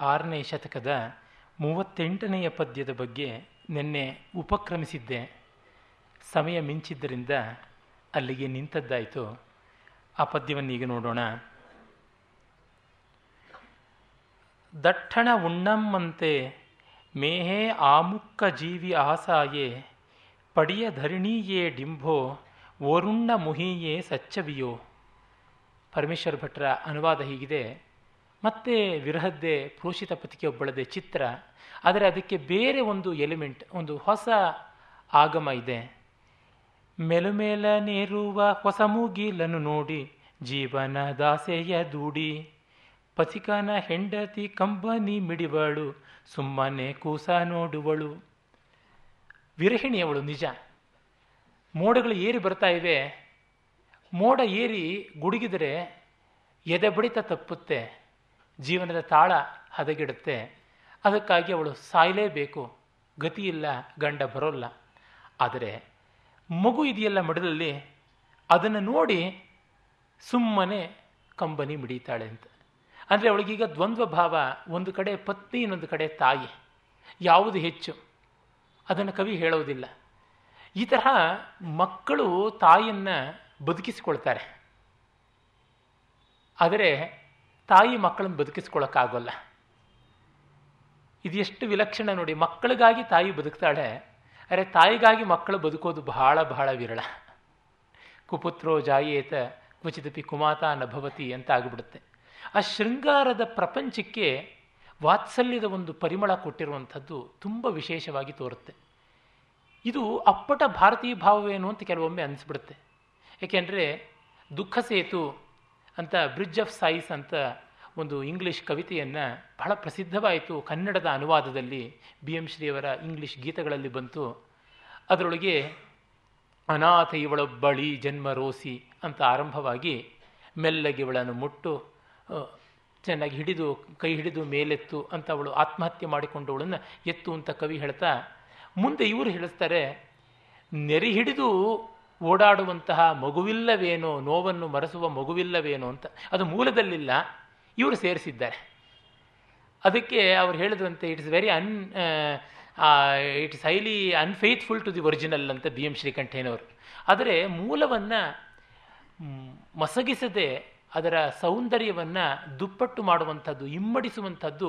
ಆರನೇ ಶತಕದ ಮೂವತ್ತೆಂಟನೆಯ ಪದ್ಯದ ಬಗ್ಗೆ ನಿನ್ನೆ ಉಪಕ್ರಮಿಸಿದ್ದೆ. ಸಮಯ ಮಿಂಚಿದ್ದರಿಂದ ಅಲ್ಲಿಗೆ ನಿಂತದ್ದಾಯಿತು. ಆ ಪದ್ಯವನ್ನು ಈಗ ನೋಡೋಣ. ದಟ್ಟಣ ಉಣ್ಣಮ್ಮಂತೆ ಮೇಹೇ ಆಮುಕ್ಕ ಜೀವಿ ಆಸಾಯೇ, ಪಡಿಯ ಧರಿಣೀಯೇ ಡಿಂಭೋ ಓರುಣ್ಣ ಮುಹಿಯೇ ಸಚ್ಚವಿಯೋ. ಪರಮೇಶ್ವರ ಭಟ್ರ ಅನುವಾದ ಹೀಗಿದೆ. ಮತ್ತೆ ವಿರಹದ್ದೇ ಪ್ರೋಷಿತ ಪತಿಕೆಯೊಬ್ಬಳದೇ ಚಿತ್ರ. ಆದರೆ ಅದಕ್ಕೆ ಬೇರೆ ಒಂದು ಎಲಿಮೆಂಟ್ ಒಂದು ಹೊಸ ಆಗಮ ಇದೆ. ಮೆಲುಮೇಲನೇರುವ ಹೊಸ ಮೂಗಿಲನ್ನು ನೋಡಿ ಜೀವನ ದಾಸೆಯ ದೂಡಿ. ಪಥಿಕನ ಹೆಂಡತಿ ಕಂಬನಿ ಮಿಡಿವಳು, ಸುಮ್ಮನೆ ಕೂಸ ನೋಡುವಳು. ವಿರಹಿಣಿಯವಳು ನಿಜ. ಮೋಡಗಳು ಏರಿ ಬರ್ತಾ ಇವೆ. ಮೋಡ ಏರಿ ಗುಡುಗಿದರೆ ಎದೆ ಬಡಿತ ತಪ್ಪುತ್ತೆ. ಜೀವನದ ತಾಳ ಹದಗೆಡುತ್ತೆ. ಅದಕ್ಕಾಗಿ ಅವಳು ಸಾಯಲೇಬೇಕು. ಗತಿಯಿಲ್ಲ, ಗಂಡ ಬರೋಲ್ಲ. ಆದರೆ ಮಗು ಇದೆಯಲ್ಲ ಮಡಲಲ್ಲಿ ಅದನ್ನು ನೋಡಿ ಸುಮ್ಮನೆ ಕಂಬನಿ ಮಿಡಿತಾಳೆ ಅಂತ. ಅಂದರೆ ಅವಳಿಗೀಗ ದ್ವಂದ್ವ ಭಾವ, ಒಂದು ಕಡೆ ಪತ್ನಿ, ಇನ್ನೊಂದು ಕಡೆ ತಾಯಿ. ಯಾವುದು ಹೆಚ್ಚು? ಅದನ್ನು ಕವಿ ಹೇಳೋದಿಲ್ಲ. ಈ ತರಹ ಮಕ್ಕಳು ತಾಯಿಯನ್ನು ಬದುಕಿಸಿಕೊಳ್ತಾರೆ. ಆದರೆ ತಾಯಿ ಮಕ್ಕಳನ್ನು ಬದುಕಿಸ್ಕೊಳ್ಳೋಕ್ಕಾಗೋಲ್ಲ ಇದು ಎಷ್ಟು ವಿಲಕ್ಷಣ ನೋಡಿ, ಮಕ್ಕಳಿಗಾಗಿ ತಾಯಿ ಬದುಕ್ತಾಳೆ, ಅರೆ ತಾಯಿಗಾಗಿ ಮಕ್ಕಳು ಬದುಕೋದು ಬಹಳ ಬಹಳ ವಿರಳ. ಕುಪುತ್ರೋ ಜಾಯೇತ ಕುಚಿತಪಿ ಕುಮಾತ ನಭವತಿ ಅಂತ ಆಗಿಬಿಡುತ್ತೆ ಆ ಶೃಂಗಾರದ ಪ್ರಪಂಚಕ್ಕೆ ವಾತ್ಸಲ್ಯದ ಒಂದು ಪರಿಮಳ ಕೊಟ್ಟಿರುವಂಥದ್ದು ತುಂಬ ವಿಶೇಷವಾಗಿ ತೋರುತ್ತೆ. ಇದು ಅಪ್ಪಟ ಭಾರತೀಯ ಭಾವವೇನು ಅಂತ ಕೆಲವೊಮ್ಮೆ ಅನಿಸ್ಬಿಡುತ್ತೆ. ಏಕೆಂದರೆ ದುಃಖ ಸೇತು ಅಂತ ಬ್ರಿಡ್ಜ್ ಆಫ್ ಸೈಸ್ ಅಂತ ಒಂದು ಇಂಗ್ಲಿಷ್ ಕವಿತೆಯನ್ನು ಬಹಳ ಪ್ರಸಿದ್ಧವಾಯಿತು ಕನ್ನಡದ ಅನುವಾದದಲ್ಲಿ ಬಿ ಎಂ ಶ್ರೀಯವರ ಇಂಗ್ಲಿಷ್ ಗೀತೆಗಳಲ್ಲಿ ಬಂತು. ಅದರೊಳಗೆ ಅನಾಥ ಇವಳೊಬ್ಬಳಿ ಜನ್ಮ ರೋಸಿ ಅಂತ ಆರಂಭವಾಗಿ ಮೆಲ್ಲಗೆ ಇವಳನ್ನು ಮುಟ್ಟು ಚೆನ್ನಾಗಿ ಹಿಡಿದು, ಕೈ ಹಿಡಿದು ಮೇಲೆತ್ತು ಅಂತ ಅವಳು ಆತ್ಮಹತ್ಯೆ ಮಾಡಿಕೊಂಡವಳನ್ನು ಎತ್ತು ಅಂತ ಕವಿ ಹೇಳ್ತಾ, ಮುಂದೆ ಇವರು ಹೇಳಿಸ್ತಾರೆ, ನೆರಿ ಹಿಡಿದು ಓಡಾಡುವಂತಹ ಮಗುವಿಲ್ಲವೇನೋ, ನೋವನ್ನು ಮರೆಸುವ ಮಗುವಿಲ್ಲವೇನೋ ಅಂತ, ಅದು ಮೂಲದಲ್ಲಿಲ್ಲ. ಇವರು ಸೇರಿಸಿದ್ದಾರೆ. ಅದಕ್ಕೆ ಅವರು ಹೇಳಿದ್ರಂತೆ it's very un it's highly unfaithful to the original ಅಂತ ಬಿ ಎಂ ಶ್ರೀಕಂಠೇನವರು ಆದರೆ ಮೂಲವನ್ನು ಮಸಗಿಸದೆ ಅದರ ಸೌಂದರ್ಯವನ್ನು ದುಪ್ಪಟ್ಟು ಮಾಡುವಂಥದ್ದು, ಇಮ್ಮಡಿಸುವಂಥದ್ದು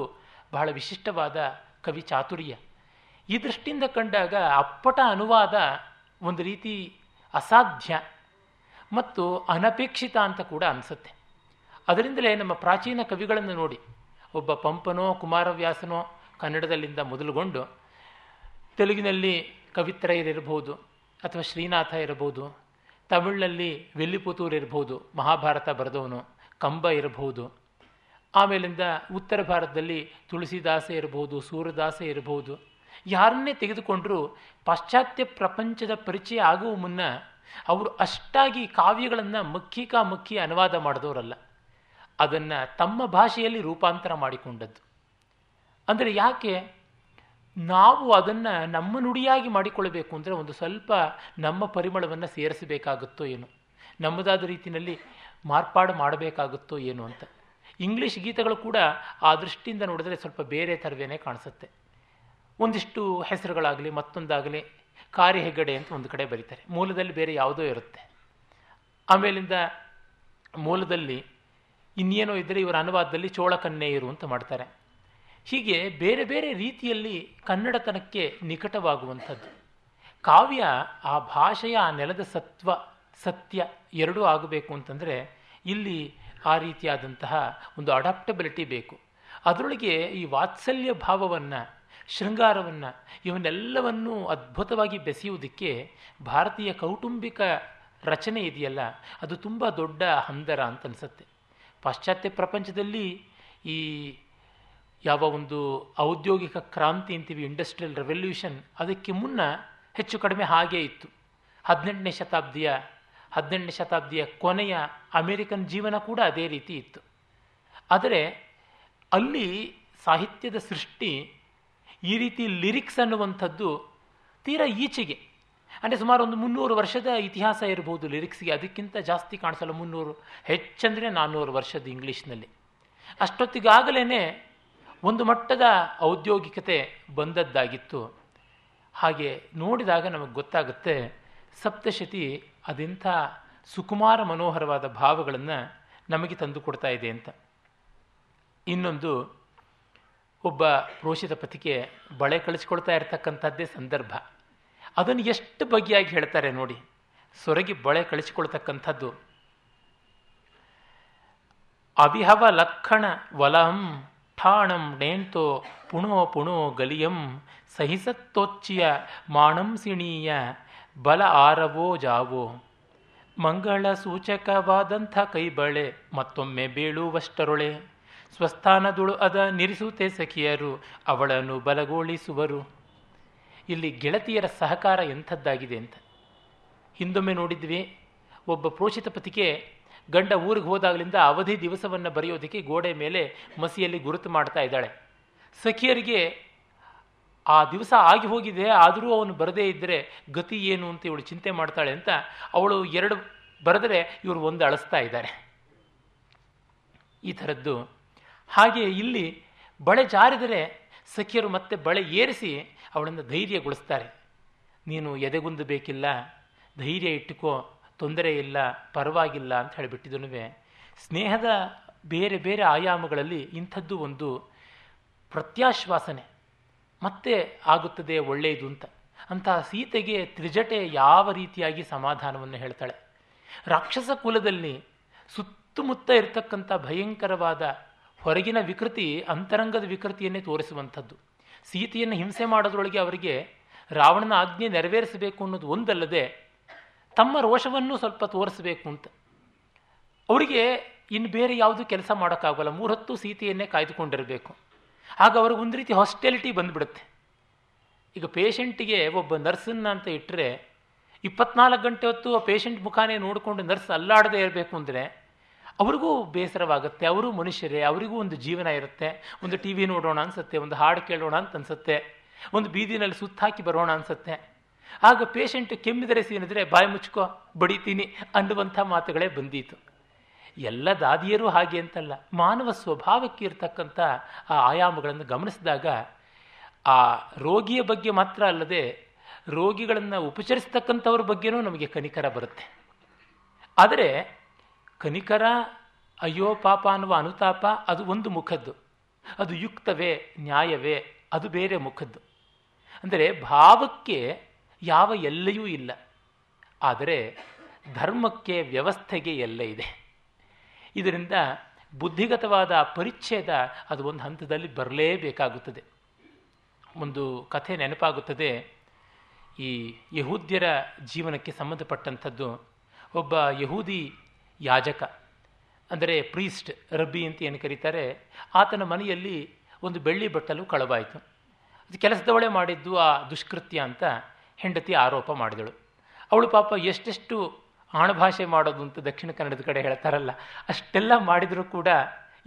ಬಹಳ ವಿಶಿಷ್ಟವಾದ ಕವಿ ಚಾತುರ್ಯ. ಈ ದೃಷ್ಟಿಯಿಂದ ಕಂಡಾಗ ಅಪ್ಪಟ ಅನುವಾದ ಒಂದು ರೀತಿ ಅಸಾಧ್ಯ ಮತ್ತು ಅನಪೇಕ್ಷಿತ ಅಂತ ಕೂಡ ಅನಿಸುತ್ತೆ. ಅದರಿಂದಲೇ ನಮ್ಮ ಪ್ರಾಚೀನ ಕವಿಗಳನ್ನು ನೋಡಿ, ಒಬ್ಬ ಪಂಪನೋ, ಕುಮಾರವ್ಯಾಸನೋ ಕನ್ನಡದಲ್ಲಿಂದ ಮೊದಲುಗೊಂಡು ತೆಲುಗಿನಲ್ಲಿ ಕವಿತ್ರಯರಿರ್ಬೋದು ಅಥವಾ ಶ್ರೀನಾಥ ಇರಬಹುದು ತಮಿಳಿನಲ್ಲಿ ವೆಲ್ಲಿಪುತೂರ್ ಇರಬಹುದು, ಮಹಾಭಾರತ ಬರೆದವನು ಕಂಬ ಇರಬಹುದು, ಆಮೇಲಿಂದ ಉತ್ತರ ಭಾರತದಲ್ಲಿ ತುಳಸಿದಾಸ ಇರಬಹುದು, ಸೂರದಾಸ ಇರಬಹುದು ಯಾರನ್ನೇ ತೆಗೆದುಕೊಂಡರೂ ಪಾಶ್ಚಾತ್ಯ ಪ್ರಪಂಚದ ಪರಿಚಯ ಆಗುವ ಮುನ್ನ ಅವರು ಅಷ್ಟಾಗಿ ಕಾವ್ಯಗಳನ್ನು ಮಕ್ಕಿ ಮಕ್ಕಿ ಅನುವಾದ ಮಾಡಿದವರಲ್ಲ. ಅದನ್ನು ತಮ್ಮ ಭಾಷೆಯಲ್ಲಿ ರೂಪಾಂತರ ಮಾಡಿಕೊಂಡದ್ದು. ಅಂದರೆ ಯಾಕೆ? ನಾವು ಅದನ್ನು ನಮ್ಮ ನುಡಿಯಾಗಿ ಮಾಡಿಕೊಳ್ಳಬೇಕು ಅಂದರೆ ಒಂದು ಸ್ವಲ್ಪ ನಮ್ಮ ಪರಿಮಳವನ್ನು ಸೇರಿಸಬೇಕಾಗುತ್ತೋ ಏನು, ನಮ್ಮದಾದ ರೀತಿಯಲ್ಲಿ ಮಾರ್ಪಾಡು ಮಾಡಬೇಕಾಗುತ್ತೋ ಏನು ಅಂತ. ಇಂಗ್ಲೀಷ್ ಗೀತೆಗಳು ಕೂಡ ಆ ದೃಷ್ಟಿಯಿಂದ ನೋಡಿದ್ರೆ ಸ್ವಲ್ಪ ಬೇರೆ ಥರವೇನೆ ಕಾಣಿಸುತ್ತೆ. ಒಂದಿಷ್ಟು ಹೆಸರುಗಳಾಗಲಿ, ಮತ್ತೊಂದಾಗಲಿ ಕಾರಿ ಹೆಗ್ಗಡೆ ಅಂತ ಒಂದು ಕಡೆ ಬರೀತಾರೆ. ಮೂಲದಲ್ಲಿ ಬೇರೆ ಯಾವುದೋ ಇರುತ್ತೆ. ಆಮೇಲಿಂದ ಮೂಲದಲ್ಲಿ ಇನ್ನೇನೋ ಇದ್ದರೆ ಇವರ ಅನುವಾದದಲ್ಲಿ ಚೋಳ ಕನ್ನೆಯರು ಅಂತ ಮಾಡ್ತಾರೆ. ಹೀಗೆ ಬೇರೆ ಬೇರೆ ರೀತಿಯಲ್ಲಿ ಕನ್ನಡತನಕ್ಕೆ ನಿಕಟವಾಗುವಂಥದ್ದು. ಕಾವ್ಯ ಆ ಭಾಷೆಯ ಆ ನೆಲದ ಸತ್ವ, ಸತ್ಯ ಎರಡೂ ಆಗಬೇಕು ಅಂತಂದರೆ ಇಲ್ಲಿ ಆ ರೀತಿಯಾದಂತಹ ಒಂದು ಅಡಾಪ್ಟಬಿಲಿಟಿ ಬೇಕು. ಅದರೊಳಗೆ ಈ ವಾತ್ಸಲ್ಯ ಭಾವವನ್ನು ಶೃಂಗಾರವನ್ನು, ಇವನ್ನೆಲ್ಲವನ್ನು ಅದ್ಭುತವಾಗಿ ಬೆಸೆಯುವುದಕ್ಕೆ ಭಾರತೀಯ ಕೌಟುಂಬಿಕ ರಚನೆ ಇದೆಯಲ್ಲ, ಅದು ತುಂಬ ದೊಡ್ಡ ಹಂದರ ಅಂತ ಅನಿಸುತ್ತೆ ಪಾಶ್ಚಾತ್ಯ ಪ್ರಪಂಚದಲ್ಲಿ ಈ ಯಾವ ಒಂದು ಔದ್ಯೋಗಿಕ ಕ್ರಾಂತಿ ಅಂತೀವಿ ಇಂಡಸ್ಟ್ರಿಯಲ್ ರೆವಲ್ಯೂಷನ್ ಅದಕ್ಕೆ ಮುನ್ನ ಹೆಚ್ಚು ಕಡಿಮೆ ಹಾಗೇ ಇತ್ತು. ಹದಿನೆಂಟನೇ ಶತಾಬ್ದಿಯ ಹದಿನೆಂಟನೇ ಶತಾಬ್ದಿಯ ಕೊನೆಯ ಅಮೇರಿಕನ್ ಜೀವನ ಕೂಡ ಅದೇ ರೀತಿ ಇತ್ತು. ಆದರೆ ಅಲ್ಲಿ ಸಾಹಿತ್ಯದ ಸೃಷ್ಟಿ ಈ ರೀತಿ ಲಿರಿಕ್ಸ್ ಅನ್ನುವಂಥದ್ದು ತೀರಾ ಈಚೆಗೆ. ಅಂದರೆ ಸುಮಾರು ಒಂದು ಮುನ್ನೂರು ವರ್ಷದ ಇತಿಹಾಸ ಇರಬಹುದು ಲಿರಿಕ್ಸ್ಗೆ. ಅದಕ್ಕಿಂತ ಜಾಸ್ತಿ ಕಾಣಿಸಲ್ಲ ಮುನ್ನೂರು, ಹೆಚ್ಚಂದರೆ ನಾನ್ನೂರು ವರ್ಷದ ಇಂಗ್ಲೀಷ್ನಲ್ಲಿ. ಅಷ್ಟೊತ್ತಿಗಾಗಲೇ ಒಂದು ಮಟ್ಟದ ಔದ್ಯೋಗಿಕತೆ ಬಂದದ್ದಾಗಿತ್ತು. ಹಾಗೆ ನೋಡಿದಾಗ ನಮಗೆ ಗೊತ್ತಾಗುತ್ತೆ, ಸಪ್ತಶತಿ ಅದೆಂಥ ಸುಕುಮಾರ ಮನೋಹರವಾದ ಭಾವಗಳನ್ನು ನಮಗೆ ತಂದುಕೊಡ್ತಾ ಇದೆ ಅಂತ. ಇನ್ನೊಂದು ಒಬ್ಬ ಪ್ರೋಷಿತ ಪತಿಗೆ ಬಳೆ ಕಳಿಸ್ಕೊಳ್ತಾ ಇರತಕ್ಕಂಥದ್ದೇ ಸಂದರ್ಭ. ಅದನ್ನು ಎಷ್ಟು ಬಗೆಯಾಗಿ ಹೇಳ್ತಾರೆ ನೋಡಿ. ಸೊರಗಿ ಬಳೆ ಕಳಿಸ್ಕೊಳ್ತಕ್ಕಂಥದ್ದು. ಅವಿಹವ ಲಕ್ಷಣ ವಲಂ ಠಾಣಂ ನೇಂತೋ ಪುಣೋ ಪುಣೋ ಗಲಿಯಂ ಸಹಿಸತ್ತೋಚ್ಚಿಯ ಮಾಣಂಸಿಣೀಯ ಬಲ ಆರವೋ ಜಾವೋ. ಮಂಗಳ ಸೂಚಕವಾದಂಥ ಕೈಬಳೆ ಮತ್ತೊಮ್ಮೆ ಬೀಳುವಷ್ಟರೊಳೆ. ಸ್ವಸ್ಥಾನದುಳು ಅದ ನಿರಿಸುತ್ತೆ ಸಖಿಯರು, ಅವಳನ್ನು ಬಲಗೊಳಿಸುವರು. ಇಲ್ಲಿ ಗೆಳತಿಯರ ಸಹಕಾರ ಎಂಥದ್ದಾಗಿದೆ ಅಂತ. ಹಿಂದೊಮ್ಮೆ ನೋಡಿದ್ವಿ, ಒಬ್ಬ ಪ್ರೋಷಿತ ಪತಿಗೆ ಗಂಡ ಊರಿಗೆ ಹೋದಾಗಲಿಂದ ಅವಧಿ ದಿವಸವನ್ನು ಬರೆಯೋದಕ್ಕೆ ಗೋಡೆ ಮೇಲೆ ಮಸಿಯಲ್ಲಿ ಗುರುತು ಮಾಡ್ತಾ ಇದ್ದಾಳೆ. ಸಖಿಯರಿಗೆ ಆ ದಿವಸ ಆಗಿ ಹೋಗಿದೆ, ಆದರೂ ಅವನು ಬರದೇ ಇದ್ದರೆ ಗತಿ ಏನು ಅಂತ ಇವಳು ಚಿಂತೆ ಮಾಡ್ತಾಳೆ ಅಂತ ಅವಳು ಎರಡು ಬರೆದರೆ ಇವರು ಒಂದು ಅಳಿಸ್ತಾ ಇದ್ದಾರೆ. ಈ ಥರದ್ದು ಹಾಗೆ ಇಲ್ಲಿ ಬಳೆ ಜಾರಿದರೆ ಸಖಿಯರು ಮತ್ತೆ ಬಳೆ ಏರಿಸಿ ಅವಳನ್ನು ಧೈರ್ಯಗೊಳಿಸ್ತಾರೆ. ನೀನು ಎದೆಗುಂದಬೇಕಿಲ್ಲ ಧೈರ್ಯ ಇಟ್ಟುಕೋ, ತೊಂದರೆ ಇಲ್ಲ, ಪರವಾಗಿಲ್ಲ ಅಂತ ಹೇಳಿಬಿಟ್ಟಿದನುವೆ. ಸ್ನೇಹದ ಬೇರೆ ಬೇರೆ ಆಯಾಮಗಳಲ್ಲಿ ಇಂಥದ್ದು ಒಂದು ಪ್ರತ್ಯಾಶ್ವಾಸನೆ. ಮತ್ತೆ ಆಗುತ್ತದೆ ಒಳ್ಳೆಯದು ಅಂತ. ಅಂತಹ ಸೀತೆಗೆ ತ್ರಿಜಟೆ ಯಾವ ರೀತಿಯಾಗಿ ಸಮಾಧಾನವನ್ನು ಹೇಳ್ತಾಳೆ. ರಾಕ್ಷಸ ಕುಲದಲ್ಲಿ ಸುತ್ತಮುತ್ತ ಇರತಕ್ಕಂಥ ಭಯಂಕರವಾದ ಹೊರಗಿನ ವಿಕೃತಿ ಅಂತರಂಗದ ವಿಕೃತಿಯನ್ನೇ ತೋರಿಸುವಂಥದ್ದು. ಸೀತೆಯನ್ನು ಹಿಂಸೆ ಮಾಡೋದ್ರೊಳಗೆ ಅವರಿಗೆ ರಾವಣನ ಆಜ್ಞೆ ನೆರವೇರಿಸಬೇಕು ಅನ್ನೋದು ಒಂದಲ್ಲದೆ ತಮ್ಮ ರೋಷವನ್ನು ಸ್ವಲ್ಪ ತೋರಿಸಬೇಕು ಅಂತ. ಅವರಿಗೆ ಇನ್ನು ಬೇರೆ ಯಾವುದು ಕೆಲಸ ಮಾಡೋಕ್ಕಾಗಲ್ಲ. ಮೂರೊತ್ತು ಸೀತೆಯನ್ನೇ ಕಾಯ್ದುಕೊಂಡಿರಬೇಕು. ಆಗ ಅವ್ರಿಗೆ ಒಂದು ರೀತಿ ಹಾಸ್ಟೆಲಿಟಿ ಬಂದುಬಿಡುತ್ತೆ. ಈಗ ಪೇಷಂಟಿಗೆ ಒಬ್ಬ ನರ್ಸನ್ನ ಅಂತ ಇಟ್ಟರೆ ಇಪ್ಪತ್ನಾಲ್ಕು ಗಂಟೆ ಹೊತ್ತು ಆ ಪೇಷಂಟ್ ಮುಖಾನೇ ನೋಡಿಕೊಂಡು ನರ್ಸ್ ಅಲ್ಲಾಡದೆ ಇರಬೇಕು ಅಂದರೆ ಅವ್ರಿಗೂ ಬೇಸರವಾಗುತ್ತೆ, ಅವರು ಮನುಷ್ಯರೇ, ಅವರಿಗೂ ಒಂದು ಜೀವನ ಇರುತ್ತೆ. ಒಂದು ಟಿ ವಿ ನೋಡೋಣ ಅನಿಸುತ್ತೆ, ಒಂದು ಹಾಡು ಕೇಳೋಣ ಅಂತ ಅನ್ಸುತ್ತೆ. ಒಂದು ಬೀದಿನಲ್ಲಿ ಸುತ್ತಾಕಿ ಬರೋಣ ಅನ್ಸುತ್ತೆ. ಆಗ ಪೇಷಂಟ್ ಕೆಮ್ಮಿದರೆ ಸೀನಿದ್ರೆ, ಬಾಯಿ ಮುಚ್ಕೋ, ಬಡಿತೀನಿ ಅನ್ನುವಂಥ ಮಾತುಗಳೇ ಬಂದೀತು. ಎಲ್ಲ ದಾದಿಯರು ಹಾಗೆ ಅಂತಲ್ಲ, ಮಾನವ ಸ್ವಭಾವಕ್ಕೆ ಇರತಕ್ಕಂಥ ಆ ಆಯಾಮಗಳನ್ನು ಗಮನಿಸಿದಾಗ, ಆ ರೋಗಿಯ ಬಗ್ಗೆ ಮಾತ್ರ ಅಲ್ಲದೆ, ರೋಗಿಗಳನ್ನು ಉಪಚರಿಸ್ತಕ್ಕಂಥವ್ರ ಬಗ್ಗೆನೂ ನಮಗೆ ಕನಿಕರ ಬರುತ್ತೆ. ಆದರೆ ಕನಿಕರ, ಅಯ್ಯೋ ಪಾಪ ಅನ್ನುವ ಅನುತಾಪ ಅದು ಒಂದು ಮುಖದ್ದು. ಅದು ಯುಕ್ತವೇ, ನ್ಯಾಯವೇ, ಅದು ಬೇರೆ ಮುಖದ್ದು. ಅಂದರೆ ಭಾವಕ್ಕೆ ಯಾವ ಎಲ್ಲೆಯೂ ಇಲ್ಲ. ಆದರೆ ಧರ್ಮಕ್ಕೆ ವ್ಯವಸ್ಥೆಗೆ ಎಲ್ಲ ಇದೆ. ಇದರಿಂದ ಬುದ್ಧಿಗತವಾದ ಪರಿಚ್ಛೇದ ಅದು ಒಂದು ಹಂತದಲ್ಲಿ ಬರಲೇಬೇಕಾಗುತ್ತದೆ. ಒಂದು ಕಥೆ ನೆನಪಾಗುತ್ತದೆ. ಈ ಯಹೂದ್ಯರ ಜೀವನಕ್ಕೆ ಸಂಬಂಧಪಟ್ಟಂಥದ್ದು, ಒಬ್ಬ ಯಹೂದಿ ಯಾಜಕ, ಅಂದರೆ ಪ್ರೀಸ್ಟ್ ರಬ್ಬಿ ಅಂತ ಏನು ಕರೀತಾರೆ, ಆತನ ಮನೆಯಲ್ಲಿ ಒಂದು ಬೆಳ್ಳಿ ಬಟ್ಟಲು ಕಳವಾಯಿತು. ಅದು ಕೆಲಸದವಳೆ ಮಾಡಿದ್ದು ಆ ದುಷ್ಕೃತ್ಯ ಅಂತ ಹೆಂಡತಿ ಆರೋಪ ಮಾಡಿದಳು. ಅವಳು ಪಾಪ ಎಷ್ಟೆಷ್ಟು ಆಣಭಾಷೆ ಮಾಡೋದು ಅಂತ ದಕ್ಷಿಣ ಕನ್ನಡದ ಕಡೆ ಹೇಳ್ತಾರಲ್ಲ, ಅಷ್ಟೆಲ್ಲ ಮಾಡಿದರೂ ಕೂಡ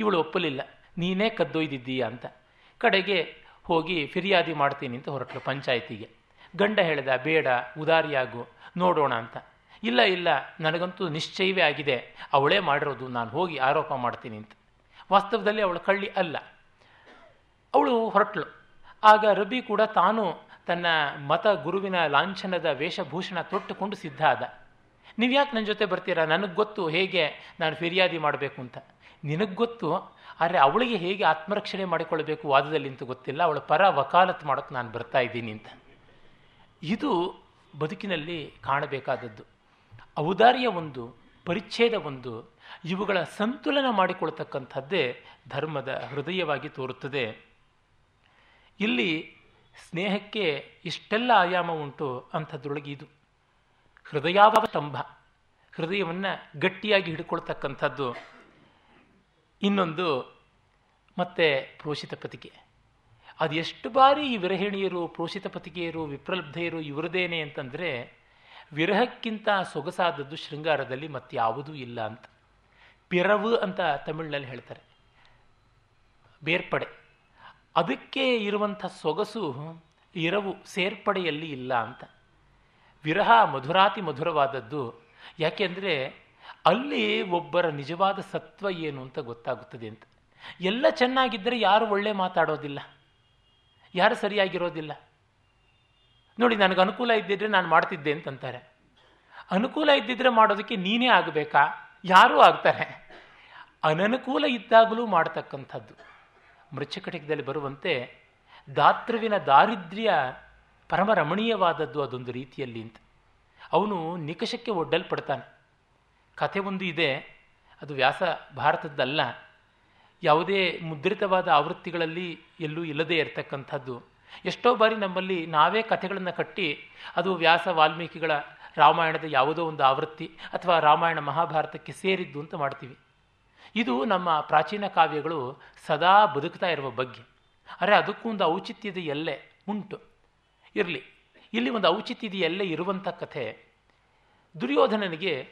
ಇವಳು ಒಪ್ಪಲಿಲ್ಲ. ನೀನೇ ಕದ್ದೊಯ್ದಿದ್ದೀಯ ಅಂತ. ಕಡೆಗೆ ಹೋಗಿ ಫಿರ್ಯಾದಿ ಮಾಡ್ತೀನಿ ಅಂತ ಹೊರಟಳು ಪಂಚಾಯತಿಗೆ. ಗಂಡ ಹೇಳಿದ, ಬೇಡ, ಉದಾರಿಯಾಗು, ನೋಡೋಣ ಅಂತ. ಇಲ್ಲ ಇಲ್ಲ, ನನಗಂತೂ ನಿಶ್ಚಯವೇ ಆಗಿದೆ. ಅವಳೇ ಮಾಡಿರೋದು, ನಾನು ಹೋಗಿ ಆರೋಪ ಮಾಡ್ತೀನಿ ಅಂತ. ವಾಸ್ತವದಲ್ಲಿ ಅವಳು ಕಳ್ಳಿ ಅಲ್ಲ. ಅವಳು ಹೊರಟಳು ಆಗ ರಬಿ ಕೂಡ ತಾನು ತನ್ನ ಮತ ಗುರುವಿನ ಲಾಂಛನದ ವೇಷಭೂಷಣ ತೊಟ್ಟುಕೊಂಡು ಸಿದ್ಧ ಆದ. ನೀವ್ಯಾಕೆ ನನ್ನ ಜೊತೆ ಬರ್ತೀರಾ? ನನಗೆ ಗೊತ್ತು ಹೇಗೆ ನಾನು ಫಿರ್ಯಾದಿ ಮಾಡಬೇಕು ಅಂತ. ನಿನಗೆ ಗೊತ್ತು? ಆದರೆ ಅವಳಿಗೆ ಹೇಗೆ ಆತ್ಮರಕ್ಷಣೆ ಮಾಡಿಕೊಳ್ಳಬೇಕು ವಾದದಲ್ಲಿ ಅಂತ ಗೊತ್ತಿಲ್ಲ. ಅವಳ ಪರ ವಕಾಲತ್ ಮಾಡೋಕ್ಕೆ ನಾನು ಬರ್ತಾ ಇದ್ದೀನಿ ಅಂತ. ಇದು ಬದುಕಿನಲ್ಲಿ ಕಾಣಬೇಕಾದದ್ದು. ಔದಾರ್ಯ ಒಂದು, ಪರಿಚ್ಛೇದ ಒಂದು, ಇವುಗಳ ಸಂತುಲನ ಮಾಡಿಕೊಳ್ತಕ್ಕಂಥದ್ದೇ ಧರ್ಮದ ಹೃದಯವಾಗಿ ತೋರುತ್ತದೆ. ಇಲ್ಲಿ ಸ್ನೇಹಕ್ಕೆ ಇಷ್ಟೆಲ್ಲ ಆಯಾಮ ಉಂಟು ಅಂಥದ್ರೊಳಗೆ ಇದು. ಹೃದಯಾವತಂಭ ಹೃದಯವನ್ನು ಗಟ್ಟಿಯಾಗಿ ಹಿಡ್ಕೊಳ್ತಕ್ಕಂಥದ್ದು. ಇನ್ನೊಂದು, ಮತ್ತೆ ಪ್ರೋಷಿತ ಪತಿಕೆ. ಅದೆಷ್ಟು ಬಾರಿ ಈ ವಿರಹಿಣಿಯರು, ಪ್ರೋಷಿತ ಪತಿಕೆಯರು, ವಿಪ್ರಲಬ್ಧೆಯರು ಇವರದೇನೆ ಅಂತಂದರೆ ವಿರಹಕ್ಕಿಂತ ಸೊಗಸಾದದ್ದು ಶೃಂಗಾರದಲ್ಲಿ ಮತ್ತಾವುದೂ ಇಲ್ಲ ಅಂತ. ಪಿರವು ಅಂತ ತಮಿಳಿನಲ್ಲಿ ಹೇಳ್ತಾರೆ. ಬೇರ್ಪಡೆ. ಅದಕ್ಕೆ ಇರುವಂಥ ಸೊಗಸು, ಇರವು ಸೇರ್ಪಡೆಯಲ್ಲಿ ಇಲ್ಲ ಅಂತ. ವಿರಹ ಮಧುರಾತಿ ಮಧುರವಾದದ್ದು. ಯಾಕೆಂದರೆ ಅಲ್ಲಿ ಒಬ್ಬರ ನಿಜವಾದ ಸತ್ವ ಏನು ಅಂತ ಗೊತ್ತಾಗುತ್ತದೆ ಅಂತ. ಎಲ್ಲ ಚೆನ್ನಾಗಿದ್ದರೆ ಯಾರು ಒಳ್ಳೆ ಮಾತಾಡೋದಿಲ್ಲ? ಯಾರು ಸರಿಯಾಗಿರೋದಿಲ್ಲ? ನೋಡಿ, ನನಗೆ ಅನುಕೂಲ ಇದ್ದಿದ್ರೆ ನಾನು ಮಾಡ್ತಿದ್ದೆ ಅಂತಂತಾರೆ. ಅನುಕೂಲ ಇದ್ದಿದ್ರೆ ಮಾಡೋದಕ್ಕೆ ನೀನೇ ಆಗಬೇಕಾ? ಯಾರೂ ಆಗ್ತಾರೆ. ಅನನುಕೂಲ ಇದ್ದಾಗಲೂ ಮಾಡ್ತಕ್ಕಂಥದ್ದು. ಮೃಚ್ಛಕಟಿಕದಲ್ಲಿ ಬರುವಂತೆ ದಾತೃವಿನ ದಾರಿದ್ರ್ಯ ಪರಮ ರಮಣೀಯವಾದದ್ದು ಅದೊಂದು ರೀತಿಯಲ್ಲಿ ಅಂತ. ಅವನು ನಿಕಷಕ್ಕೆ ಒಡ್ಡಲ್ಪಡ್ತಾನೆ. ಕಥೆ ಒಂದು ಇದೆ. ಅದು ವ್ಯಾಸ ಭಾರತದ್ದಲ್ಲ. ಯಾವುದೇ ಮುದ್ರಿತವಾದ ಆವೃತ್ತಿಗಳಲ್ಲಿ ಎಲ್ಲೂ ಇಲ್ಲದೇ ಇರತಕ್ಕಂಥದ್ದು. ಎಷ್ಟೋ ಬಾರಿ ನಮ್ಮಲ್ಲಿ ನಾವೇ ಕಥೆಗಳನ್ನು ಕಟ್ಟಿ ಅದು ವ್ಯಾಸ ವಾಲ್ಮೀಕಿಗಳ ರಾಮಾಯಣದ ಯಾವುದೋ ಒಂದು ಆವೃತ್ತಿ ಅಥವಾ ರಾಮಾಯಣ ಮಹಾಭಾರತಕ್ಕೆ ಸೇರಿದ್ದು ಅಂತ ಮಾಡ್ತೀವಿ. ಇದು ನಮ್ಮ ಪ್ರಾಚೀನ ಕಾವ್ಯಗಳು ಸದಾ ಬದುಕ್ತಾ ಇರುವ ಬಗ್ಗೆ. ಅರೆ ಅದಕ್ಕೂ ಒಂದು ಔಚಿತ್ಯದ ಎಲ್ಲೆ ಉಂಟು. ಇರಲಿ, ಇಲ್ಲಿ ಒಂದು ಔಚಿತ್ಯದ ಎಲ್ಲೆ ಇರುವಂಥ ಕಥೆ. ದುರ್ಯೋಧನನಿಗೆ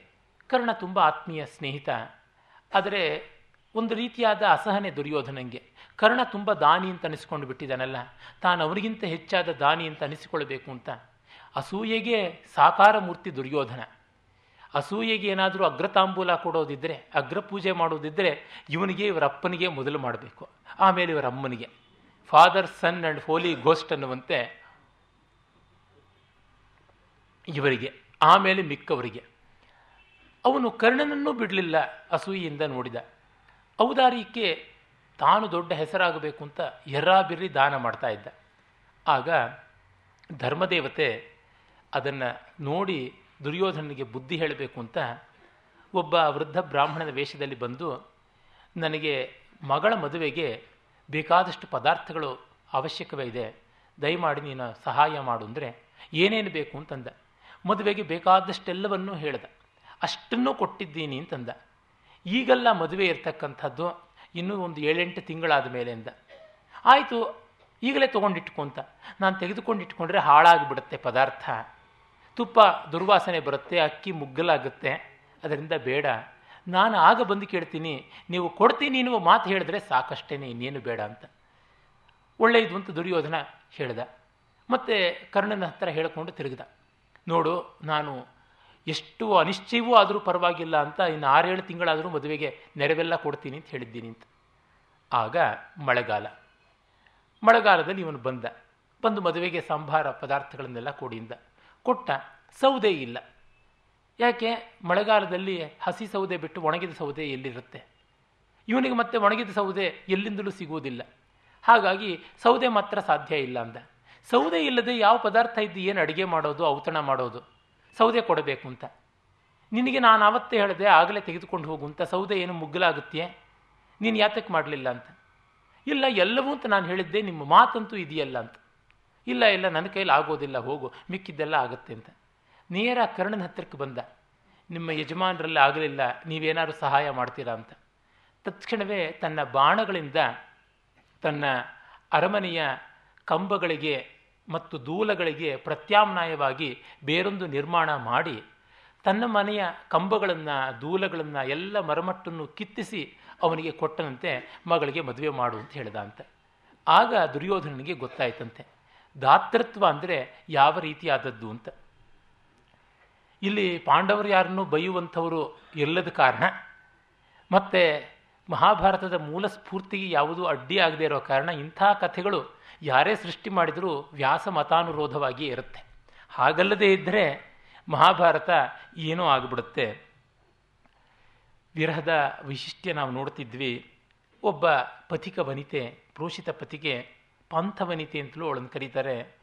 ಕರ್ಣ ತುಂಬ ಆತ್ಮೀಯ ಸ್ನೇಹಿತ. ಆದರೆ ಒಂದು ರೀತಿಯಾದ ಅಸಹನೆ ದುರ್ಯೋಧನಂಗೆ ಕರ್ಣ ತುಂಬ ದಾನಿ ಅಂತ ಅನಿಸ್ಕೊಂಡು ಬಿಟ್ಟಿದ್ದಾನಲ್ಲ. ತಾನು ಅವರಿಗಿಂತ ಹೆಚ್ಚಾದ ದಾನಿ ಅಂತ ಅನಿಸಿಕೊಳ್ಬೇಕು ಅಂತ. ಅಸೂಯೆಗೆ ಸಾಕಾರ ಮೂರ್ತಿ ದುರ್ಯೋಧನ. ಅಸೂಯೆಗೆ ಏನಾದರೂ ಅಗ್ರತಾಂಬೂಲ ಕೊಡೋದಿದ್ದರೆ ಅಗ್ರ ಪೂಜೆ ಮಾಡೋದಿದ್ದರೆ ಇವನಿಗೆ ಇವರ ಅಪ್ಪನಿಗೆ ಮೊದಲು ಮಾಡಬೇಕು. ಆಮೇಲೆ ಇವರ ಅಮ್ಮನಿಗೆ father son and holy ghost ಅನ್ನುವಂತೆ ಇವರಿಗೆ, ಆಮೇಲೆ ಮಿಕ್ಕವರಿಗೆ. ಅವನು ಕರ್ಣನನ್ನೂ ಬಿಡಲಿಲ್ಲ, ಅಸೂಯಿಯಿಂದ ನೋಡಿದ. ಔದಾರ್ಯಕ್ಕೆ ತಾನು ದೊಡ್ಡ ಹೆಸರಾಗಬೇಕು ಅಂತ ಎರ್ರಾಬಿರ್ರಿ ದಾನ ಮಾಡ್ತಾ ಇದ್ದ. ಆಗ ಧರ್ಮದೇವತೆ ಅದನ್ನು ನೋಡಿ ದುರ್ಯೋಧನಿಗೆ ಬುದ್ಧಿ ಹೇಳಬೇಕು ಅಂತ ಒಬ್ಬ ವೃದ್ಧ ಬ್ರಾಹ್ಮಣನ ವೇಷದಲ್ಲಿ ಬಂದು, ನನಗೆ ಮಗಳ ಮದುವೆಗೆ ಬೇಕಾದಷ್ಟು ಪದಾರ್ಥಗಳು ಅವಶ್ಯಕವೇ ಇದೆ. ದಯಮಾಡಿ ನೀನು ಸಹಾಯ ಮಾಡು. ಅಂದರೆ ಏನೇನು ಬೇಕು ಅಂತಂದ. ಮದುವೆಗೆ ಬೇಕಾದಷ್ಟೆಲ್ಲವನ್ನೂ ಹೇಳ್ದ. ಅಷ್ಟನ್ನು ಕೊಟ್ಟಿದ್ದೀನಿ ಅಂತಂದ. ಈಗೆಲ್ಲ ಮದುವೆ ಇರ್ತಕ್ಕಂಥದ್ದು ಇನ್ನೂ ಒಂದು ಏಳೆಂಟು ತಿಂಗಳಾದ ಮೇಲಿಂದ. ಆಯಿತು, ಈಗಲೇ ತೊಗೊಂಡಿಟ್ಕೊಂತ. ನಾನು ತೆಗೆದುಕೊಂಡಿಟ್ಕೊಂಡ್ರೆ ಹಾಳಾಗಿಬಿಡುತ್ತೆ ಪದಾರ್ಥ. ತುಪ್ಪ ದುರ್ವಾಸನೆ ಬರುತ್ತೆ, ಅಕ್ಕಿ ಮುಗ್ಗಲಾಗುತ್ತೆ. ಅದರಿಂದ ಬೇಡ. ನಾನು ಆಗ ಬಂದು ಕೇಳ್ತೀನಿ, ನೀವು ಕೊಡ್ತೀನಿ ನೀವು ಮಾತು ಹೇಳಿದ್ರೆ ಸಾಕಷ್ಟೇನೆ, ಇನ್ನೇನು ಬೇಡ ಅಂತ. ಒಳ್ಳೆಯದು ಅಂತ ದುರ್ಯೋಧನ ಹೇಳ್ದ. ಮತ್ತು ಕರ್ಣನ ಹತ್ರ ಹೇಳಿಕೊಂಡು ತಿರುಗಿದ. ನೋಡು, ನಾನು ಎಷ್ಟು ಅನಿಶ್ಚಯವೂ ಆದರೂ ಪರವಾಗಿಲ್ಲ ಅಂತ ಇನ್ನು ಆರೇಳು ತಿಂಗಳಾದರೂ ಮದುವೆಗೆ ನೆರವೆಲ್ಲ ಕೊಡ್ತೀನಿ ಅಂತ ಹೇಳಿದ್ದೀನಿ ಅಂತ. ಆಗ ಮಳೆಗಾಲ. ಮಳೆಗಾಲದಲ್ಲಿ ಇವನು ಬಂದ. ಬಂದು ಮದುವೆಗೆ ಸಂಭಾರ ಪದಾರ್ಥಗಳನ್ನೆಲ್ಲ ಕೊಡಿಂದ. ಕೊಟ್ಟ. ಸೌದೆ ಇಲ್ಲ. ಯಾಕೆ? ಮಳೆಗಾಲದಲ್ಲಿ ಹಸಿ ಸೌದೆ ಬಿಟ್ಟು ಒಣಗಿದ ಸೌದೆ ಎಲ್ಲಿರುತ್ತೆ? ಇವನಿಗೆ ಮತ್ತೆ ಒಣಗಿದ ಸೌದೆ ಎಲ್ಲಿಂದಲೂ ಸಿಗುವುದಿಲ್ಲ. ಹಾಗಾಗಿ ಸೌದೆ ಮಾತ್ರ ಸಾಧ್ಯ ಇಲ್ಲ ಅಂದ. ಸೌದೆ ಇಲ್ಲದೆ ಯಾವ ಪದಾರ್ಥ ಇದ್ದು ಏನು ಅಡುಗೆ ಮಾಡೋದು, ಔತಣ ಮಾಡೋದು? ಸೌದೆ ಕೊಡಬೇಕು ಅಂತ. ನಿನಗೆ ನಾನು ಆವತ್ತೇ ಹೇಳಿದೆ, ಆಗಲೇ ತೆಗೆದುಕೊಂಡು ಹೋಗು ಅಂತ. ಸೌದೆ ಏನು ಮುಗ್ಗಲಾಗುತ್ತೆ ನೀನು ಯಾತಕ್ಕೆ ಮಾಡಲಿಲ್ಲ ಅಂತ. ಇಲ್ಲ, ಎಲ್ಲವೂ ಅಂತ ನಾನು ಹೇಳಿದ್ದೆ, ನಿಮ್ಮ ಮಾತಂತೂ ಇದೆಯಲ್ಲ ಅಂತ. ಇಲ್ಲ ಇಲ್ಲ, ನನ್ನ ಕೈಯಲ್ಲಿ ಆಗೋದಿಲ್ಲ, ಹೋಗು, ಮಿಕ್ಕಿದ್ದೆಲ್ಲ ಆಗುತ್ತೆ ಅಂತ. ನೇರ ಕರ್ಣನ ಹತ್ತಿರಕ್ಕೆ ಬಂದ. ನಿಮ್ಮ ಯಜಮಾನರಲ್ಲಿ ಆಗಲಿಲ್ಲ, ನೀವೇನಾದ್ರು ಸಹಾಯ ಮಾಡ್ತೀರಾ ಅಂತ. ತತ್ಕ್ಷಣವೇ ತನ್ನ ಬಾಣಗಳಿಂದ ತನ್ನ ಅರಮನೆಯ ಕಂಬಗಳಿಗೆ ಮತ್ತು ದೂಲಗಳಿಗೆ ಪ್ರತ್ಯಾಮ್ನಾಯವಾಗಿ ಬೇರೊಂದು ನಿರ್ಮಾಣ ಮಾಡಿ ತನ್ನ ಮನೆಯ ಕಂಬಗಳನ್ನು, ದೂಲಗಳನ್ನು ಎಲ್ಲ ಮರಮಟ್ಟನ್ನು ಕಿತ್ತಿಸಿ ಅವನಿಗೆ ಕೊಟ್ಟನಂತೆ ಮಗಳಿಗೆ ಮದುವೆ ಮಾಡು ಅಂತ ಹೇಳಿದ ಅಂತ ಆಗ ದುರ್ಯೋಧನನಿಗೆ ಗೊತ್ತಾಯ್ತಂತೆ. ದಾತೃತ್ವ ಅಂದರೆ ಯಾವ ರೀತಿಯಾದದ್ದು ಅಂತ. ಇಲ್ಲಿ ಪಾಂಡವರು ಯಾರನ್ನು ಬೈಯುವಂಥವರು ಇಲ್ಲದ ಕಾರಣ ಮತ್ತು ಮಹಾಭಾರತದ ಮೂಲ ಸ್ಫೂರ್ತಿಗೆ ಯಾವುದೂ ಅಡ್ಡಿ ಆಗದೇ ಇರೋ ಕಾರಣ ಇಂಥ ಕಥೆಗಳು ಯಾರೇ ಸೃಷ್ಟಿ ಮಾಡಿದರೂ ವ್ಯಾಸ ಮತಾನುರೋಧವಾಗಿ ಇರುತ್ತೆ. ಹಾಗಲ್ಲದೆ ಇದ್ದರೆ ಮಹಾಭಾರತ ಏನೋ ಆಗಿಬಿಡುತ್ತೆ. ವಿರಹದ ವೈಶಿಷ್ಟ್ಯ ನಾವು ನೋಡ್ತಿದ್ವಿ. ಒಬ್ಬ ಪಥಿಕ ವನಿತೆ, ಪ್ರೋಷಿತ ಪತಿಗೆ ಪಂಥವನಿತೆ ಅಂತಲೂ ಅವಳನ್ನು ಕರೀತಾರೆ.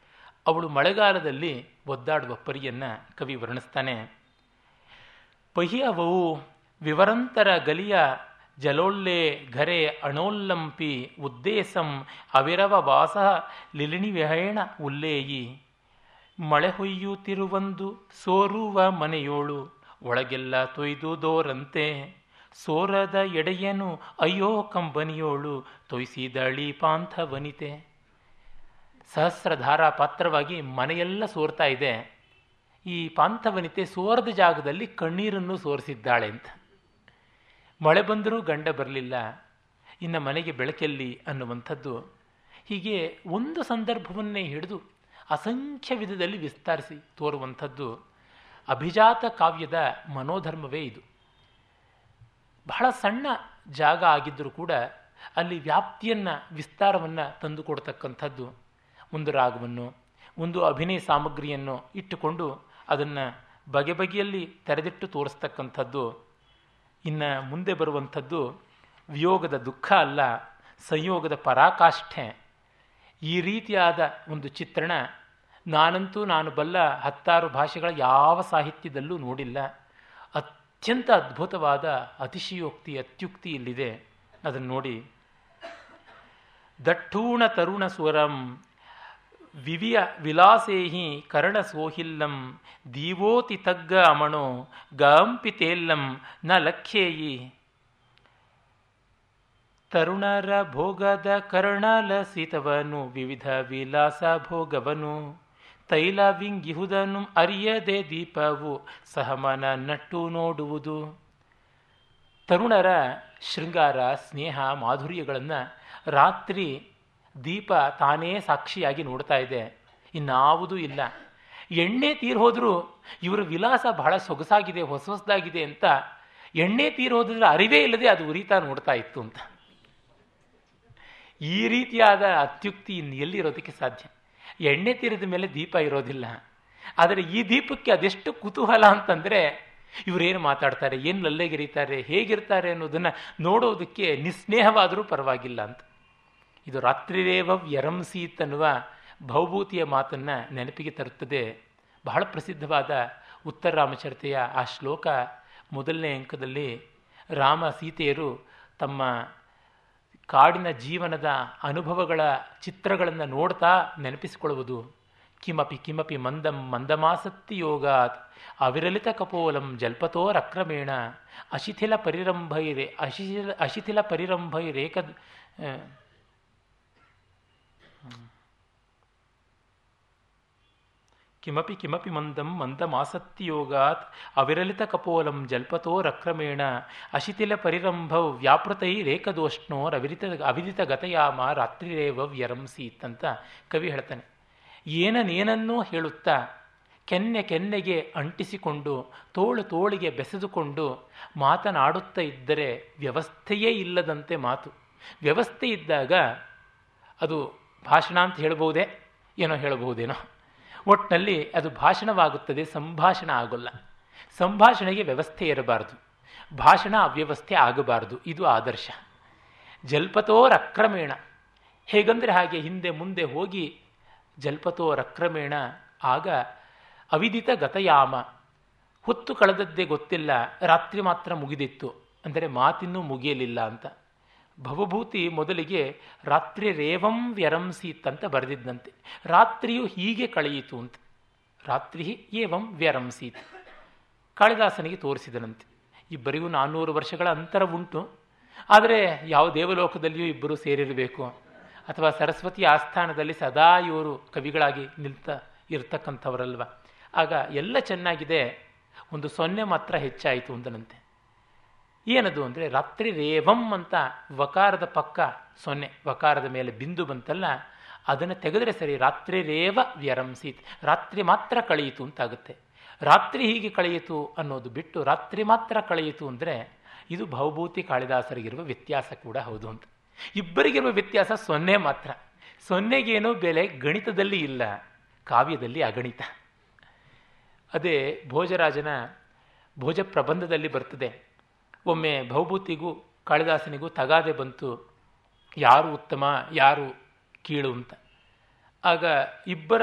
ಅವಳು ಮಳೆಗಾಲದಲ್ಲಿ ಒದ್ದಾಡುವ ಪರಿಯನ್ನು ಕವಿ ವರ್ಣಿಸ್ತಾನೆ. ಪಹಿಯವವು ವಿವರಂತರ ಗಲಿಯ ಜಲೋಲ್ಲೆ ಘರೆ ಅಣೋಲ್ಲಂಪಿ ಉದ್ದೇಶಂ ಅವಿರವ ವಾಸ ಲಿಲಿಣಿ ವಿಹೇಣ ಉಲ್ಲೇಯಿ. ಮಳೆ ಹೊಯ್ಯುತ್ತಿರುವಂದು ಸೋರುವ ಮನೆಯೋಳು ಒಳಗೆಲ್ಲ ತೊಯ್ದುದೋರಂತೆ ಸೋರದ ಎಡೆಯನು ಅಯ್ಯೋ ಕಂಬನಿಯೋಳು ತೊಯ್ಸಿದಳಿ ಪಾಂಥ ವನಿತೆ ಸಹಸ್ರಧಾರ ಪಾತ್ರವಾಗಿ ಮನೆಯೆಲ್ಲ ಸೋರ್ತಾ ಇದೆ. ಈ ಪಾಂಥವನಿತೆ ಸೋರದ ಜಾಗದಲ್ಲಿ ಕಣ್ಣೀರನ್ನು ಸೋರಿಸಿದ್ದಾಳೆ ಅಂತ ಮಳೆ ಬಂದರೂ ಗಂಡ ಬರಲಿಲ್ಲ, ಇನ್ನು ಮನೆಗೆ ಬೆಳಕೆಲ್ಲಿ ಅನ್ನುವಂಥದ್ದು. ಹೀಗೆ ಒಂದು ಸಂದರ್ಭವನ್ನೇ ಹಿಡಿದು ಅಸಂಖ್ಯ ವಿಧದಲ್ಲಿ ವಿಸ್ತರಿಸಿ ತೋರುವಂಥದ್ದು ಅಭಿಜಾತ ಕಾವ್ಯದ ಮನೋಧರ್ಮವೇ ಇದು. ಬಹಳ ಸಣ್ಣ ಜಾಗ ಆಗಿದ್ದರೂ ಕೂಡ ಅಲ್ಲಿ ವ್ಯಾಪ್ತಿಯನ್ನು, ವಿಸ್ತಾರವನ್ನು ತಂದು ಕೊಡ್ತಕ್ಕಂಥದ್ದು ಒಂದು ರಾಗವನ್ನು, ಒಂದು ಅಭಿನಯ ಸಾಮಗ್ರಿಯನ್ನು ಇಟ್ಟುಕೊಂಡು ಅದನ್ನು ಬಗೆ ಬಗೆಯಲ್ಲಿ ತೆರೆದಿಟ್ಟು ತೋರಿಸ್ತಕ್ಕಂಥದ್ದು ಇನ್ನು ಮುಂದೆ ಬರುವಂಥದ್ದು ವಿಯೋಗದ ದುಃಖ ಅಲ್ಲ, ಸಂಯೋಗದ ಪರಾಕಾಷ್ಠೆ. ಈ ರೀತಿಯಾದ ಒಂದು ಚಿತ್ರಣ ನಾನಂತೂ ನಾನು ಬಲ್ಲ ಹತ್ತಾರು ಭಾಷೆಗಳ ಯಾವ ಸಾಹಿತ್ಯದಲ್ಲೂ ನೋಡಿಲ್ಲ. ಅತ್ಯಂತ ಅದ್ಭುತವಾದ ಅತಿಶಯೋಕ್ತಿ, ಅತ್ಯುಕ್ತಿ ಇಲ್ಲಿದೆ. ಅದನ್ನು ನೋಡಿ. ದಟ್ಟೂಣ ತರುಣ ಸ್ವರಂ ವಿವಿಯ ವಿಲಾಸೇಹಿ ಕರ್ಣ ಸೋಹಿಲ್ಲಂ, ದೀವೋತಿ ತಗ್ಗ ಅಮಣೋ ಗಾಂಪಿತೇಲ್ಲಂ ನ ಲಖ್ಯೇಯಿ ತರುಣರ ಭೋಗದ ಕರ್ಣಲಸಿತವನು ವಿವಿಧ ವಿಲಾಸ ಭೋಗವನು. ತೈಲ ವಿಂಗಿಹುದನು ಅರಿಯದೆ ದೀಪವು, ಸಹಮನ ನಟ್ಟು ನೋಡುವುದು. ತರುಣರ ಶೃಂಗಾರ ಸ್ನೇಹ ಮಾಧುರ್ಯಗಳನ್ನು ರಾತ್ರಿ ದೀಪ ತಾನೇ ಸಾಕ್ಷಿಯಾಗಿ ನೋಡ್ತಾ ಇದೆ. ಇನ್ನಾವುದೂ ಇಲ್ಲ. ಎಣ್ಣೆ ತೀರ್ ಹೋದರೂ ಇವರ ವಿಲಾಸ ಬಹಳ ಸೊಗಸಾಗಿದೆ, ಹೊಸ ಹೊಸದಾಗಿದೆ ಅಂತ ಎಣ್ಣೆ ತೀರ್ ಹೋದ್ರೆ ಅರಿವೇ ಇಲ್ಲದೆ ಅದು ಉರಿತಾ ನೋಡ್ತಾ ಇತ್ತು ಅಂತ. ಈ ರೀತಿಯಾದ ಅತ್ಯುಕ್ತಿ ಇನ್ನು ಎಲ್ಲಿರೋದಕ್ಕೆ ಸಾಧ್ಯ? ಎಣ್ಣೆ ತೀರಿದ ಮೇಲೆ ದೀಪ ಇರೋದಿಲ್ಲ. ಆದರೆ ಈ ದೀಪಕ್ಕೆ ಅದೆಷ್ಟು ಕುತೂಹಲ ಅಂತಂದರೆ ಇವರೇನು ಮಾತಾಡ್ತಾರೆ, ಏನು ಲಲ್ಲೆಗಿರಿತಾರೆ, ಹೇಗಿರ್ತಾರೆ ಅನ್ನೋದನ್ನು ನೋಡೋದಕ್ಕೆ ನಿಸ್ನೇಹವಾದರೂ ಪರವಾಗಿಲ್ಲ ಅಂತ. ಇದು ರಾತ್ರಿರೇವ ವ್ಯರಂಸೀತ್ ಅನ್ನುವ ಭೌಭೂತಿಯ ಮಾತನ್ನು ನೆನಪಿಗೆ ತರುತ್ತದೆ. ಬಹಳ ಪ್ರಸಿದ್ಧವಾದ ಉತ್ತರ ರಾಮಚರಿತೆಯ ಆ ಶ್ಲೋಕ ಮೊದಲನೇ ಅಂಕದಲ್ಲಿ ರಾಮ ಸೀತೆಯರು ತಮ್ಮ ಕಾಡಿನ ಜೀವನದ ಅನುಭವಗಳ ಚಿತ್ರಗಳನ್ನು ನೋಡ್ತಾ ನೆನಪಿಸಿಕೊಳ್ಳುವುದು. ಕಿಮಪಿ ಕಿಮಪಿ ಮಂದಂ ಮಂದಮಾಸಕ್ತಿ ಯೋಗಾತ್ ಅವಿರಲಿತ ಕಪೋಲಂ ಜಲ್ಪತೋರಕ್ರಮೇಣ ಅಶಿಥಿಲ ಪರಿರಂಭೈರೆ ಅಶಿಥಿಲ ಅಶಿಥಿಲ ಪರಿರಂಭೈರೇಕ ಕಿಮಪಿ ಕಿಮಪಿ ಮಂದಂ ಮಂದಮಾಸಕ್ತಿಯೋಗಾತ್ ಅವಿರಲಿತ ಕಪೋಲಂ ಜಲ್ಪತೋ ರಕ್ರಮೇಣ ಅಶಿಥಿಲ ಪರಿರಂಭವ್ ರವಿರಿತ ಅವಿರಿತ ಗತಯಾಮ ರಾತ್ರಿರೇವ ವ್ಯರಂಸಿ ಇತ್ತಂತ ಕವಿ ಹೇಳ್ತಾನೆ ಏನನೇನನ್ನೂ ಹೇಳುತ್ತಾ, ಕೆನ್ನೆ ಕೆನ್ನೆಗೆ ಅಂಟಿಸಿಕೊಂಡು, ತೋಳು ತೋಳಿಗೆ ಬೆಸೆದುಕೊಂಡು, ಮಾತನಾಡುತ್ತಾ ಇದ್ದರೆ ವ್ಯವಸ್ಥೆಯೇ ಇಲ್ಲದಂತೆ ಮಾತು. ವ್ಯವಸ್ಥೆ ಇದ್ದಾಗ ಅದು ಭಾಷಣ ಅಂತ ಹೇಳ್ಬೋದೇ ಏನೋ ಹೇಳಬಹುದೇನೋ. ಒಟ್ಟಿನಲ್ಲಿ ಅದು ಭಾಷಣವಾಗುತ್ತದೆ, ಸಂಭಾಷಣ ಆಗೋಲ್ಲ. ಸಂಭಾಷಣೆಗೆ ವ್ಯವಸ್ಥೆ ಇರಬಾರದು. ಭಾಷಣ ಅವ್ಯವಸ್ಥೆ ಆಗಬಾರದು. ಇದು ಆದರ್ಶ. ಜಲ್ಪತೋರಕ್ರಮೇಣ ಹೇಗಂದರೆ ಹಾಗೆ ಹಿಂದೆ ಮುಂದೆ ಹೋಗಿ ಜಲ್ಪತೋರಕ್ರಮೇಣ ಆಗ ಅವಿದಿತ ಗತಯಾಮ. ಹೊತ್ತು ಕಳೆದದ್ದೇ ಗೊತ್ತಿಲ್ಲ, ರಾತ್ರಿ ಮಾತ್ರ ಮುಗಿದಿತ್ತು. ಅಂದರೆ ಮಾತಿನ್ನೂ ಮುಗಿಯಲಿಲ್ಲ ಅಂತ. ಭವಭೂತಿ ಮೊದಲಿಗೆ ರಾತ್ರಿ ರೇವಂ ವ್ಯರಂಸೀತ್ ಅಂತ ಬರೆದಿದ್ದಂತೆ. ರಾತ್ರಿಯು ಹೀಗೆ ಕಳೆಯಿತು ಅಂತ. ರಾತ್ರಿ ಏವಂ ವ್ಯರಂಸೀತ್ ಕಾಳಿದಾಸನಿಗೆ ತೋರಿಸಿದನಂತೆ. ಇಬ್ಬರಿಗೂ ನಾನ್ನೂರು ವರ್ಷಗಳ ಅಂತರ ಉಂಟು. ಆದರೆ ಯಾವ ದೇವಲೋಕದಲ್ಲಿಯೂ ಇಬ್ಬರು ಸೇರಿರಬೇಕು. ಅಥವಾ ಸರಸ್ವತಿ ಆಸ್ಥಾನದಲ್ಲಿ ಸದಾ ಇವರು ಕವಿಗಳಾಗಿ ನಿಲ್ತ ಇರ್ತಕ್ಕಂಥವರಲ್ವ. ಆಗ ಎಲ್ಲ ಚೆನ್ನಾಗಿದೆ. ಒಂದು ಸೊನ್ನೆ ಮಾತ್ರ ಹೆಚ್ಚಾಯಿತು ಅಂತನಂತೆ ಏನದು ಅಂದರೆ ರಾತ್ರಿ ರೇವಂ ಅಂತ ವಕಾರದ ಪಕ್ಕ ಸೊನ್ನೆ, ವಕಾರದ ಮೇಲೆ ಬಿಂದು ಬಂತಲ್ಲ, ಅದನ್ನು ತೆಗೆದರೆ ಸರಿ ರಾತ್ರಿ ರೇವ ವ್ಯರಂಸೀತ್. ರಾತ್ರಿ ಮಾತ್ರ ಕಳೆಯಿತು ಅಂತಾಗುತ್ತೆ. ರಾತ್ರಿ ಹೀಗೆ ಕಳೆಯಿತು ಅನ್ನೋದು ಬಿಟ್ಟು ರಾತ್ರಿ ಮಾತ್ರ ಕಳೆಯಿತು ಅಂದರೆ ಇದು ಭವಭೂತಿ ಕಾಳಿದಾಸರಿಗಿರುವ ವ್ಯತ್ಯಾಸ ಕೂಡ ಹೌದು ಅಂತ. ಇಬ್ಬರಿಗಿರುವ ವ್ಯತ್ಯಾಸ ಸೊನ್ನೆ ಮಾತ್ರ. ಸೊನ್ನೆಗೇನೋ ಬೆಲೆ ಗಣಿತದಲ್ಲಿ ಇಲ್ಲ, ಕಾವ್ಯದಲ್ಲಿ ಅಗಣಿತ. ಅದೇ ಭೋಜರಾಜನ ಭೋಜ ಪ್ರಬಂಧದಲ್ಲಿ ಬರ್ತದೆ. ಒಮ್ಮೆ ಭೌಭೂತಿಗೂ ಕಾಳಿದಾಸನಿಗೂ ತಗಾದೆ ಬಂತು. ಯಾರು ಉತ್ತಮ, ಯಾರು ಕೀಳು ಅಂತ. ಆಗ ಇಬ್ಬರ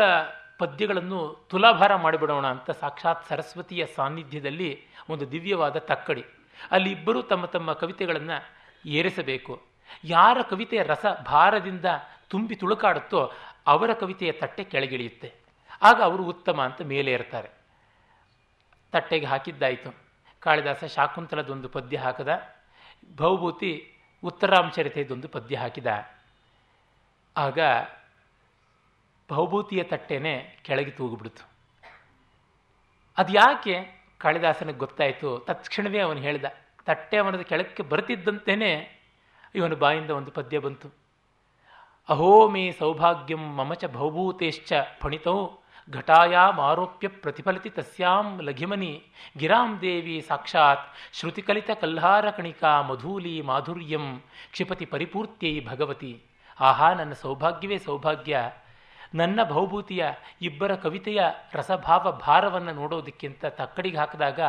ಪದ್ಯಗಳನ್ನು ತುಲಾಭಾರ ಮಾಡಿಬಿಡೋಣ ಅಂತ ಸಾಕ್ಷಾತ್ ಸರಸ್ವತಿಯ ಸಾನ್ನಿಧ್ಯದಲ್ಲಿ ಒಂದು ದಿವ್ಯವಾದ ತಕ್ಕಡಿ. ಅಲ್ಲಿ ಇಬ್ಬರೂ ತಮ್ಮ ತಮ್ಮ ಕವಿತೆಗಳನ್ನು ಏರಿಸಬೇಕು. ಯಾರ ಕವಿತೆಯ ರಸ ಭಾರದಿಂದ ತುಂಬಿ ತುಳುಕಾಡುತ್ತೋ ಅವರ ಕವಿತೆಯ ತಟ್ಟೆ ಕೆಳಗಿಳಿಯುತ್ತೆ. ಆಗ ಅವರು ಉತ್ತಮ ಅಂತ ಮೇಲೆ ಇರ್ತಾರೆ ತಟ್ಟೆಗೆ ಹಾಕಿದ್ದಾಯಿತು. ಕಾಳಿದಾಸ ಶಾಕುಂತಲದೊಂದು ಪದ್ಯ ಹಾಕದ. ಭೌಭೂತಿ ಉತ್ತರಾಮಚರಿತೆಯದೊಂದು ಪದ್ಯ ಹಾಕಿದ. ಆಗ ಭೌಭೂತಿಯ ತಟ್ಟೆನೇ ಕೆಳಗೆ ತೂಗಿಬಿಡ್ತು. ಅದು ಯಾಕೆ ಕಾಳಿದಾಸನಿಗೆ ಗೊತ್ತಾಯಿತು? ತತ್ಕ್ಷಣವೇ ಅವನು ಹೇಳಿದ, ತಟ್ಟೆ ಅವನದ ಕೆಳಕ್ಕೆ ಬರ್ತಿದ್ದಂತೆಯೇ ಇವನ ಬಾಯಿಂದ ಒಂದು ಪದ್ಯ ಬಂತು. ಅಹೋ ಮೇ ಸೌಭಾಗ್ಯಂ ಮಮಚ ಭೌಭೂತೇಶ್ಚ ಫಣಿತೌ ಘಟಾಯಾಮ್ ಆರೋಪ್ಯ ಪ್ರತಿಫಲಿತಿ ತಸ್ಯಾಂ ಲಘಿಮನಿ. ಗಿರಾಂ ದೇವಿ ಸಾಕ್ಷಾತ್ ಶ್ರುತಿಕಲಿತ ಕಲ್ಹಾರ ಕಣಿಕಾ ಮಧೂಲಿ ಮಾಧುರ್ಯಂ ಕ್ಷಿಪತಿ ಪರಿಪೂರ್ತ್ಯೈ ಭಗವತಿ. ಆಹಾ, ನನ್ನ ಸೌಭಾಗ್ಯವೇ ಸೌಭಾಗ್ಯ. ನನ್ನ ಭೌಭೂತಿಯ ಇಬ್ಬರ ಕವಿತೆಯ ರಸಭಾವ ಭಾರವನ್ನು ನೋಡೋದಕ್ಕಿಂತ ತಕ್ಕಡಿಗೆ ಹಾಕಿದಾಗ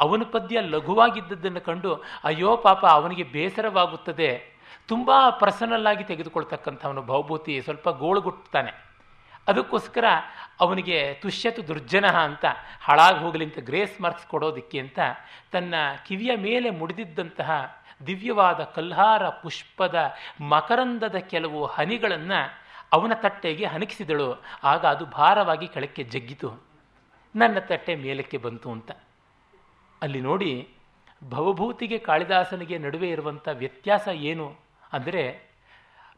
ಅವನ ಪದ್ಯ ಲಘುವಾಗಿದ್ದದ್ದನ್ನು ಕಂಡು ಅಯ್ಯೋ ಪಾಪ ಅವನಿಗೆ ಬೇಸರವಾಗುತ್ತದೆ. ತುಂಬ ಪರ್ಸನಲ್ ಆಗಿ ತೆಗೆದುಕೊಳ್ತಕ್ಕಂಥವನು ಭೌಭೂತಿ ಸ್ವಲ್ಪ ಗೋಳುಗುಟ್ತಾನೆ ಅದಕ್ಕೋಸ್ಕರ ಅವನಿಗೆ ತುಷ್ಯತು ದುರ್ಜನ ಅಂತ ಹಾಳಾಗಿ ಹೋಗಲಿ ಅಂತ ಗ್ರೇಸ್ ಮಾರ್ಕ್ಸ್ ಕೊಡೋದಕ್ಕೆ ಅಂತ ತನ್ನ ಕಿವಿಯ ಮೇಲೆ ಮುಡಿದಿದ್ದಂತಹ ದಿವ್ಯವಾದ ಕಲ್ಹಾರ ಪುಷ್ಪದ ಮಕರಂದದ ಕೆಲವು ಹನಿಗಳನ್ನು ಅವನ ತಟ್ಟೆಗೆ ಹನಕಿಸಿದಳು ಆಗ ಅದು ಭಾರವಾಗಿ ಕೆಳಕ್ಕೆ ಜಗ್ಗಿತು. ನನ್ನ ತಟ್ಟೆ ಮೇಲಕ್ಕೆ ಬಂತು ಅಂತ. ಅಲ್ಲಿ ನೋಡಿ ಭವಭೂತಿಗೆ ಕಾಳಿದಾಸನಿಗೆ ನಡುವೆ ಇರುವಂಥ ವ್ಯತ್ಯಾಸ ಏನು? ಅಂದರೆ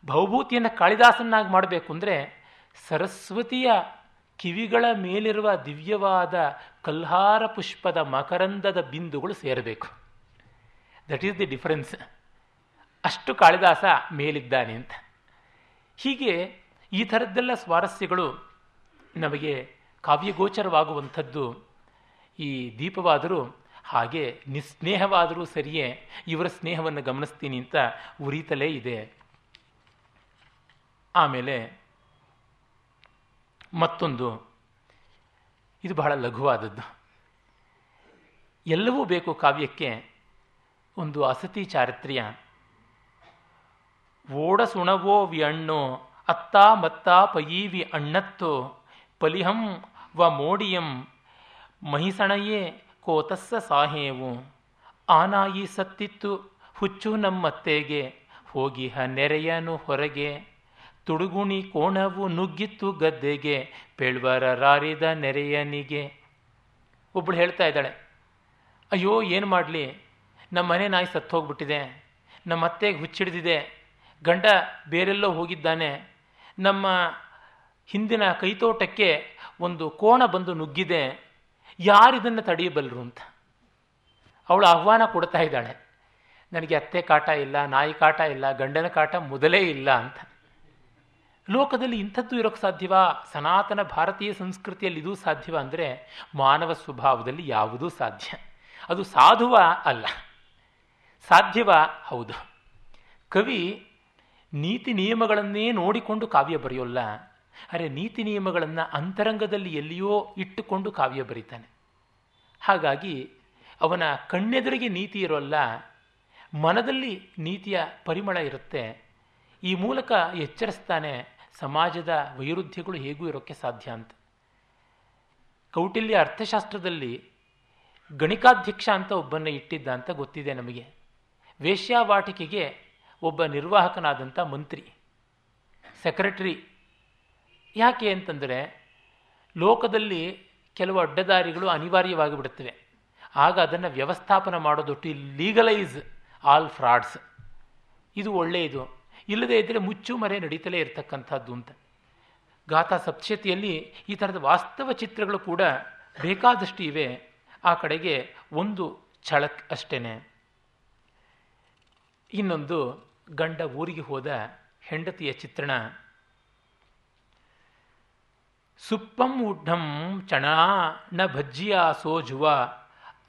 ಭವಭೂತಿಯನ್ನು ಕಾಳಿದಾಸನಾಗಿ ಮಾಡಬೇಕು ಅಂದರೆ ಸರಸ್ವತಿಯ ಕಿವಿಗಳ ಮೇಲಿರುವ ದಿವ್ಯವಾದ ಕಲ್ಹಾರ ಪುಷ್ಪದ ಮಕರಂದದ ಬಿಂದುಗಳು ಸೇರಬೇಕು. ದಟ್ ಈಸ್ ದಿ ಡಿಫರೆನ್ಸ್ ಅಷ್ಟು ಕಾಳಿದಾಸ ಮೇಲಿದ್ದಾನೆ ಅಂತ. ಹೀಗೆ ಈ ಥರದ್ದೆಲ್ಲ ಸ್ವಾರಸ್ಯಗಳು ನಮಗೆ ಕಾವ್ಯಗೋಚರವಾಗುವಂಥದ್ದು. ಈ ದೀಪವಾದರೂ ಹಾಗೆ ನಿಸ್ನೇಹವಾದರೂ ಸರಿಯೇ ಇವರ ಸ್ನೇಹವನ್ನು ಗಮನಿಸ್ತೀನಿ ಅಂತ ಉರಿತಲೇ ಇದೆ. ಆಮೇಲೆ ಮತ್ತೊಂದು. ಇದು ಬಹಳ ಲಘುವಾದದ್ದು. ಎಲ್ಲವೂ ಬೇಕು ಕಾವ್ಯಕ್ಕೆ ಒಂದು ಅಸತಿ ಚಾರಿತ್ರ್ಯ. ಓಡ ಸುಣವೋ ವಿ ಅಣ್ಣು ಅತ್ತ ಮತ್ತ ಪಯೀವಿ ಅಣ್ಣತ್ತು, ಪಲಿಹಂ ವ ಮೋಡಿಯಂ, ಮಹಿಸಣಯೇ ಕೋತಸ್ಸ ಸಾಹೇವು. ಆನಾಯಿ ಸತ್ತಿತ್ತು ಹುಚ್ಚು ನಮ್ಮತ್ತೆಗೆ ಹೋಗಿಹ ನೆರೆಯನು ಹೊರಗೆ. ತುಡುಗುಣಿ ಕೋಣವು ನುಗ್ಗಿತ್ತು ಗದ್ದೆಗೆ, ಪೇಳ್ವರ ರಾರಿದ ನೆರೆಯನಿಗೆ. ಒಬ್ಬಳು ಹೇಳ್ತಾ ಇದ್ದಾಳೆ, ಅಯ್ಯೋ, ಏನು ಮಾಡಲಿ? ನಮ್ಮ ಮನೆ ನಾಯಿ ಸತ್ತು ಹೋಗ್ಬಿಟ್ಟಿದೆ ನಮ್ಮ ಅತ್ತೆಗೆ ಹುಚ್ಚಿಡ್ದಿದೆ, ಗಂಡ ಬೇರೆಲ್ಲೋ ಹೋಗಿದ್ದಾನೆ, ನಮ್ಮ ಹಿಂದಿನ ಕೈತೋಟಕ್ಕೆ ಒಂದು ಕೋಣ ಬಂದು ನುಗ್ಗಿದೆ ಯಾರಿದನ್ನು ತಡೆಯಬಲ್ಲರು ಅಂತ. ಅವಳು ಆಹ್ವಾನ ಕೊಡ್ತಾ ಇದ್ದಾಳೆ, ನನಗೆ ಅತ್ತೆ ಕಾಟ ಇಲ್ಲ, ನಾಯಿ ಕಾಟ ಇಲ್ಲ, ಗಂಡನ ಕಾಟ ಮೊದಲೇ ಇಲ್ಲ ಅಂತ. ಲೋಕದಲ್ಲಿ ಇಂಥದ್ದು ಇರೋಕ್ಕೆ ಸಾಧ್ಯವಾ? ಸನಾತನ ಭಾರತೀಯ ಸಂಸ್ಕೃತಿಯಲ್ಲಿ ಇದು ಸಾಧ್ಯವ ಅಂದರೆ ಮಾನವ ಸ್ವಭಾವದಲ್ಲಿ ಯಾವುದೂ ಸಾಧ್ಯ. ಅದು ಸಾಧುವ ಅಲ್ಲ. ಸಾಧ್ಯವ? ಹೌದು. ಕವಿ ನೀತಿ ನಿಯಮಗಳನ್ನೇ ನೋಡಿಕೊಂಡು ಕಾವ್ಯ ಬರೆಯೋಲ್ಲ. ಅರೆ ನೀತಿ ನಿಯಮಗಳನ್ನು ಅಂತರಂಗದಲ್ಲಿ ಎಲ್ಲಿಯೋ ಇಟ್ಟುಕೊಂಡು ಕಾವ್ಯ ಬರೀತಾನೆ. ಹಾಗಾಗಿ ಅವನ ಕಣ್ಣೆದುರಿಗೆ ನೀತಿ ಇರೋಲ್ಲ. ಮನದಲ್ಲಿ ನೀತಿಯ ಪರಿಮಳ ಇರುತ್ತೆ. ಈ ಮೂಲಕ ಎಚ್ಚರಿಸ್ತಾನೆ ಸಮಾಜದ ವೈರುಧ್ಯಗಳು ಹೇಗೂ ಇರೋಕ್ಕೆ ಸಾಧ್ಯ ಅಂತ. ಕೌಟಿಲ್ಯ ಅರ್ಥಶಾಸ್ತ್ರದಲ್ಲಿ ಗಣಿಕಾಧ್ಯಕ್ಷ ಅಂತ ಒಬ್ಬನ್ನ ಇಟ್ಟಿದ್ದ ಅಂತ ಗೊತ್ತಿದೆ ನಮಗೆ. ವೇಶ್ಯಾವಾಟಿಕೆಗೆ ಒಬ್ಬ ನಿರ್ವಾಹಕನಾದಂಥ ಮಂತ್ರಿ, ಸೆಕ್ರೆಟರಿ. ಯಾಕೆ ಅಂತಂದರೆ ಲೋಕದಲ್ಲಿ ಕೆಲವು ಅಡ್ಡದಾರಿಗಳು ಅನಿವಾರ್ಯವಾಗಿ ಬಿಡುತ್ತವೆ ಆಗ ಅದನ್ನು ವ್ಯವಸ್ಥಾಪನ ಮಾಡೋದು ಟು ಲೀಗಲೈಸ್ ಆಲ್ ಫ್ರಾಡ್ಸ್ ಇದು ಒಳ್ಳೆಯದು. ಇಲ್ಲದೇ ಇದ್ದರೆ ಮುಚ್ಚು ಮರೆ ನಡೀತಲೇ ಇರತಕ್ಕಂಥದ್ದು ಅಂತ. ಗಾಥಾ ಸಪ್ತಶತಿಯಲ್ಲಿ ಈ ಥರದ ವಾಸ್ತವ ಚಿತ್ರಗಳು ಕೂಡ ಬೇಕಾದಷ್ಟು ಇವೆ. ಆ ಕಡೆಗೆ ಒಂದು ಛಳಕ್ ಅಷ್ಟೇ ಇನ್ನೊಂದು ಗಂಡ ಊರಿಗೆ ಹೋದ ಹೆಂಡತಿಯ ಚಿತ್ರಣ. ಸುಪ್ಪಂ ಉಡ್ಢಂ ಚಣ ನ ಭಜ್ಜಿಯ ಸೋಜುವ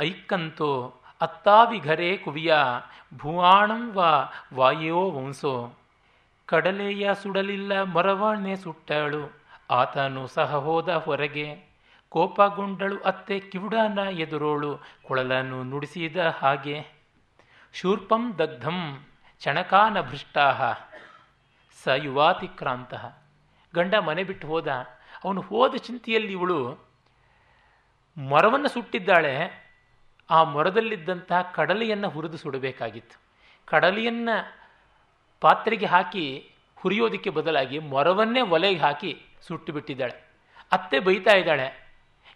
ಐಕ್ಕಂತೋ ಅತ್ತಾವಿಘರೆ ಕುವಿಯ, ಭುವಾಣಂ ವ ವಾಯೋ ವಂಸೋ. ಕಡಲೆಯ ಸುಡಲಿಲ್ಲ ಮರವಾಣೆ ಸುಟ್ಟಳು. ಆತನು ಸಹ ಹೋದ ಹೊರಗೆ. ಕೋಪಗೊಂಡಳು ಅತ್ತೆ ಕಿವುಡಾನ ಎದುರೋಳು. ಕೊಳಲನ್ನು ನುಡಿಸಿದ ಹಾಗೆ, ಶೂರ್ಪಂ ದಗ್ಧಂ ಚಣಕಾನ ಭೃಷ್ಟಾ ಸ ಯುವಾತಿಕ್ರಾಂತ. ಗಂಡ ಮನೆ ಬಿಟ್ಟು ಹೋದ. ಅವನು ಹೋದ ಚಿಂತೆಯಲ್ಲಿ ಇವಳು, ಮರವನ್ನು ಸುಟ್ಟಿದ್ದಾಳೆ. ಆ ಮರದಲ್ಲಿದ್ದಂತಹ ಕಡಲೆಯನ್ನು ಹುರಿದು ಸುಡಬೇಕಾಗಿತ್ತು. ಕಡಲೆಯನ್ನು ಪಾತ್ರೆಗೆ ಹಾಕಿ ಹುರಿಯೋದಕ್ಕೆ ಬದಲಾಗಿ ಮೊರವನ್ನೇ ಒಲೆಗೆ ಹಾಕಿ ಸುಟ್ಟು ಬಿಟ್ಟಿದ್ದಾಳೆ ಅತ್ತೆ ಬೈತಾ ಇದ್ದಾಳೆ,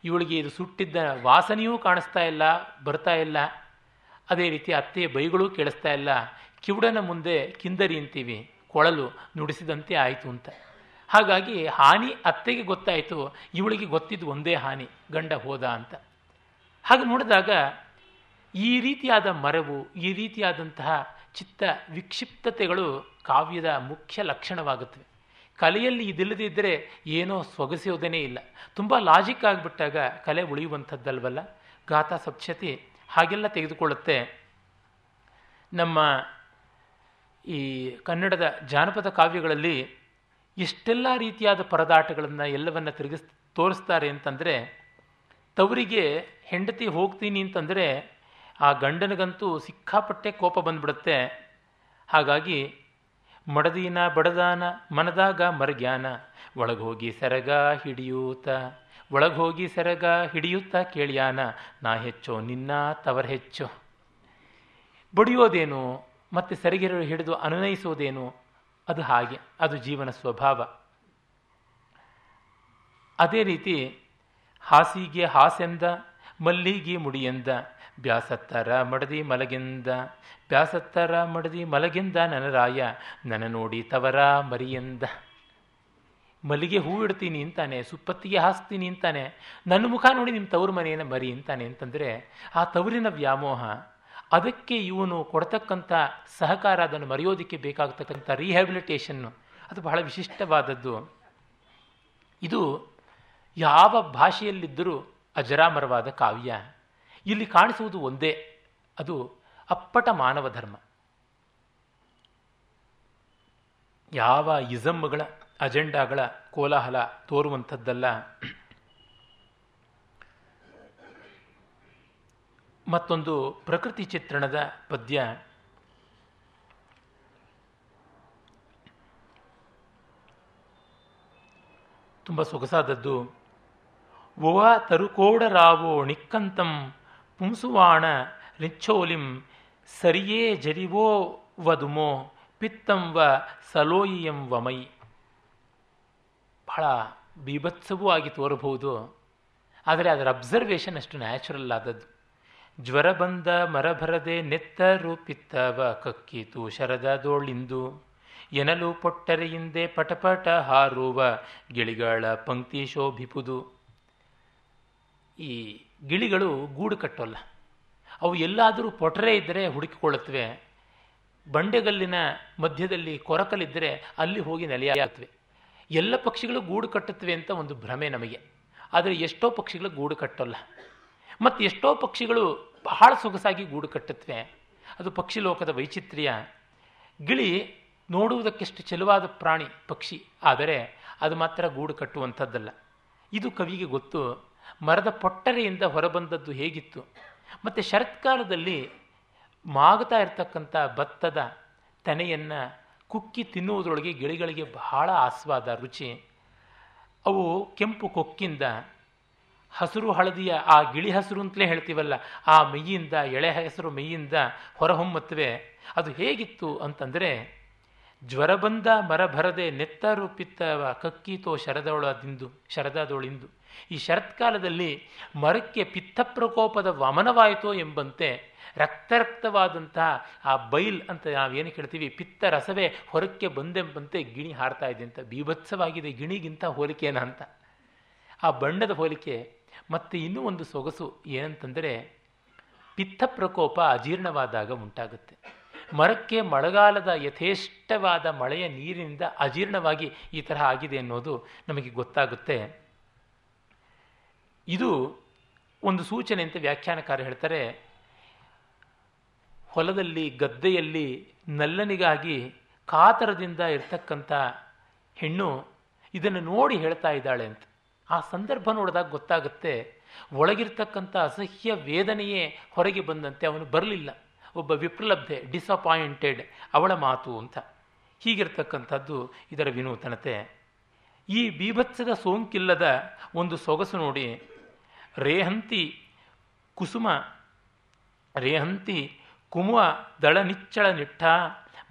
ಇವಳಿಗೆ ಇದು ಸುಟ್ಟಿದ್ದ ವಾಸನೆಯೂ ಕಾಣಿಸ್ತಾ ಇಲ್ಲ, ಬರ್ತಾ ಇಲ್ಲ. ಅದೇ ರೀತಿ ಅತ್ತೆಯ ಬೈಗಳು ಕೇಳಿಸ್ತಾ ಇಲ್ಲ. ಕಿವುಡನ ಮುಂದೆ ಕಿಂದರಿ ಅಂತೀವಿ, ಕೊಳಲು ನುಡಿಸಿದಂತೆ ಆಯಿತು ಅಂತ. ಹಾಗಾಗಿ ಹಾನಿ ಅತ್ತೆಗೆ ಗೊತ್ತಾಯಿತು, ಇವಳಿಗೆ ಗೊತ್ತಿದ್ದು ಒಂದೇ ಹಾನಿ, ಗಂಡ ಹೋದ ಅಂತ. ಹಾಗೆ ನೋಡಿದಾಗ ಈ ರೀತಿಯಾದ ಮರವು, ಈ ರೀತಿಯಾದಂತಹ ಚಿತ್ತ ವಿಕ್ಷಿಪ್ತತೆಗಳು ಕಾವ್ಯದ ಮುಖ್ಯ ಲಕ್ಷಣವಾಗುತ್ತವೆ. ಕಲೆಯಲ್ಲಿ ಇದಿಲ್ಲದಿದ್ದರೆ ಏನೋ ಸೊಗಸೋದೇ ಇಲ್ಲ. ತುಂಬ ಲಾಜಿಕ್ ಆಗಿಬಿಟ್ಟಾಗ ಕಲೆ ಉಳಿಯುವಂಥದ್ದಲ್ವಲ್ಲ? ಗಾಥಾ ಸಪ್ಶತಿ ಹಾಗೆಲ್ಲ ತೆಗೆದುಕೊಳ್ಳುತ್ತೆ. ನಮ್ಮ ಈ ಕನ್ನಡದ ಜಾನಪದ ಕಾವ್ಯಗಳಲ್ಲಿ ಎಷ್ಟೆಲ್ಲ ರೀತಿಯಾದ ಪರದಾಟಗಳನ್ನು ಎಲ್ಲವನ್ನು ತಿರುಗಿಸ್ ತೋರಿಸ್ತಾರೆ ಅಂತಂದರೆ, ತವರಿಗೆ ಹೆಂಡತಿ ಹೋಗ್ತೀನಿ ಅಂತಂದರೆ ಆ ಗಂಡನಿಗಂತೂ ಸಿಕ್ಕಾಪಟ್ಟೆ ಕೋಪ ಬಂದ್ಬಿಡುತ್ತೆ. ಹಾಗಾಗಿ ಮಡದೀನ ಬಡದಾನ ಮನದಾಗ ಮರಗ್ಯಾನ ಒಳಗೋಗಿ ಸೆರಗ ಹಿಡಿಯೂತ ಒಳಗೋಗಿ ಸೆರಗ ಹಿಡಿಯುತ್ತಾ ಕೇಳಿಯಾನ, ನಾ ಹೆಚ್ಚೋ ನಿನ್ನ ತವರ್ ಹೆಚ್ಚು. ಬಡಿಯೋದೇನು ಮತ್ತು ಸೆರಗಿರ ಹಿಡಿದು ಅನುನಯಿಸೋದೇನು, ಅದು ಹಾಗೆ, ಅದು ಜೀವನ ಸ್ವಭಾವ. ಅದೇ ರೀತಿ ಹಾಸಿಗೆ ಹಾಸೆಂದ, ಮಲ್ಲಿಗೆ ಮುಡಿಯೆಂದ ಬ್ಯಾಸತ್ತರ ಮಡದಿ ಮಲಗಿಂದ, ಬ್ಯಾಸತ್ತರ ಮಡದಿ ಮಲಗಿಂದ ನನರಾಯ ನನ ನೋಡಿ ತವರ ಮರಿಯಿಂದ. ಮಲ್ಲಿಗೆ ಹೂ ಇಡ್ತೀನಿ ಅಂತಾನೆ, ಸುಪ್ಪತ್ತಿಗೆ ಹಾಸ್ತೀನಿ ಅಂತಾನೆ, ನನ್ನ ಮುಖ ನೋಡಿ ನಿಮ್ಮ ತವರು ಮನೆಯನ್ನು ಮರಿ ಅಂತಾನೆ ಅಂತಂದರೆ, ಆ ತವರಿನ ವ್ಯಾಮೋಹ, ಅದಕ್ಕೆ ಇವನು ಕೊಡ್ತಕ್ಕಂಥ ಸಹಕಾರ ಅದನ್ನು ಮರೆಯೋದಕ್ಕೆ ಬೇಕಾಗ್ತಕ್ಕಂಥ ರಿಹ್ಯಾಬಿಲಿಟೇಷನ್ನು ಅದು ಬಹಳ ವಿಶಿಷ್ಟವಾದದ್ದು. ಇದು ಯಾವ ಭಾಷೆಯಲ್ಲಿದ್ದರೂ ಅಜರಾಮರವಾದ ಕಾವ್ಯ. ಇಲ್ಲಿ ಕಾಣಿಸುವುದು ಒಂದೇ. ಅದು ಅಪ್ಪಟ ಮಾನವ ಧರ್ಮ. ಯಾವ ಇಸಮ್ಗಳ ಅಜೆಂಡಾಗಳ ಕೋಲಾಹಲ ತೋರುವಂಥದ್ದಲ್ಲ. ಮತ್ತೊಂದು ಪ್ರಕೃತಿ ಚಿತ್ರಣದ ಪದ್ಯ. ತುಂಬ ಸೊಗಸಾದದ್ದು. ಓವಾ ತರುಕೋಡರಾವೋ ನಿಕ್ಕಂತಂ ಪುಂಸುವಾಣ ರಿಚ್ಛೋಲಿಂ ಸರಿಯೇ ಜರಿವೋ ವದುಮೋ ಪಿತ್ತಂ ವ ಸಲೋಯಿಯಂ ವಮೈ. ಬಹಳ ಬೀಭತ್ಸವೂ ಆಗಿ ತೋರಬಹುದು. ಆದರೆ ಅದರ ಅಬ್ಸರ್ವೇಷನ್ ಅಷ್ಟು ನ್ಯಾಚುರಲ್ ಆದದ್ದು. ಜ್ವರ ಬಂದ ಮರ ಬರದೆ ನೆತ್ತರು ಪಿತ್ತವ ಕಕ್ಕಿತು ಶರದ ದೋಳಿಂದು. ಎನಲು ಪೊಟ್ಟರೆಯಿಂದೆ ಪಟಪಟ ಹಾರುವ ಗಿಳಿಗಳ ಪಂಕ್ತಿ ಶೋಭಿಪುದು. ಈ ಗಿಳಿಗಳು ಗೂಡು ಕಟ್ಟೋಲ್ಲ. ಅವು ಎಲ್ಲಾದರೂ ಪೊಟರೆ ಇದ್ದರೆ ಹುಡುಕಿಕೊಳ್ಳುತ್ತವೆ. ಬಂಡೆಗಲ್ಲಿನ ಮಧ್ಯದಲ್ಲಿ ಕೊರಕಲಿದ್ದರೆ ಅಲ್ಲಿ ಹೋಗಿ ನೆಲೆಯಾಗುತ್ತವೆ. ಎಲ್ಲ ಪಕ್ಷಿಗಳು ಗೂಡು ಕಟ್ಟುತ್ತವೆ ಅಂತ ಒಂದು ಭ್ರಮೆ ನಮಗೆ. ಆದರೆ ಎಷ್ಟೋ ಪಕ್ಷಿಗಳು ಗೂಡು ಕಟ್ಟೋಲ್ಲ. ಮತ್ತು ಎಷ್ಟೋ ಪಕ್ಷಿಗಳು ಬಹಳ ಸೊಗಸಾಗಿ ಗೂಡು ಕಟ್ಟುತ್ತವೆ. ಅದು ಪಕ್ಷಿ ಲೋಕದ ವೈಚಿತ್ರ್ಯ. ಗಿಳಿ ನೋಡುವುದಕ್ಕೆಷ್ಟು ಚೆಲುವಾದ ಪ್ರಾಣಿ ಪಕ್ಷಿ. ಆದರೆ ಅದು ಮಾತ್ರ ಗೂಡು ಕಟ್ಟುವಂಥದ್ದಲ್ಲ. ಇದು ಕವಿಗೆ ಗೊತ್ತು. ಮರದ ಪೊಟ್ಟರೆಯಿಂದ ಹೊರಬಂದದ್ದು ಹೇಗಿತ್ತು? ಮತ್ತು ಶರತ್ಕಾಲದಲ್ಲಿ ಮಾಗುತ್ತಾ ಇರತಕ್ಕಂಥ ಭತ್ತದ ತೆನೆಯನ್ನು ಕುಕ್ಕಿ ತಿನ್ನುವುದರೊಳಗೆ ಗಿಳಿಗಳಿಗೆ ಬಹಳ ಆಸ್ವಾದ, ರುಚಿ. ಅವು ಕೆಂಪು ಕೊಕ್ಕಿಂದ, ಹಸಿರು ಹಳದಿಯ, ಆ ಗಿಳಿ ಹಸಿರು ಅಂತಲೇ ಹೇಳ್ತೀವಲ್ಲ, ಆ ಮೈಯಿಂದ, ಎಳೆ ಹೆಸರು ಮೈಯಿಂದ ಹೊರಹೊಮ್ಮತ್ವೆ ಅದು ಹೇಗಿತ್ತು ಅಂತಂದರೆ, ಜ್ವರ ಬಂದ ಮರ ಭರದೆ ನೆತ್ತರು ಪಿತ್ತವ ಕಕ್ಕೀತೋ ಶರದೊಳದಿಂದು ಶರದದೊಳಿಂದು. ಈ ಶರತ್ಕಾಲದಲ್ಲಿ ಮರಕ್ಕೆ ಪಿತ್ತ ಪ್ರಕೋಪದ ವಮನವಾಯಿತೋ ಎಂಬಂತೆ ರಕ್ತರಕ್ತವಾದಂತಹ ಆ ಬೈಲ್ ಅಂತ ನಾವೇನು ಕೇಳ್ತೀವಿ ಪಿತ್ತ ರಸವೇ ಹೊರಕ್ಕೆ ಬಂದೆಂಬಂತೆ ಗಿಣಿ ಹಾರ್ತಾ ಇದೆ ಅಂತ, ಬೀಭತ್ಸವಾಗಿದೆ ಗಿಣಿಗಿಂತ ಹೋಲಿಕೆನ ಅಂತ. ಆ ಬಣ್ಣದ ಹೋಲಿಕೆ, ಮತ್ತು ಇನ್ನೂ ಒಂದು ಸೊಗಸು ಏನಂತಂದರೆ ಪಿತ್ತ ಪ್ರಕೋಪ ಅಜೀರ್ಣವಾದಾಗ ಉಂಟಾಗುತ್ತೆ. ಮರಕ್ಕೆ ಮಳೆಗಾಲದ ಯಥೇಷ್ಟವಾದ ಮಳೆಯ ನೀರಿನಿಂದ ಅಜೀರ್ಣವಾಗಿ ಈ ತರಹ ಆಗಿದೆ ಅನ್ನೋದು ನಮಗೆ ಗೊತ್ತಾಗುತ್ತೆ. ಇದು ಒಂದು ಸೂಚನೆ ಅಂತ ವ್ಯಾಖ್ಯಾನಕಾರ ಹೇಳ್ತಾರೆ, ಹೊಲದಲ್ಲಿ, ಗದ್ದೆಯಲ್ಲಿ ನಲ್ಲನಿಗಾಗಿ ಕಾತರದಿಂದ ಇರ್ತಕ್ಕಂಥ ಹೆಣ್ಣು ಇದನ್ನು ನೋಡಿ ಹೇಳ್ತಾ ಇದ್ದಾಳೆ ಅಂತ. ಆ ಸಂದರ್ಭ ನೋಡಿದಾಗ ಗೊತ್ತಾಗುತ್ತೆ ಒಳಗಿರ್ತಕ್ಕಂಥ ಅಸಹ್ಯ ವೇದನೆಯೇ ಹೊರಗೆ ಬಂದಂತೆ ಅವನು ಬರಲಿಲ್ಲ. ಒಬ್ಬ ವಿಪ್ರಲಬ್ಧೆ ಡಿಸಪಾಯಿಂಟೆಡ್ ಅವಳ ಮಾತು ಅಂತ. ಹೀಗಿರ್ತಕ್ಕಂಥದ್ದು ಇದರ ವಿನೂತನತೆ. ಈ ಬೀಭತ್ಸದ ಸೋಂಕಿಲ್ಲದ ಒಂದು ಸೊಗಸು ನೋಡಿ ರೇಹಂತಿ ಕುಸುಮ, ರೇಹಂತಿ ಕುಮುವ ದಳ ನಿಚ್ಚಳ ನಿಟ್ಟ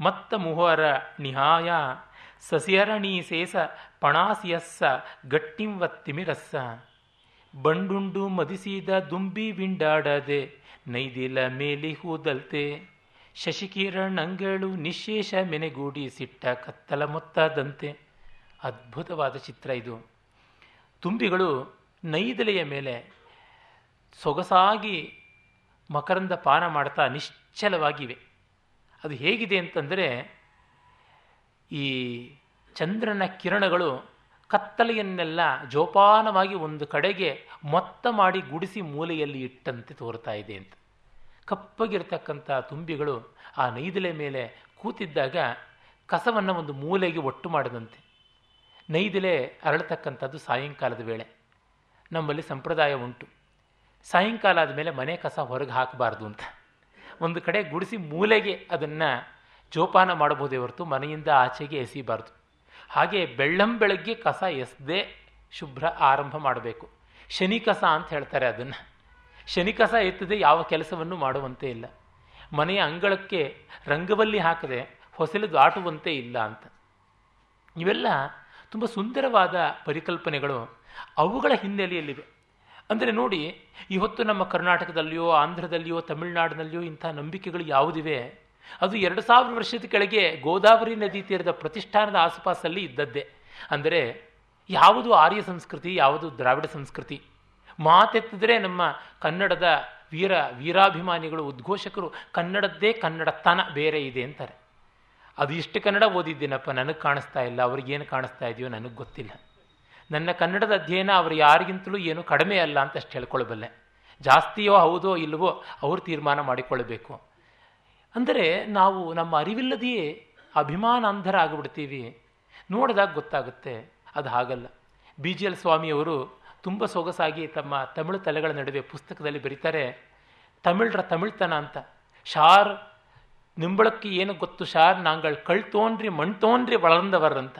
ಮತ್ತ ಮುಹರ ನಿಹಾಯ ಸಸಿಯರಣಿ ಸೇಸ ಪಣಾಸಿಯಸ್ಸ, ಗಟ್ಟಿಂವ ತಿಮಿರಸ್ಸ. ಬಂಡುಂಡು ಮದಿಸಿದ ದುಂಬಿ ವಿಂಡಾಡದೆ ನೈದಿಲ ಮೇಲಿ ಹೂದಲ್ತೆ. ಶಶಿಕಿರಣ್ ಅಂಗಳು ನಿಶೇಷ ಮೆನೆಗೂಡಿ ಸಿಟ್ಟ ಕತ್ತಲ ಮೊತ್ತದಂತೆ. ಅದ್ಭುತವಾದ ಚಿತ್ರ ಇದು. ತುಂಬಿಗಳು ನೈದಲೆಯ ಮೇಲೆ ಸೊಗಸಾಗಿ ಮಕರಂದ ಪಾನ ಮಾಡ್ತಾ ನಿಶ್ಚಲವಾಗಿವೆ. ಅದು ಹೇಗಿದೆ ಅಂತಂದರೆ, ಈ ಚಂದ್ರನ ಕಿರಣಗಳು ಕತ್ತಲೆಯನ್ನೆಲ್ಲ ಜೋಪಾನವಾಗಿ ಒಂದು ಕಡೆಗೆ ಮೊತ್ತ ಮಾಡಿ ಗುಡಿಸಿ ಮೂಲೆಯಲ್ಲಿ ಇಟ್ಟಂತೆ ತೋರ್ತಾ ಇದೆ ಅಂತ. ಕಪ್ಪಗಿರ್ತಕ್ಕಂಥ ತುಂಬಿಗಳು ಆ ನೈದಲೆ ಮೇಲೆ ಕೂತಿದ್ದಾಗ ಕಸವನ್ನು ಒಂದು ಮೂಲೆಗೆ ಒಟ್ಟು ಮಾಡಿದಂತೆ. ನೈದಲೆ ಅರಳತಕ್ಕಂಥದ್ದು ಸಾಯಂಕಾಲದ ವೇಳೆ. ನಮ್ಮಲ್ಲಿ ಸಂಪ್ರದಾಯ ಉಂಟು. ಸಾಯಂಕಾಲ ಆದಮೇಲೆ ಮನೆ ಕಸ ಹೊರಗೆ ಹಾಕಬಾರ್ದು ಅಂತ. ಒಂದು ಕಡೆ ಗುಡಿಸಿ ಮೂಲೆಗೆ ಅದನ್ನು ಜೋಪಾನ ಮಾಡಬಹುದೇ ಹೊರತು ಮನೆಯಿಂದ ಆಚೆಗೆ ಎಸಿಬಾರ್ದು. ಹಾಗೆ ಬೆಳ್ಳಂ ಬೆಳಗ್ಗೆ ಕಸ ಎಸ್ದೆ ಶುಭ್ರ ಆರಂಭ ಮಾಡಬೇಕು. ಶನಿ ಕಸ ಅಂತ ಹೇಳ್ತಾರೆ ಅದನ್ನು. ಶನಿ ಕಸ ಎತ್ತದೆ ಯಾವ ಕೆಲಸವನ್ನು ಮಾಡುವಂತೆ ಇಲ್ಲ. ಮನೆಯ ಅಂಗಳಕ್ಕೆ ರಂಗವಲ್ಲಿ ಹಾಕದೆ ಹೊಸಲು ದಾಟುವಂತೆ ಇಲ್ಲ ಅಂತ. ಇವೆಲ್ಲ ತುಂಬ ಸುಂದರವಾದ ಪರಿಕಲ್ಪನೆಗಳು ಅವುಗಳ ಹಿನ್ನೆಲೆಯಲ್ಲಿವೆ. ಅಂದರೆ ನೋಡಿ, ಇವತ್ತು ನಮ್ಮ ಕರ್ನಾಟಕದಲ್ಲಿಯೋ, ಆಂಧ್ರದಲ್ಲಿಯೋ, ತಮಿಳುನಾಡಿನಲ್ಲಿಯೋ ಇಂಥ ನಂಬಿಕೆಗಳು ಯಾವುದಿವೆ? ಅದು ಎರಡು ಸಾವಿರ ವರ್ಷದ ಕೆಳಗೆ ಗೋದಾವರಿ ನದಿ ತೀರದ ಪ್ರತಿಷ್ಠಾನದ ಆಸುಪಾಸಲ್ಲಿ ಇದ್ದದ್ದೇ. ಅಂದರೆ ಯಾವುದು ಆರ್ಯ ಸಂಸ್ಕೃತಿ, ಯಾವುದು ದ್ರಾವಿಡ ಸಂಸ್ಕೃತಿ? ಮಾತೆತ್ತಿದ್ರೆ ನಮ್ಮ ಕನ್ನಡದ ವೀರ, ವೀರಾಭಿಮಾನಿಗಳು, ಉದ್ಘೋಷಕರು, ಕನ್ನಡದ್ದೇ ಕನ್ನಡತನ ಬೇರೆ ಇದೆ ಅಂತಾರೆ. ಅದು ಇಷ್ಟು ಕನ್ನಡ ಓದಿದ್ದೇನಪ್ಪ? ನನಗೆ ಕಾಣಿಸ್ತಾ ಇಲ್ಲ. ಅವ್ರಿಗೇನು ಕಾಣಿಸ್ತಾ ಇದೆಯೋ ನನಗೆ ಗೊತ್ತಿಲ್ಲ. ನನ್ನ ಕನ್ನಡದ ಅಧ್ಯಯನ ಅವರು ಯಾರಿಗಿಂತಲೂ ಏನು ಕಡಿಮೆ ಅಲ್ಲ ಅಂತಷ್ಟು ಹೇಳ್ಕೊಳ್ಬಲ್ಲೆ. ಜಾಸ್ತಿಯೋ ಹೌದೋ ಇಲ್ಲವೋ ಅವರು ತೀರ್ಮಾನ ಮಾಡಿಕೊಳ್ಳಬೇಕು ಅಂದರೆ ನಾವು ನಮ್ಮ ಅರಿವಿಲ್ಲದೆಯೇ ಅಭಿಮಾನಾಂಧರ ಆಗಿಬಿಡ್ತೀವಿ ನೋಡಿದಾಗ ಗೊತ್ತಾಗುತ್ತೆ. ಅದು ಹಾಗಲ್ಲ. ಬಿ ಜಿ ಎಲ್ ಸ್ವಾಮಿಯವರು ತುಂಬ ಸೊಗಸಾಗಿ ತಮ್ಮ ತಮಿಳು ತಲೆಗಳ ನಡುವೆ ಪುಸ್ತಕದಲ್ಲಿ ಬರೀತಾರೆ, ತಮಿಳರ ತಮಿಳ್ತನ ಅಂತ. ಶಾರ್ ನಿಂಬಳಕ್ಕೆ ಏನು ಗೊತ್ತು? ಶಾರ್ ನಾಂಗಳು ಕಳ್ತೋನ್ರಿ ಮಣ್ತೋನ್ರಿ ಮಣ್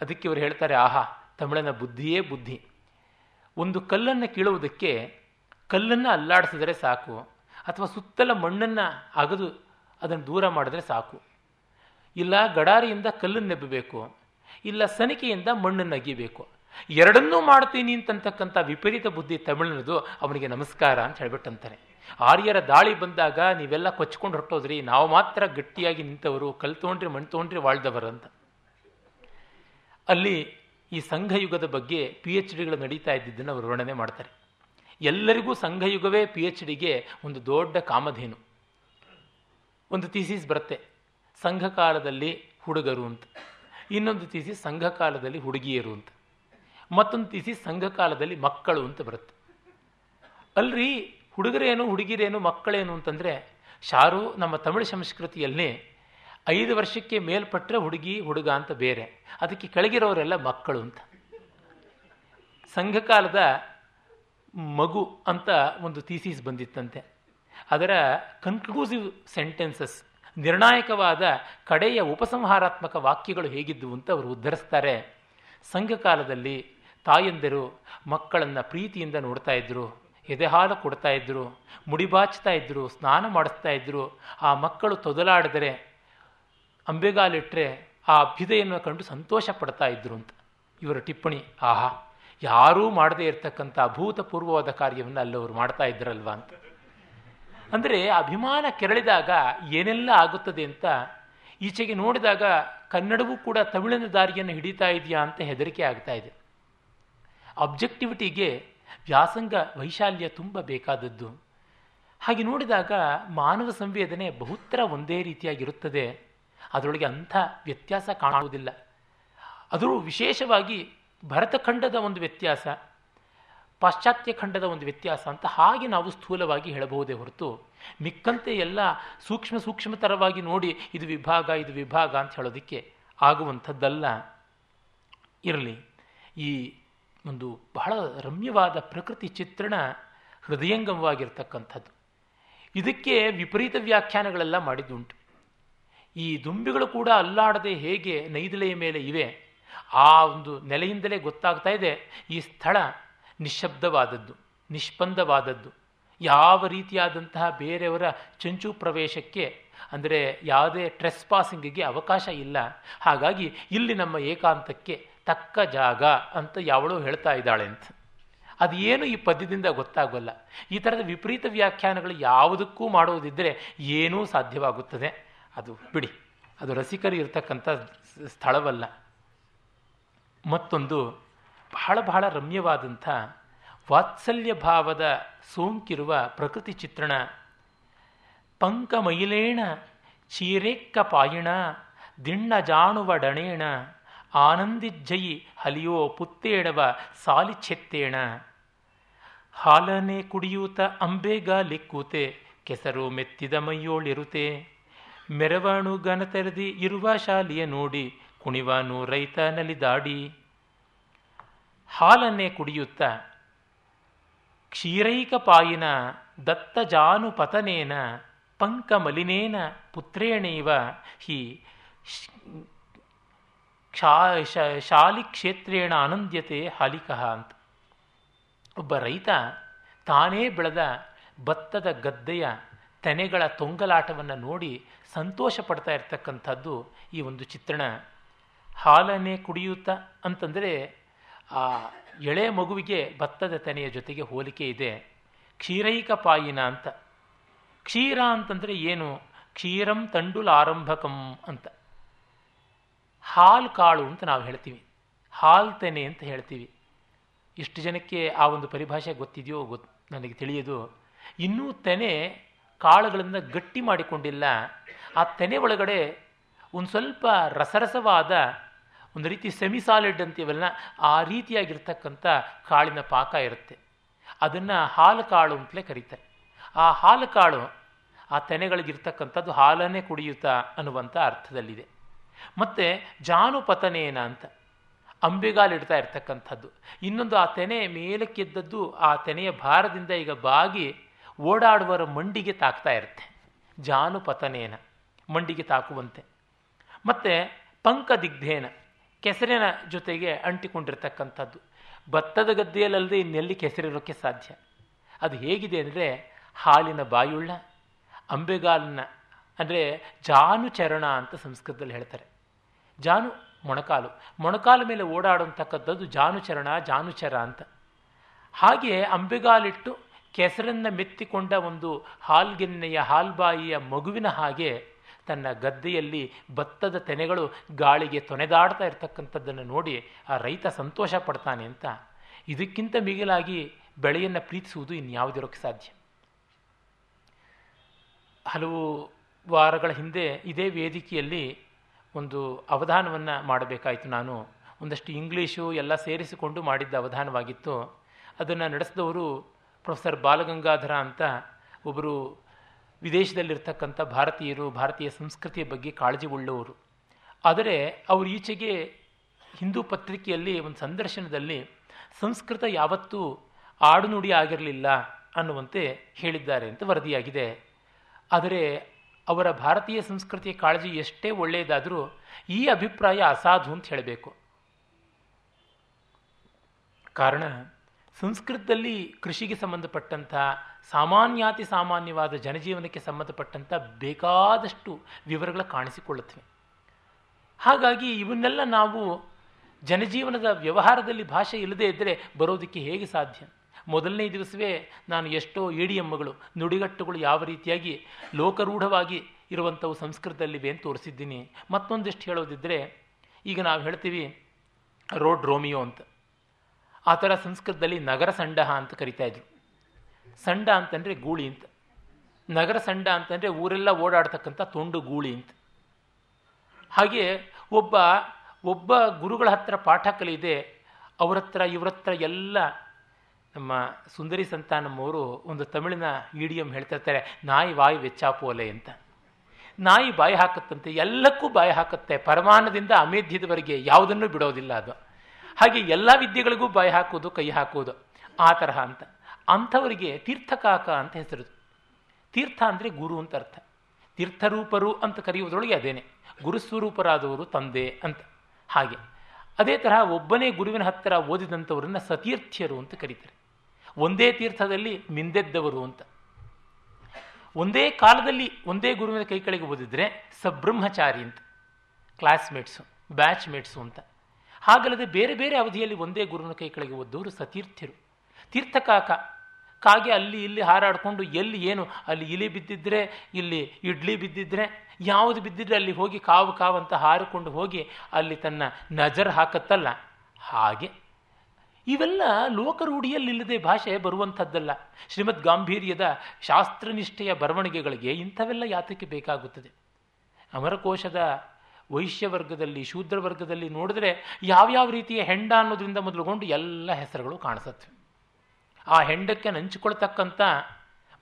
ಅದಕ್ಕೆ ಇವರು ಹೇಳ್ತಾರೆ, ಆಹಾ, ತಮಿಳನ ಬುದ್ಧಿಯೇ ಬುದ್ಧಿ. ಒಂದು ಕಲ್ಲನ್ನು ಕೀಳುವುದಕ್ಕೆ ಕಲ್ಲನ್ನು ಅಲ್ಲಾಡಿಸಿದರೆ ಸಾಕು, ಅಥವಾ ಸುತ್ತಲ ಮಣ್ಣನ್ನು ಅಗದು ಅದನ್ನು ದೂರ ಮಾಡಿದ್ರೆ ಸಾಕು. ಇಲ್ಲ ಗಡಾರಿಯಿಂದ ಕಲ್ಲನ್ನು ನೆಬ್ಬಬೇಕು, ಇಲ್ಲ ಸನಿಕೆಯಿಂದ ಮಣ್ಣನ್ನು ಅಗಿಬೇಕು. ಎರಡನ್ನೂ ಮಾಡ್ತೀನಿ ಅಂತಕ್ಕಂಥ ವಿಪರೀತ ಬುದ್ಧಿ ತಮಿಳಿನದು, ಅವನಿಗೆ ನಮಸ್ಕಾರ ಅಂತ ಹೇಳ್ಬಿಟ್ಟಂತಾನೆ. ಆರ್ಯರ ದಾಳಿ ಬಂದಾಗ ನೀವೆಲ್ಲ ಕೊಚ್ಕೊಂಡು ಹೊರಟೋದ್ರಿ, ನಾವು ಮಾತ್ರ ಗಟ್ಟಿಯಾಗಿ ನಿಂತವರು ಕಲ್ ತೊಗೊಂಡ್ರಿ ಮಣ್ಣು ತೊಗೊಂಡ್ರಿ ವಾಳ್ದವರಂತ ಅಲ್ಲಿ ಈ ಸಂಘಯುಗದ ಬಗ್ಗೆ ಪಿ ಎಚ್ ಡಿಗಳು ನಡೀತಾ ಇದ್ದಿದ್ದನ್ನು ಅವರು ವರ್ಣನೆ ಮಾಡ್ತಾರೆ. ಎಲ್ಲರಿಗೂ ಸಂಘಯುಗವೇ ಪಿ ಎಚ್ ಡಿಗೆ ಒಂದು ದೊಡ್ಡ ಕಾಮಧೇನು. ಒಂದು ಥೀಸಿಸ್ ಬರುತ್ತೆ. ಸಂಘಕಾಲದಲ್ಲಿ ಹುಡುಗರು ಅಂತ. ಇನ್ನೊಂದು ಥೀಸಿಸ್ ಸಂಘಕಾಲದಲ್ಲಿ ಹುಡುಗಿಯರು ಅಂತ. ಮತ್ತೊಂದು ಥೀಸಿಸ್ ಸಂಘಕಾಲದಲ್ಲಿ ಮಕ್ಕಳು ಅಂತ ಬರುತ್ತೆ. ಅಲ್ರಿ ಹುಡುಗರೇನು, ಹುಡುಗಿರೇನು, ಮಕ್ಕಳೇನು ಅಂತಂದರೆ ಶಾರು ನಮ್ಮ ತಮಿಳು ಸಂಸ್ಕೃತಿಯಲ್ಲಿ ಐದು ವರ್ಷಕ್ಕೆ ಮೇಲ್ಪಟ್ಟರೆ ಹುಡುಗಿ, ಹುಡುಗ ಅಂತ ಬೇರೆ. ಅದಕ್ಕೆ ಕೆಳಗಿರೋರೆಲ್ಲ ಮಕ್ಕಳು ಅಂತ. ಸಂಘಕಾಲದ ಮಗು ಅಂತ ಒಂದು ಥೀಸಿಸ್ ಬಂದಿತ್ತಂತೆ. ಅದರ ಕನ್ಕ್ಲೂಸಿವ್ ಸೆಂಟೆನ್ಸಸ್ ನಿರ್ಣಾಯಕವಾದ ಕಡೆಯ ಉಪಸಂಹಾರಾತ್ಮಕ ವಾಕ್ಯಗಳು ಹೇಗಿದ್ದವು ಅಂತ ಅವರು ಉದ್ಧರಿಸ್ತಾರೆ. ಸಂಘಕಾಲದಲ್ಲಿ ತಾಯಂದಿರು ಮಕ್ಕಳನ್ನು ಪ್ರೀತಿಯಿಂದ ನೋಡ್ತಾ ಇದ್ದರು ಎದೆಹಾಲು ಕೊಡ್ತಾ ಇದ್ರು ಮುಡಿಬಾಚ್ತಾ ಇದ್ದರು ಸ್ನಾನ ಮಾಡಿಸ್ತಾ ಇದ್ದರು ಆ ಮಕ್ಕಳು ತೊದಲಾಡಿದರೆ ಅಂಬೆಗಾಲಿಟ್ಟರೆ ಆ ಅಭ್ಯುದಯನ್ನು ಕಂಡು ಸಂತೋಷ ಪಡ್ತಾ ಇದ್ರು ಅಂತ. ಇವರ ಟಿಪ್ಪಣಿ, ಆಹಾ, ಯಾರೂ ಮಾಡದೇ ಇರತಕ್ಕಂಥ ಅಭೂತಪೂರ್ವವಾದ ಕಾರ್ಯವನ್ನು ಅಲ್ಲವರು ಮಾಡ್ತಾ ಇದ್ರಲ್ವಾ? ಅಂತ. ಅಂದರೆ ಅಭಿಮಾನ ಕೆರಳಿದಾಗ ಏನೆಲ್ಲ ಆಗುತ್ತದೆ ಅಂತ ಈಚೆಗೆ ನೋಡಿದಾಗ ಕನ್ನಡವೂ ಕೂಡ ತಮಿಳಿನ ದಾರಿಯನ್ನು ಹಿಡಿತಾ ಇದೆಯಾ ಅಂತ ಹೆದರಿಕೆ ಆಗ್ತಾ ಇದೆ. ಅಬ್ಜೆಕ್ಟಿವಿಟಿಗೆ ವ್ಯಾಸಂಗ ವೈಶಾಲ್ಯ ತುಂಬ ಬೇಕಾದದ್ದು. ಹಾಗೆ ನೋಡಿದಾಗ ಮಾನವ ಸಂವೇದನೆ ಬಹುತ್ರ ಒಂದೇ ರೀತಿಯಾಗಿರುತ್ತದೆ. ಅದರೊಳಗೆ ಅಂಥ ವ್ಯತ್ಯಾಸ ಕಾಣುವುದಿಲ್ಲ. ಅದರೂ ವಿಶೇಷವಾಗಿ ಭರತಖಂಡದ ಒಂದು ವ್ಯತ್ಯಾಸ, ಪಾಶ್ಚಾತ್ಯ ಖಂಡದ ಒಂದು ವ್ಯತ್ಯಾಸ ಅಂತ ಹಾಗೆ ನಾವು ಸ್ಥೂಲವಾಗಿ ಹೇಳಬಹುದೇ ಹೊರತು ಮಿಕ್ಕಂತೆ ಎಲ್ಲ ಸೂಕ್ಷ್ಮ ಸೂಕ್ಷ್ಮತರವಾಗಿ ನೋಡಿ ಇದು ವಿಭಾಗ ಇದು ವಿಭಾಗ ಅಂತ ಹೇಳೋದಕ್ಕೆ ಆಗುವಂಥದ್ದಲ್ಲ. ಇರಲಿ, ಈ ಒಂದು ಬಹಳ ರಮ್ಯವಾದ ಪ್ರಕೃತಿ ಚಿತ್ರಣ ಹೃದಯಂಗಮವಾಗಿರ್ತಕ್ಕಂಥದ್ದು. ಇದಕ್ಕೆ ವಿಪರೀತ ವ್ಯಾಖ್ಯಾನಗಳೆಲ್ಲ ಮಾಡಿದ್ದುಂಟು. ಈ ದುಂಬಿಗಳು ಕೂಡ ಅಲ್ಲಾಡದೆ ಹೇಗೆ ನೈದಿಲೆಯ ಮೇಲೆ ಇವೆ? ಆ ಒಂದು ನೆಲೆಯಿಂದಲೇ ಗೊತ್ತಾಗ್ತಾ ಇದೆ, ಈ ಸ್ಥಳ ನಿಶ್ಶಬ್ದವಾದದ್ದು, ನಿಷ್ಪಂದವಾದದ್ದು. ಯಾವ ರೀತಿಯಾದಂತಹ ಬೇರೆಯವರ ಚಂಚು ಪ್ರವೇಶಕ್ಕೆ, ಅಂದರೆ ಯಾವುದೇ ಟ್ರೆಸ್ ಪಾಸಿಂಗಿಗೆ ಅವಕಾಶ ಇಲ್ಲ. ಹಾಗಾಗಿ ಇಲ್ಲಿ ನಮ್ಮ ಏಕಾಂತಕ್ಕೆ ತಕ್ಕ ಜಾಗ ಅಂತ ಯಾವಳು ಹೇಳ್ತಾ ಇದ್ದಾಳೆ ಅಂತ. ಅದು ಏನು ಈ ಪದ್ಯದಿಂದ ಗೊತ್ತಾಗೋಲ್ಲ. ಈ ಥರದ ವಿಪರೀತ ವ್ಯಾಖ್ಯಾನಗಳು ಯಾವುದಕ್ಕೂ ಮಾಡುವುದಿದ್ದರೆ ಏನೂ ಸಾಧ್ಯವಾಗುತ್ತದೆ. ಅದು ಬಿಡಿ. ಅದು ರಸಿಕರು ಇರತಕ್ಕಂಥ ಸ್ಥಳವಲ್ಲ. ಮತ್ತೊಂದು ಬಹಳ ಬಹಳ ರಮ್ಯವಾದಂಥ ವಾತ್ಸಲ್ಯ ಭಾವದ ಸೋಂಕಿರುವ ಪ್ರಕೃತಿ ಚಿತ್ರಣ. ಪಂಕ ಮೈಲೇಣ, ಚೀರೆಕ್ಕ ಪಾಯಿಣ, ದಿಣ್ಣ ಜಾಣುವ ಡಣೇಣ ಆನಂದಿಜ್ಜಯಿ ಹಲಿಯೋ ಪುತ್ತೇಡವ ಸಾಲಿ ಚೆತ್ತೇಣ ಹಾಲನೆ ಕುಡಿಯೂತ ಅಂಬೇಗ ಕೂತೆ, ಕೆಸರು ಮೆತ್ತಿದ ಮೈಯೋಳಿರುತೆ. ಮೆರವಣು ಗನತೆರೆದಿ ಇರುವ ಶಾಲಿಯ ನೋಡಿ, ಕುಣಿವಾನು ರೈತ ನಲಿದಾಡಿ ಹಾಲನ್ನೇ ಕುಡಿಯುತ್ತ, ಕ್ಷೀರೈಕ ಪಾಯಿನ ದತ್ತ ಜಾನುಪತನೇನ ಪಂಕ ಮಲಿನೇನ ಪುತ್ರೇಣೈವ, ಹಿ ಶಾಲಿ ಕ್ಷೇತ್ರೇಣ ಆನಂದ್ಯತೆ ಹಾಲಿಕಃ ಅಂತ. ಒಬ್ಬ ರೈತ ತಾನೇ ಬೆಳೆದ ಭತ್ತದ ಗದ್ದೆಯ ತೆನೆಗಳ ತೊಂಗಲಾಟವನ್ನು ನೋಡಿ ಸಂತೋಷ ಪಡ್ತಾ ಇರ್ತಕ್ಕಂಥದ್ದು ಈ ಒಂದು ಚಿತ್ರಣ. ಹಾಲನೆ ಕುಡಿಯುತ್ತ ಅಂತಂದರೆ ಆ ಎಳೆ ಮಗುವಿಗೆ ಭತ್ತದ ತೆನೆಯ ಜೊತೆಗೆ ಹೋಲಿಕೆ ಇದೆ. ಕ್ಷೀರೈಕ ಪಾಯಿನ ಅಂತ. ಕ್ಷೀರ ಅಂತಂದರೆ ಏನು? ಕ್ಷೀರಂ ತಂಡುಲ ಆರಂಭಕಂ ಅಂತ. ಹಾಲು ಕಾಳು ಅಂತ ನಾವು ಹೇಳ್ತೀವಿ. ಹಾಲು ತೆನೆ ಅಂತ ಹೇಳ್ತೀವಿ. ಇಷ್ಟು ಜನಕ್ಕೆ ಆ ಒಂದು ಪರಿಭಾಷೆ ಗೊತ್ತಿದೆಯೋ ಗೊತ್ತು ನನಗೆ ತಿಳಿಯೋದು. ಇನ್ನೂ ತೆನೆ ಕಾಳುಗಳನ್ನು ಗಟ್ಟಿ ಮಾಡಿಕೊಂಡಿಲ್ಲ. ಆ ತೆನೆ ಒಳಗಡೆ ಒಂದು ಸ್ವಲ್ಪ ರಸರಸವಾದ ಒಂದು ರೀತಿ ಸೆಮಿ ಸಾಲಿಡ್ ಅಂತೀವಲ್ಲ ಆ ರೀತಿಯಾಗಿರ್ತಕ್ಕಂಥ ಕಾಳಿನ ಪಾಕ ಇರುತ್ತೆ. ಅದನ್ನು ಹಾಲು ಕಾಳು ಅಂತಲೇ ಕರೀತಾರೆ. ಆ ಹಾಲು ಕಾಳು ಆ ತೆನೆಗಳಿಗಿರ್ತಕ್ಕಂಥದ್ದು ಹಾಲನ್ನೇ ಕುಡಿಯುತ್ತಾ ಅನ್ನುವಂಥ ಅರ್ಥದಲ್ಲಿದೆ. ಮತ್ತು ಜಾನುಪತನೇನ ಅಂತ ಅಂಬೆಗಾಲಿಡ್ತಾ ಇರ್ತಕ್ಕಂಥದ್ದು. ಇನ್ನೊಂದು ಆ ತೆನೆ ಮೇಲಕ್ಕೆದ್ದದ್ದು ಆ ತೆನೆಯ ಭಾರದಿಂದ ಈಗ ಬಾಗಿ ಓಡಾಡುವರ ಮಂಡಿಗೆ ತಾಕ್ತಾ ಇರುತ್ತೆ. ಜಾನುಪತನೇನ, ಮಂಡಿಗೆ ತಾಕುವಂತೆ. ಮತ್ತು ಪಂಕದಿಗ್ಧೇನ, ಕೆಸರಿನ ಜೊತೆಗೆ ಅಂಟಿಕೊಂಡಿರ್ತಕ್ಕಂಥದ್ದು. ಭತ್ತದ ಗದ್ದೆಯಲ್ಲದೆ ಇನ್ನೆಲ್ಲಿ ಕೆಸರಿರೋಕ್ಕೆ ಸಾಧ್ಯ? ಅದು ಹೇಗಿದೆ ಅಂದರೆ ಹಾಲಿನ ಬಾಯುಳ್ಳ ಅಂಬೆಗಾಲಿನ ಅಂದರೆ ಜಾನುಚರಣ ಅಂತ ಸಂಸ್ಕೃತದಲ್ಲಿ ಹೇಳ್ತಾರೆ. ಜಾನು, ಮೊಣಕಾಲು. ಮೊಣಕಾಲು ಮೇಲೆ ಓಡಾಡುವಂತಕ್ಕಂಥದ್ದು ಜಾನುಚರಣ, ಜಾನುಚರ ಅಂತ. ಹಾಗೆ ಅಂಬೆಗಾಲಿಟ್ಟು ಕೆಸರನ್ನು ಮೆತ್ತಿಕೊಂಡ ಒಂದು ಹಾಲ್ಗೆನ್ನೆಯ ಹಾಲ್ಬಾಯಿಯ ಮಗುವಿನ ಹಾಗೆ ತನ್ನ ಗದ್ದೆಯಲ್ಲಿ ಭತ್ತದ ತೆನೆಗಳು ಗಾಳಿಗೆ ತೊನೆದಾಡ್ತಾ ಇರ್ತಕ್ಕಂಥದ್ದನ್ನು ನೋಡಿ ಆ ರೈತ ಸಂತೋಷ ಪಡ್ತಾನೆ ಅಂತ. ಇದಕ್ಕಿಂತ ಮಿಗಿಲಾಗಿ ಬೆಳೆಯನ್ನು ಪ್ರೀತಿಸುವುದು ಇನ್ಯಾವುದಿರೋಕ್ಕೆ ಸಾಧ್ಯ? ಹಲವು ವಾರಗಳ ಹಿಂದೆ ಇದೇ ವೇದಿಕೆಯಲ್ಲಿ ಒಂದು ಅವಧಾನವನ್ನು ಮಾಡಬೇಕಾಯಿತು ನಾನು. ಒಂದಷ್ಟು ಇಂಗ್ಲೀಷು ಎಲ್ಲ ಸೇರಿಸಿಕೊಂಡು ಮಾಡಿದ್ದ ಅವಧಾನವಾಗಿತ್ತು. ಅದನ್ನು ನಡೆಸಿದವರು ಪ್ರೊಫೆಸರ್ ಬಾಲಗಂಗಾಧರ ಅಂತ ಒಬ್ಬರು ವಿದೇಶದಲ್ಲಿರ್ತಕ್ಕಂಥ ಭಾರತೀಯರು, ಭಾರತೀಯ ಸಂಸ್ಕೃತಿಯ ಬಗ್ಗೆ ಕಾಳಜಿ ಉಳ್ಳವರು ಆದರೆ ಅವರು ಈಚೆಗೆ ಹಿಂದೂ ಪತ್ರಿಕೆಯಲ್ಲಿ ಒಂದು ಸಂದರ್ಶನದಲ್ಲಿ ಸಂಸ್ಕೃತ ಯಾವತ್ತೂ ಆಡುನುಡಿ ಆಗಿರಲಿಲ್ಲ ಅನ್ನುವಂತೆ ಹೇಳಿದ್ದಾರೆ ಅಂತ ವರದಿಯಾಗಿದೆ. ಆದರೆ ಅವರ ಭಾರತೀಯ ಸಂಸ್ಕೃತಿಯ ಕಾಳಜಿ ಎಷ್ಟೇ ಒಳ್ಳೆಯದಾದರೂ ಈ ಅಭಿಪ್ರಾಯ ಅಸಾಧು ಅಂತ ಹೇಳಬೇಕು. ಕಾರಣ ಸಂಸ್ಕೃತದಲ್ಲಿ ಕೃಷಿಗೆ ಸಂಬಂಧಪಟ್ಟಂಥ, ಸಾಮಾನ್ಯಾತಿ ಸಾಮಾನ್ಯವಾದ ಜನಜೀವನಕ್ಕೆ ಸಂಬಂಧಪಟ್ಟಂಥ ಬೇಕಾದಷ್ಟು ವಿವರಗಳು ಕಾಣಿಸಿಕೊಳ್ಳುತ್ತವೆ. ಹಾಗಾಗಿ ಇವನ್ನೆಲ್ಲ ನಾವು ಜನಜೀವನದ ವ್ಯವಹಾರದಲ್ಲಿ ಭಾಷೆ ಇಲ್ಲದೇ ಇದ್ದರೆ ಬರೋದಕ್ಕೆ ಹೇಗೆ ಸಾಧ್ಯ? ಮೊದಲನೇ ದಿವಸವೇ ನಾನು ಎಷ್ಟೋ ಎಮ್ಮಗಳು ನುಡಿಗಟ್ಟುಗಳು ಯಾವ ರೀತಿಯಾಗಿ ಲೋಕರೂಢವಾಗಿ ಇರುವಂಥವು ಸಂಸ್ಕೃತದಲ್ಲಿವೆ ಅಂತ ತೋರಿಸಿದ್ದೀನಿ. ಮತ್ತೊಂದಿಷ್ಟು ಹೇಳೋದಿದ್ದರೆ ಈಗ ನಾವು ಹೇಳ್ತೀವಿ ರೋಡ್ ರೋಮಿಯೋ ಅಂತ. ಆ ಥರ ಸಂಸ್ಕೃತದಲ್ಲಿ ನಗರ ಸಂಡಹ ಅಂತ ಕರಿತಾ ಇದ್ರು. ಸಂಡ ಅಂತಂದರೆ ಗೂಳಿ ಅಂತ. ನಗರ ಸಂಡ ಅಂತಂದರೆ ಊರೆಲ್ಲ ಓಡಾಡ್ತಕ್ಕಂಥ ತೊಂಡು ಗೂಳಿ ಅಂತ. ಹಾಗೆ ಒಬ್ಬ ಒಬ್ಬ ಗುರುಗಳ ಹತ್ರ ಪಾಠ ಕಲಿದೆ ಅವ್ರ ಹತ್ರ ಇವ್ರ ಹತ್ರ ಎಲ್ಲ ನಮ್ಮ ಸುಂದರಿ ಸಂತಾನಮ್ಮವರು ಒಂದು ತಮಿಳಿನ ಇಡಿಯಂ ಹೇಳ್ತಿರ್ತಾರೆ, ನಾಯಿ ವಾಯಿ ವೆಚ್ಚಾಪೋಲೆ ಅಂತ. ನಾಯಿ ಬಾಯಿ ಹಾಕತ್ತಂತೆ, ಎಲ್ಲಕ್ಕೂ ಬಾಯಿ ಹಾಕುತ್ತೆ ಪರಮಾನದಿಂದ ಅಮೇಧ್ಯದವರೆಗೆ ಯಾವುದನ್ನು ಬಿಡೋದಿಲ್ಲ ಅದು. ಹಾಗೆ ಎಲ್ಲ ವಿದ್ಯೆಗಳಿಗೂ ಬಾಯಿ ಹಾಕೋದು ಕೈ ಹಾಕೋದು ಆ ತರಹ ಅಂತ. ಅಂಥವರಿಗೆ ತೀರ್ಥಕಾಕ ಅಂತ ಹೆಸರು ತೀರ್ಥ ಅಂದರೆ ಗುರು ಅಂತ ಅರ್ಥ. ತೀರ್ಥರೂಪರು ಅಂತ ಕರೆಯುವುದರೊಳಗೆ ಅದೇನೆ. ಗುರುಸ್ವರೂಪರಾದವರು ತಂದೆ ಅಂತ. ಹಾಗೆ. ಅದೇ ತರಹ ಒಬ್ಬನೇ ಗುರುವಿನ ಹತ್ತಿರ ಓದಿದಂಥವರನ್ನ ಸತೀರ್ಥ್ಯರು ಅಂತ ಕರೀತಾರೆ. ಒಂದೇ ತೀರ್ಥದಲ್ಲಿ ಮಿಂದೆದ್ದವರು ಅಂತ. ಒಂದೇ ಕಾಲದಲ್ಲಿ ಒಂದೇ ಗುರುವಿನ ಕೈ ಕೆಳಗೆ ಓದಿದ್ರೆ ಸಬ್ರಹ್ಮಚಾರಿ ಅಂತ. ಕ್ಲಾಸ್ಮೇಟ್ಸು ಬ್ಯಾಚ್ ಮೇಟ್ಸು ಅಂತ. ಹಾಗಲ್ಲದೆ ಬೇರೆ ಬೇರೆ ಅವಧಿಯಲ್ಲಿ ಒಂದೇ ಗುರುವಿನ ಕೈ ಕೆಳಗೆ ಒದ್ದವರು ಸತೀರ್ಥರು. ತೀರ್ಥಕಾಕ, ಕಾಗೆ ಅಲ್ಲಿ ಇಲ್ಲಿ ಹಾರಾಡಿಕೊಂಡು ಎಲ್ಲಿ ಏನು, ಅಲ್ಲಿ ಇಲಿ ಬಿದ್ದಿದ್ರೆ, ಇಲ್ಲಿ ಇಡ್ಲಿ ಬಿದ್ದಿದ್ರೆ, ಯಾವುದು ಬಿದ್ದಿದ್ರೆ ಅಲ್ಲಿ ಹೋಗಿ ಕಾವು ಕಾವು ಅಂತ ಹಾರಿಕೊಂಡು ಹೋಗಿ ಅಲ್ಲಿ ತನ್ನ ನಜರ್ ಹಾಕತ್ತಲ್ಲ. ಹಾಗೆ ಇವೆಲ್ಲ ಲೋಕರೂಢಿಯಲ್ಲಿಲ್ಲದೆ ಭಾಷೆ ಬರುವಂಥದ್ದಲ್ಲ. ಶ್ರೀಮದ್ ಗಾಂಭೀರ್ಯದ ಶಾಸ್ತ್ರನಿಷ್ಠೆಯ ಬರವಣಿಗೆಗಳಿಗೆ ಇಂಥವೆಲ್ಲ ಯಾತಕ್ಕೆ ಬೇಕಾಗುತ್ತದೆ? ಅಮರಕೋಶದ ವೈಶ್ಯ ವರ್ಗದಲ್ಲಿ, ಶೂದ್ರ ವರ್ಗದಲ್ಲಿ ನೋಡಿದ್ರೆ ಯಾವ್ಯಾವ ರೀತಿಯ ಹೆಂಡ ಅನ್ನೋದ್ರಿಂದ ಮೊದಲುಗೊಂಡು ಎಲ್ಲ ಹೆಸರುಗಳು ಕಾಣಿಸುತ್ತವೆ ಆ ಹೆಂಡಕ್ಕೆ ನಂಚಿಕೊಳ್ತಕ್ಕಂಥ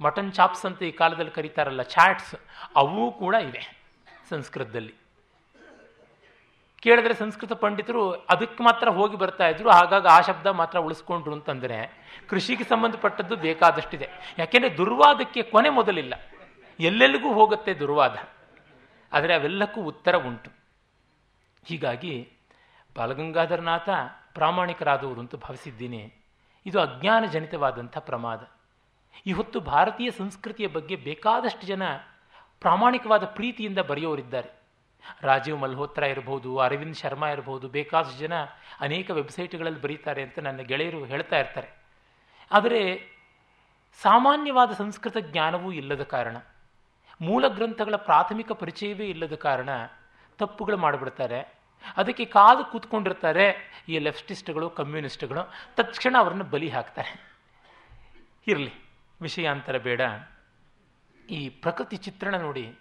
ಮಟನ್ ಚಾಪ್ಸ್ ಅಂತ ಈ ಕಾಲದಲ್ಲಿ ಕರೀತಾರಲ್ಲ, ಚಾಟ್ಸ್, ಅವು ಕೂಡ ಇವೆ ಸಂಸ್ಕೃತದಲ್ಲಿ. ಕೇಳಿದ್ರೆ ಸಂಸ್ಕೃತ ಪಂಡಿತರು ಅದಕ್ಕೆ ಮಾತ್ರ ಹೋಗಿ ಬರ್ತಾ ಇದ್ರು, ಹಾಗಾಗಿ ಆ ಶಬ್ದ ಮಾತ್ರ ಉಳಿಸ್ಕೊಂಡ್ರು ಅಂತಂದರೆ ಕೃಷಿಗೆ ಸಂಬಂಧಪಟ್ಟದ್ದು ಬೇಕಾದಷ್ಟಿದೆ. ಯಾಕೆಂದರೆ ದುರ್ವಾದಕ್ಕೆ ಕೊನೆ ಮೊದಲಿಲ್ಲ. ಎಲ್ಲೆಲ್ಲಿಗೂ ಹೋಗುತ್ತೆ ದುರ್ವಾದ. ಆದರೆ ಅವೆಲ್ಲಕ್ಕೂ ಉತ್ತರ ಉಂಟು. ಹೀಗಾಗಿ ಬಾಲಗಂಗಾಧರನಾಥ ಪ್ರಾಮಾಣಿಕರಾದವರು ಅಂತ ಭಾವಿಸಿದ್ದೀನಿ. ಇದು ಅಜ್ಞಾನ ಜನಿತವಾದಂಥ ಪ್ರಮಾದ. ಈ ಹೊತ್ತು ಭಾರತೀಯ ಸಂಸ್ಕೃತಿಯ ಬಗ್ಗೆ ಬೇಕಾದಷ್ಟು ಜನ ಪ್ರಾಮಾಣಿಕವಾದ ಪ್ರೀತಿಯಿಂದ ಬರೆಯೋರಿದ್ದಾರೆ ರಾಜೀವ್ ಮಲ್ಹೋತ್ರ ಇರಬಹುದು, ಅರವಿಂದ್ ಶರ್ಮಾ ಇರಬಹುದು, ಬೇಕಾದಷ್ಟು ಜನ ಅನೇಕ ವೆಬ್ಸೈಟ್ಗಳಲ್ಲಿ ಬರೀತಾರೆ ಅಂತ ನನ್ನ ಗೆಳೆಯರು ಹೇಳ್ತಾ ಇರ್ತಾರೆ. ಆದರೆ ಸಾಮಾನ್ಯವಾದ ಸಂಸ್ಕೃತ ಜ್ಞಾನವೂ ಇಲ್ಲದ ಕಾರಣ, ಮೂಲ ಗ್ರಂಥಗಳ ಪ್ರಾಥಮಿಕ ಪರಿಚಯವೇ ಇಲ್ಲದ ಕಾರಣ ತಪ್ಪುಗಳು ಮಾಡಿಬಿಡ್ತಾರೆ. ಅದಕ್ಕೆ ಕಾದು ಕೂತ್ಕೊಂಡಿರ್ತಾರೆ. ಈ ಲೆಫ್ಟಿಸ್ಟ್ಗಳು, ಕಮ್ಯುನಿಸ್ಟ್ಗಳು ತಕ್ಷಣ ಅವ್ರನ್ನ ಬಲಿ ಹಾಕ್ತಾರೆ. ಇರಲಿ, ವಿಷಯಾಂತರ ಬೇಡ. ಈ ಪ್ರಕೃತಿ ಚಿತ್ರಣ ನೋಡಿ,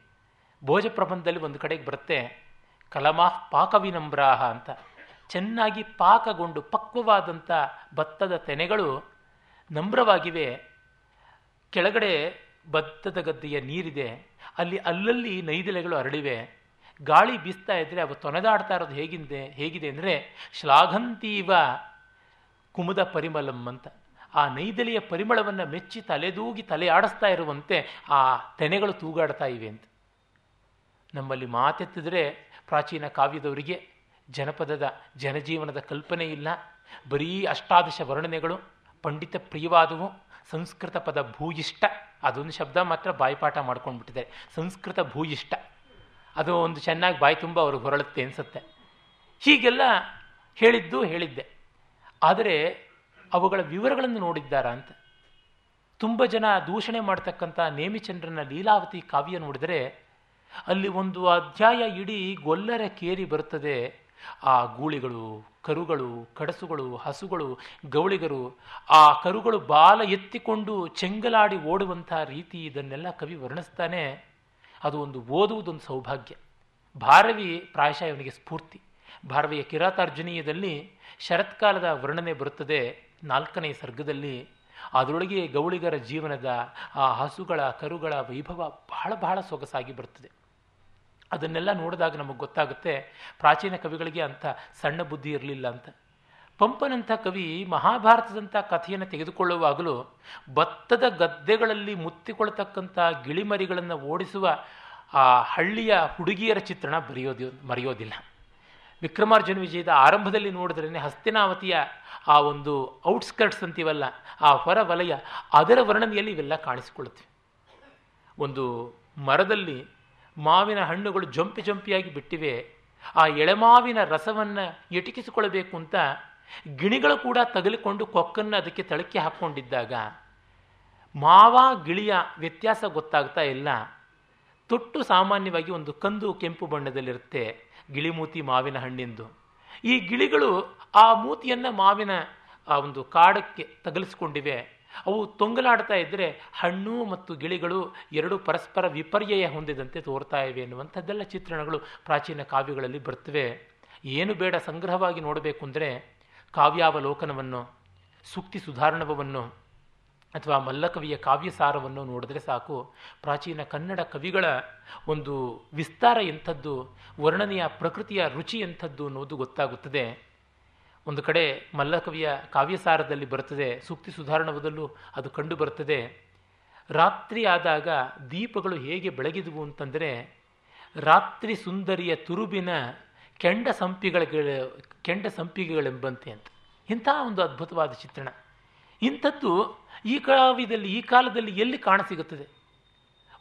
ಭೋಜ ಪ್ರಬಂಧದಲ್ಲಿ ಒಂದು ಕಡೆಗೆ ಬರುತ್ತೆ, ಕಲಮಾ ಪಾಕವಿನಮ್ರಾಹ ಅಂತ. ಚೆನ್ನಾಗಿ ಪಾಕಗೊಂಡು ಪಕ್ವವಾದಂಥ ಭತ್ತದ ತೆನೆಗಳು ನಮ್ರವಾಗಿವೆ. ಕೆಳಗಡೆ ಭತ್ತದ ಗದ್ದೆಯ ನೀರಿದೆ. ಅಲ್ಲಿ ಅಲ್ಲಲ್ಲಿ ನೈದೆಲೆಗಳು ಹರಡಿವೆ ಗಾಳಿ ಬೀಸ್ತಾ ಇದ್ದರೆ ಅವು ತೊನೆದಾಡ್ತಾ ಇರೋದು ಹೇಗಿದೆ ಹೇಗಿದೆ ಅಂದರೆ ಶ್ಲಾಘಂತೀವ ಕುಮುದ ಪರಿಮಳಂ ಅಂತ. ಆ ನೈದಲಿಯ ಪರಿಮಳವನ್ನು ಮೆಚ್ಚಿ ತಲೆದೂಗಿ ತಲೆ ಆಡಿಸ್ತಾ ಇರುವಂತೆ ಆ ತೆನೆಗಳು ತೂಗಾಡ್ತಾ ಇವೆ ಅಂತ. ನಮ್ಮಲ್ಲಿ ಮಾತೆತ್ತಿದ್ರೆ ಪ್ರಾಚೀನ ಕಾವ್ಯದವರಿಗೆ ಜನಪದದ ಜನಜೀವನದ ಕಲ್ಪನೆ ಇಲ್ಲ. ಬರೀ ಅಷ್ಟಾದಶ ವರ್ಣನೆಗಳು, ಪಂಡಿತ ಪ್ರಿಯವಾದವು, ಸಂಸ್ಕೃತ ಪದ ಭೂಯಿಷ್ಟ ಅದೊಂದು ಶಬ್ದ ಮಾತ್ರ ಬಾಯಿಪಾಠ ಮಾಡ್ಕೊಂಡ್ಬಿಟ್ಟಿದ್ದಾರೆ. ಸಂಸ್ಕೃತ ಭೂಯಿಷ್ಟ ಅದು ಒಂದು ಚೆನ್ನಾಗಿ ಬಾಯಿ ತುಂಬ ಅವ್ರಿಗೆ ಹೊರಳುತ್ತೆ ಅನಿಸುತ್ತೆ. ಹೀಗೆಲ್ಲ ಹೇಳಿದ್ದು ಹೇಳಿದ್ದೆ. ಆದರೆ ಅವುಗಳ ವಿವರಗಳನ್ನು ನೋಡಿದ್ದಾರಾ ಅಂತ. ತುಂಬ ಜನ ದೂಷಣೆ ಮಾಡ್ತಕ್ಕಂಥ ನೇಮಿಚಂದ್ರನ ಲೀಲಾವತಿ ಕಾವ್ಯ ನೋಡಿದರೆ ಅಲ್ಲಿ ಒಂದು ಅಧ್ಯಾಯ ಇಡೀ ಗೊಲ್ಲರ ಕೇರಿ ಬರುತ್ತದೆ. ಆ ಗೂಳಿಗಳು, ಕರುಗಳು, ಕಡಸುಗಳು, ಹಸುಗಳು ಗೌಳಿಗರು ಆ ಕರುಗಳು ಬಾಲ ಎತ್ತಿಕೊಂಡು ಚೆಂಗಲಾಡಿ ಓಡುವಂಥ ರೀತಿ ಇದನ್ನೆಲ್ಲ ಕವಿ ವರ್ಣಿಸ್ತಾನೆ. ಅದು ಒಂದು ಓದುವುದೊಂದು ಸೌಭಾಗ್ಯ. ಭಾರವಿ ಪ್ರಾಯಶಃ ಇವನಿಗೆ ಸ್ಫೂರ್ತಿ. ಭಾರವಿಯ ಕಿರಾತಾರ್ಜುನೀಯದಲ್ಲಿ ಶರತ್ಕಾಲದ ವರ್ಣನೆ ಬರುತ್ತದೆ ನಾಲ್ಕನೇ ಸರ್ಗದಲ್ಲಿ. ಅದರೊಳಗೆ ಗೌಳಿಗರ ಜೀವನದ ಆ ಹಸುಗಳ, ಕರುಗಳ ವೈಭವ ಬಹಳ ಬಹಳ ಸೊಗಸಾಗಿ ಬರುತ್ತದೆ ಅದನ್ನೆಲ್ಲ ನೋಡಿದಾಗ ನಮಗೆ ಗೊತ್ತಾಗುತ್ತೆ ಪ್ರಾಚೀನ ಕವಿಗಳಿಗೆ ಅಂಥ ಸಣ್ಣ ಬುದ್ಧಿ ಇರಲಿಲ್ಲ ಅಂತ. ಪಂಪನಂಥ ಕವಿ ಮಹಾಭಾರತದಂಥ ಕಥೆಯನ್ನು ತೆಗೆದುಕೊಳ್ಳುವಾಗಲೂ ಭತ್ತದ ಗದ್ದೆಗಳಲ್ಲಿ ಮುತ್ತಿಕೊಳ್ಳತಕ್ಕಂಥ ಗಿಳಿಮರಿಗಳನ್ನು ಓಡಿಸುವ ಆ ಹಳ್ಳಿಯ ಹುಡುಗಿಯರ ಚಿತ್ರಣ ಬರೆಯೋದು ಮರೆಯೋದಿಲ್ಲ. ವಿಕ್ರಮಾರ್ಜುನ ವಿಜಯದ ಆರಂಭದಲ್ಲಿ ನೋಡಿದ್ರೇ ಹಸ್ತಿನಾವತಿಯ ಆ ಒಂದು ಔಟ್ಸ್ಕರ್ಟ್ಸ್ ಅಂತೀವಲ್ಲ, ಆ ಹೊರ ವಲಯ ಅದರ ವರ್ಣನೆಯಲ್ಲಿ ಇವೆಲ್ಲ ಕಾಣಿಸಿಕೊಳ್ಳುತ್ತವೆ. ಒಂದು ಮರದಲ್ಲಿ ಮಾವಿನ ಹಣ್ಣುಗಳು ಜಂಪಿ ಜಂಪಿಯಾಗಿ ಬಿಟ್ಟಿವೆ, ಆ ಎಳೆಮಾವಿನ ರಸವನ್ನು ಎಟಕಿಸಿಕೊಳ್ಳಬೇಕು ಅಂತ ಗಿಣಿಗಳು ಕೂಡ ತಗಲಿಕೊಂಡು ಕೊಕ್ಕನ್ನು ಅದಕ್ಕೆ ತಳಕ್ಕೆ ಹಾಕ್ಕೊಂಡಿದ್ದಾಗ ಮಾವ ಗಿಳಿಯ ವ್ಯತ್ಯಾಸ ಗೊತ್ತಾಗ್ತಾ ಇಲ್ಲ. ತೊಟ್ಟು ಸಾಮಾನ್ಯವಾಗಿ ಒಂದು ಕಂದು ಕೆಂಪು ಬಣ್ಣದಲ್ಲಿರುತ್ತೆ ಗಿಳಿಮೂತಿ ಮಾವಿನ ಹಣ್ಣಿಂದು. ಈ ಗಿಳಿಗಳು ಆ ಮೂತಿಯನ್ನು ಮಾವಿನ, ಆ ಒಂದು ಕಾಡಕ್ಕೆ ತಗಲಿಸ್ಕೊಂಡಿವೆ. ಅವು ತೊಂಗಲಾಡ್ತಾ ಇದ್ದರೆ ಹಣ್ಣು ಮತ್ತು ಗಿಳಿಗಳು ಎರಡು ಪರಸ್ಪರ ವಿಪರ್ಯಯ ಹೊಂದಿದಂತೆ ತೋರ್ತಾ ಇವೆ ಎನ್ನುವಂಥದ್ದೆಲ್ಲ ಚಿತ್ರಣಗಳು ಪ್ರಾಚೀನ ಕಾವ್ಯಗಳಲ್ಲಿ ಬರ್ತವೆ. ಏನು ಬೇಡ ಸಂಗ್ರಹವಾಗಿ ನೋಡಬೇಕು ಅಂದರೆ ಕಾವ್ಯಾವಲೋಕನವನ್ನು, ಸೂಕ್ತಿ ಸುಧಾರಣವನ್ನು ಅಥವಾ ಮಲ್ಲಕವಿಯ ಕಾವ್ಯಸಾರವನ್ನು ನೋಡಿದ್ರೆ ಸಾಕು. ಪ್ರಾಚೀನ ಕನ್ನಡ ಕವಿಗಳ ಒಂದು ವಿಸ್ತಾರ ಎಂಥದ್ದು, ವರ್ಣನೆಯ ಪ್ರಕೃತಿಯ ರುಚಿ ಎಂಥದ್ದು ಅನ್ನೋದು ಗೊತ್ತಾಗುತ್ತದೆ. ಒಂದು ಕಡೆ ಮಲ್ಲಕವಿಯ ಕಾವ್ಯಸಾರದಲ್ಲಿ ಬರುತ್ತದೆ, ಸೂಕ್ತಿ ಸುಧಾರಣವದಲ್ಲೂ ಅದು ಕಂಡು ಬರ್ತದೆ ರಾತ್ರಿ ಆದಾಗ ದೀಪಗಳು ಹೇಗೆ ಬೆಳಗಿದವು ಅಂತಂದರೆ, ರಾತ್ರಿ ಸುಂದರಿಯ ತುರುಬಿನ ಕೆಂಡ ಸಂಪಿಗಳ ಕೆಂಡ ಸಂಪಿಗೆಗಳೆಂಬಂತೆ ಅಂತ. ಇಂಥ ಒಂದು ಅದ್ಭುತವಾದ ಚಿತ್ರಣ. ಇಂಥದ್ದು ಈ ಕಾವ್ಯದಲ್ಲಿ ಈ ಕಾಲದಲ್ಲಿ ಎಲ್ಲಿ ಕಾಣಸಿಗುತ್ತದೆ?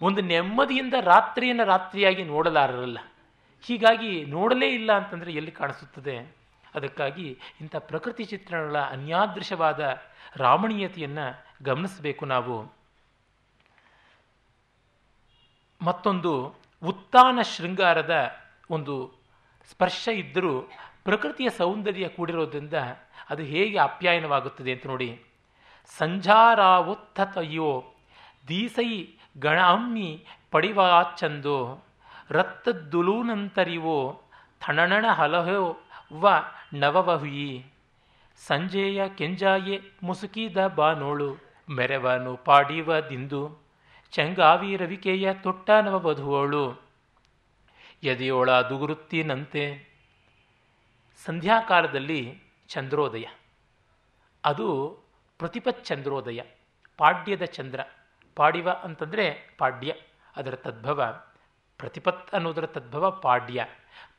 ಒಂದು ನೆಮ್ಮದಿಯಿಂದ ರಾತ್ರಿಯನ್ನು ರಾತ್ರಿಯಾಗಿ ನೋಡಲಾರರಲ್ಲ. ಹೀಗಾಗಿ ನೋಡಲೇ ಇಲ್ಲ ಅಂತಂದರೆ ಎಲ್ಲಿ ಕಾಣಿಸುತ್ತದೆ? ಅದಕ್ಕಾಗಿ ಇಂಥ ಪ್ರಕೃತಿ ಚಿತ್ರಣಗಳ ಅನ್ಯಾದೃಶವಾದ ರಾಮಣೀಯತೆಯನ್ನು ಗಮನಿಸಬೇಕು ನಾವು. ಮತ್ತೊಂದು ಉತ್ತಾನ ಶೃಂಗಾರದ ಒಂದು ಸ್ಪರ್ಶ ಇದ್ದರೂ ಪ್ರಕೃತಿಯ ಸೌಂದರ್ಯ ಕೂಡಿರೋದ್ರಿಂದ ಅದು ಹೇಗೆ ಆಪ್ಯಾಯನವಾಗುತ್ತದೆ ಅಂತ ನೋಡಿ. ಸಂಜಾರಾವುತ್ತತಯೋ ದೀಸೈ ಗಣ ಅಮ್ಮಿ ಪಡಿವಾಚಂದೋ ರಕ್ತದ್ದುಲೂನಂತರಿವೋ ಥಣಣ ಹಲಹೋ ವ ನವವಹುಯಿ. ಸಂಜೆಯ ಕೆಂಜಾಯೆ ಮುಸುಕಿದ ಬಾನೋಳು ಮೆರವನು ಪಾಡಿವ ದಿಂದು. ಚಂಗಾವಿ ರವಿಕೆಯ ತೊಟ್ಟ ನವವಧುವಳು. ಎದೆಯೋಳ ದುಗುರುತ್ತಿನಂತೆ. ಸಂಧ್ಯಾಕಾಲದಲ್ಲಿ ಚಂದ್ರೋದಯ. ಅದು ಪ್ರತಿಪತ್ ಚಂದ್ರೋದಯ. ಪಾಡ್ಯದ ಚಂದ್ರ. ಪಾಡಿವ ಅಂತಂದರೆ ಪಾಡ್ಯ. ಅದರ ತದ್ಭವ ಪ್ರತಿಪತ್ ಅನ್ನೋದರ ತದ್ಭವ ಪಾಡ್ಯ.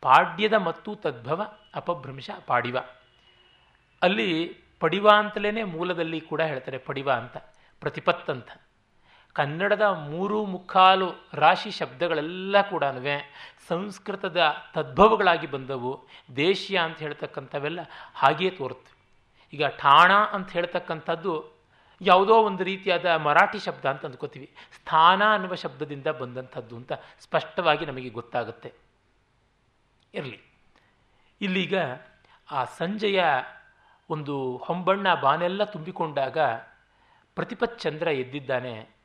ಪಾಡ್ಯದ ಮತ್ತು ತದ್ಭವ ಅಪಭ್ರಂಶ ಪಾಡಿವ. ಅಲ್ಲಿ ಪಡಿವ ಅಂತಲೇ ಮೂಲದಲ್ಲಿ ಕೂಡ ಹೇಳ್ತಾರೆ ಪಡಿವ ಅಂತ. ಪ್ರತಿಪತ್ ಅಂತ. ಕನ್ನಡದ ಮೂರು ಮುಕ್ಕಾಲು ರಾಶಿ ಶಬ್ದಗಳೆಲ್ಲ ಕೂಡ ಸಂಸ್ಕೃತದ ತದ್ಭವಗಳಾಗಿ ಬಂದವು. ದೇಶೀಯ ಅಂತ ಹೇಳ್ತಕ್ಕಂಥವೆಲ್ಲ ಹಾಗೆಯೇ ತೋರುತ್ತೆ ಈಗ ಠಾಣ ಅಂತ ಹೇಳ್ತಕ್ಕಂಥದ್ದು ಯಾವುದೋ ಒಂದು ರೀತಿಯಾದ ಮರಾಠಿ ಶಬ್ದ ಅಂತ ಅಂದ್ಕೋತೀವಿ. ಸ್ಥಾನ ಅನ್ನುವ ಶಬ್ದದಿಂದ ಬಂದಂಥದ್ದು ಅಂತ ಸ್ಪಷ್ಟವಾಗಿ ನಮಗೆ ಗೊತ್ತಾಗುತ್ತೆ. ಇರಲಿ. ಇಲ್ಲಿಗ ಆ ಸಂಜೆಯ ಒಂದು ಹೊಂಬಣ್ಣ ಬಾನೆಲ್ಲ ತುಂಬಿಕೊಂಡಾಗ ಪ್ರತಿಪತ್ ಚಂದ್ರ ಎದ್ದಿದ್ದಾನೆ.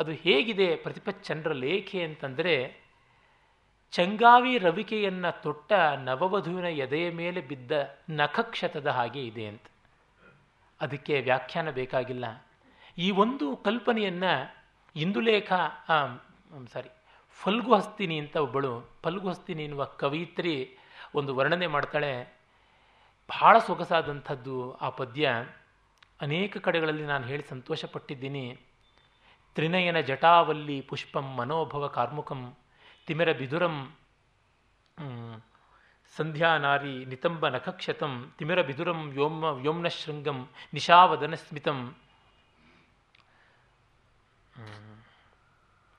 ಅದು ಹೇಗಿದೆ ಪ್ರತಿಪಚ್ಚಂದ್ರ ಲೇಖೆ ಅಂತಂದರೆ, ಚಂಗಾವಿ ರವಿಕೆಯನ್ನು ತೊಟ್ಟ ನವವಧುವಿನ ಎದೆಯ ಮೇಲೆ ಬಿದ್ದ ನಖಕ್ಷತದ ಹಾಗೆ ಇದೆ ಅಂತ. ಅದಕ್ಕೆ ವ್ಯಾಖ್ಯಾನ ಬೇಕಾಗಿಲ್ಲ. ಈ ಒಂದು ಕಲ್ಪನೆಯನ್ನು ಇಂದುಲೇಖ ಸಾರಿ, ಫಲ್ಗುಹಸ್ತಿನಿ ಅಂತ ಒಬ್ಬಳು, ಫಲ್ಗುಹಸ್ತಿನಿ ಎನ್ನುವ ಕವಿತ್ರಿ ಒಂದು ವರ್ಣನೆ ಮಾಡ್ತಾಳೆ. ಬಹಳ ಸೊಗಸಾದಂಥದ್ದು ಆ ಪದ್ಯ. ಅನೇಕ ಕಡೆಗಳಲ್ಲಿ ನಾನು ಹೇಳಿ ಸಂತೋಷಪಟ್ಟಿದ್ದೀನಿ. ತ್ರಿನಯನ ಜಟಾವಲ್ಲಿ ಪುಷ್ಪಂ ಮನೋಭವ ಕಾರ್ಮುಕಂ ತಿಮಿರ ಬಿದುರಂ ಸಂಧ್ಯಾನಾರಿ ನಿತಂಬ ನಖಕ್ಷತಂ, ತಿಮಿರ ಬಿದುರಂ ವ್ಯೋಮ ವ್ಯೋಮ್ನ ಶೃಂಗಂ ನಿಶಾವದನ ಸ್ಮಿತಂ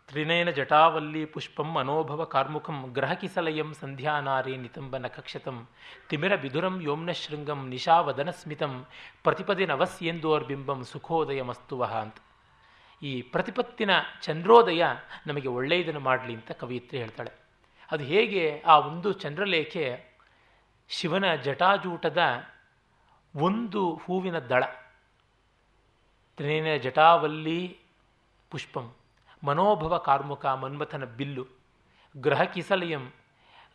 ತ್ರಿನಯನ ಜಟಾವಲ್ಲಿ ಪುಷ್ಪಂ ಮನೋಭವ ಕಾರ್ಮುಖಂ ಗ್ರಹಕಿಸಲಯಂ ಸಂಧ್ಯಾನಾರಿ ನಿತಂಬ ನಖಕ್ಷತಂ, ತಿಮಿರ ಬಿದುರಂ ಯೋಮ್ನ ಶೃಂಗಂ ನಿಶಾವದನ ಸ್ಮಿತಂ ಪ್ರತಿಪದಿ ನವಸ್ಯೆಂದೋರ್ಬಿಂಬಂ ಸುಖೋದಯ ಮಸ್ತುವಹ ಅಂತ. ಈ ಪ್ರತಿಪತ್ತಿನ ಚಂದ್ರೋದಯ ನಮಗೆ ಒಳ್ಳೆಯದನ್ನು ಮಾಡಲಿ ಅಂತ ಕವಿಯತ್ರಿ ಹೇಳ್ತಾಳೆ. ಅದು ಹೇಗೆ ಆ ಒಂದು ಚಂದ್ರಲೇಖೆ ಶಿವನ ಜಟಾಜೂಟದ ಒಂದು ಹೂವಿನ ದಳ. ತ್ರಿನೇನ ಜಟಾವಲ್ಲಿ ಪುಷ್ಪಂ, ಮನೋಭವ ಕಾರ್ಮುಕ ಮನ್ಮಥನ ಬಿಲ್ಲು, ಗ್ರಹ ಕಿಸಲಯಂ,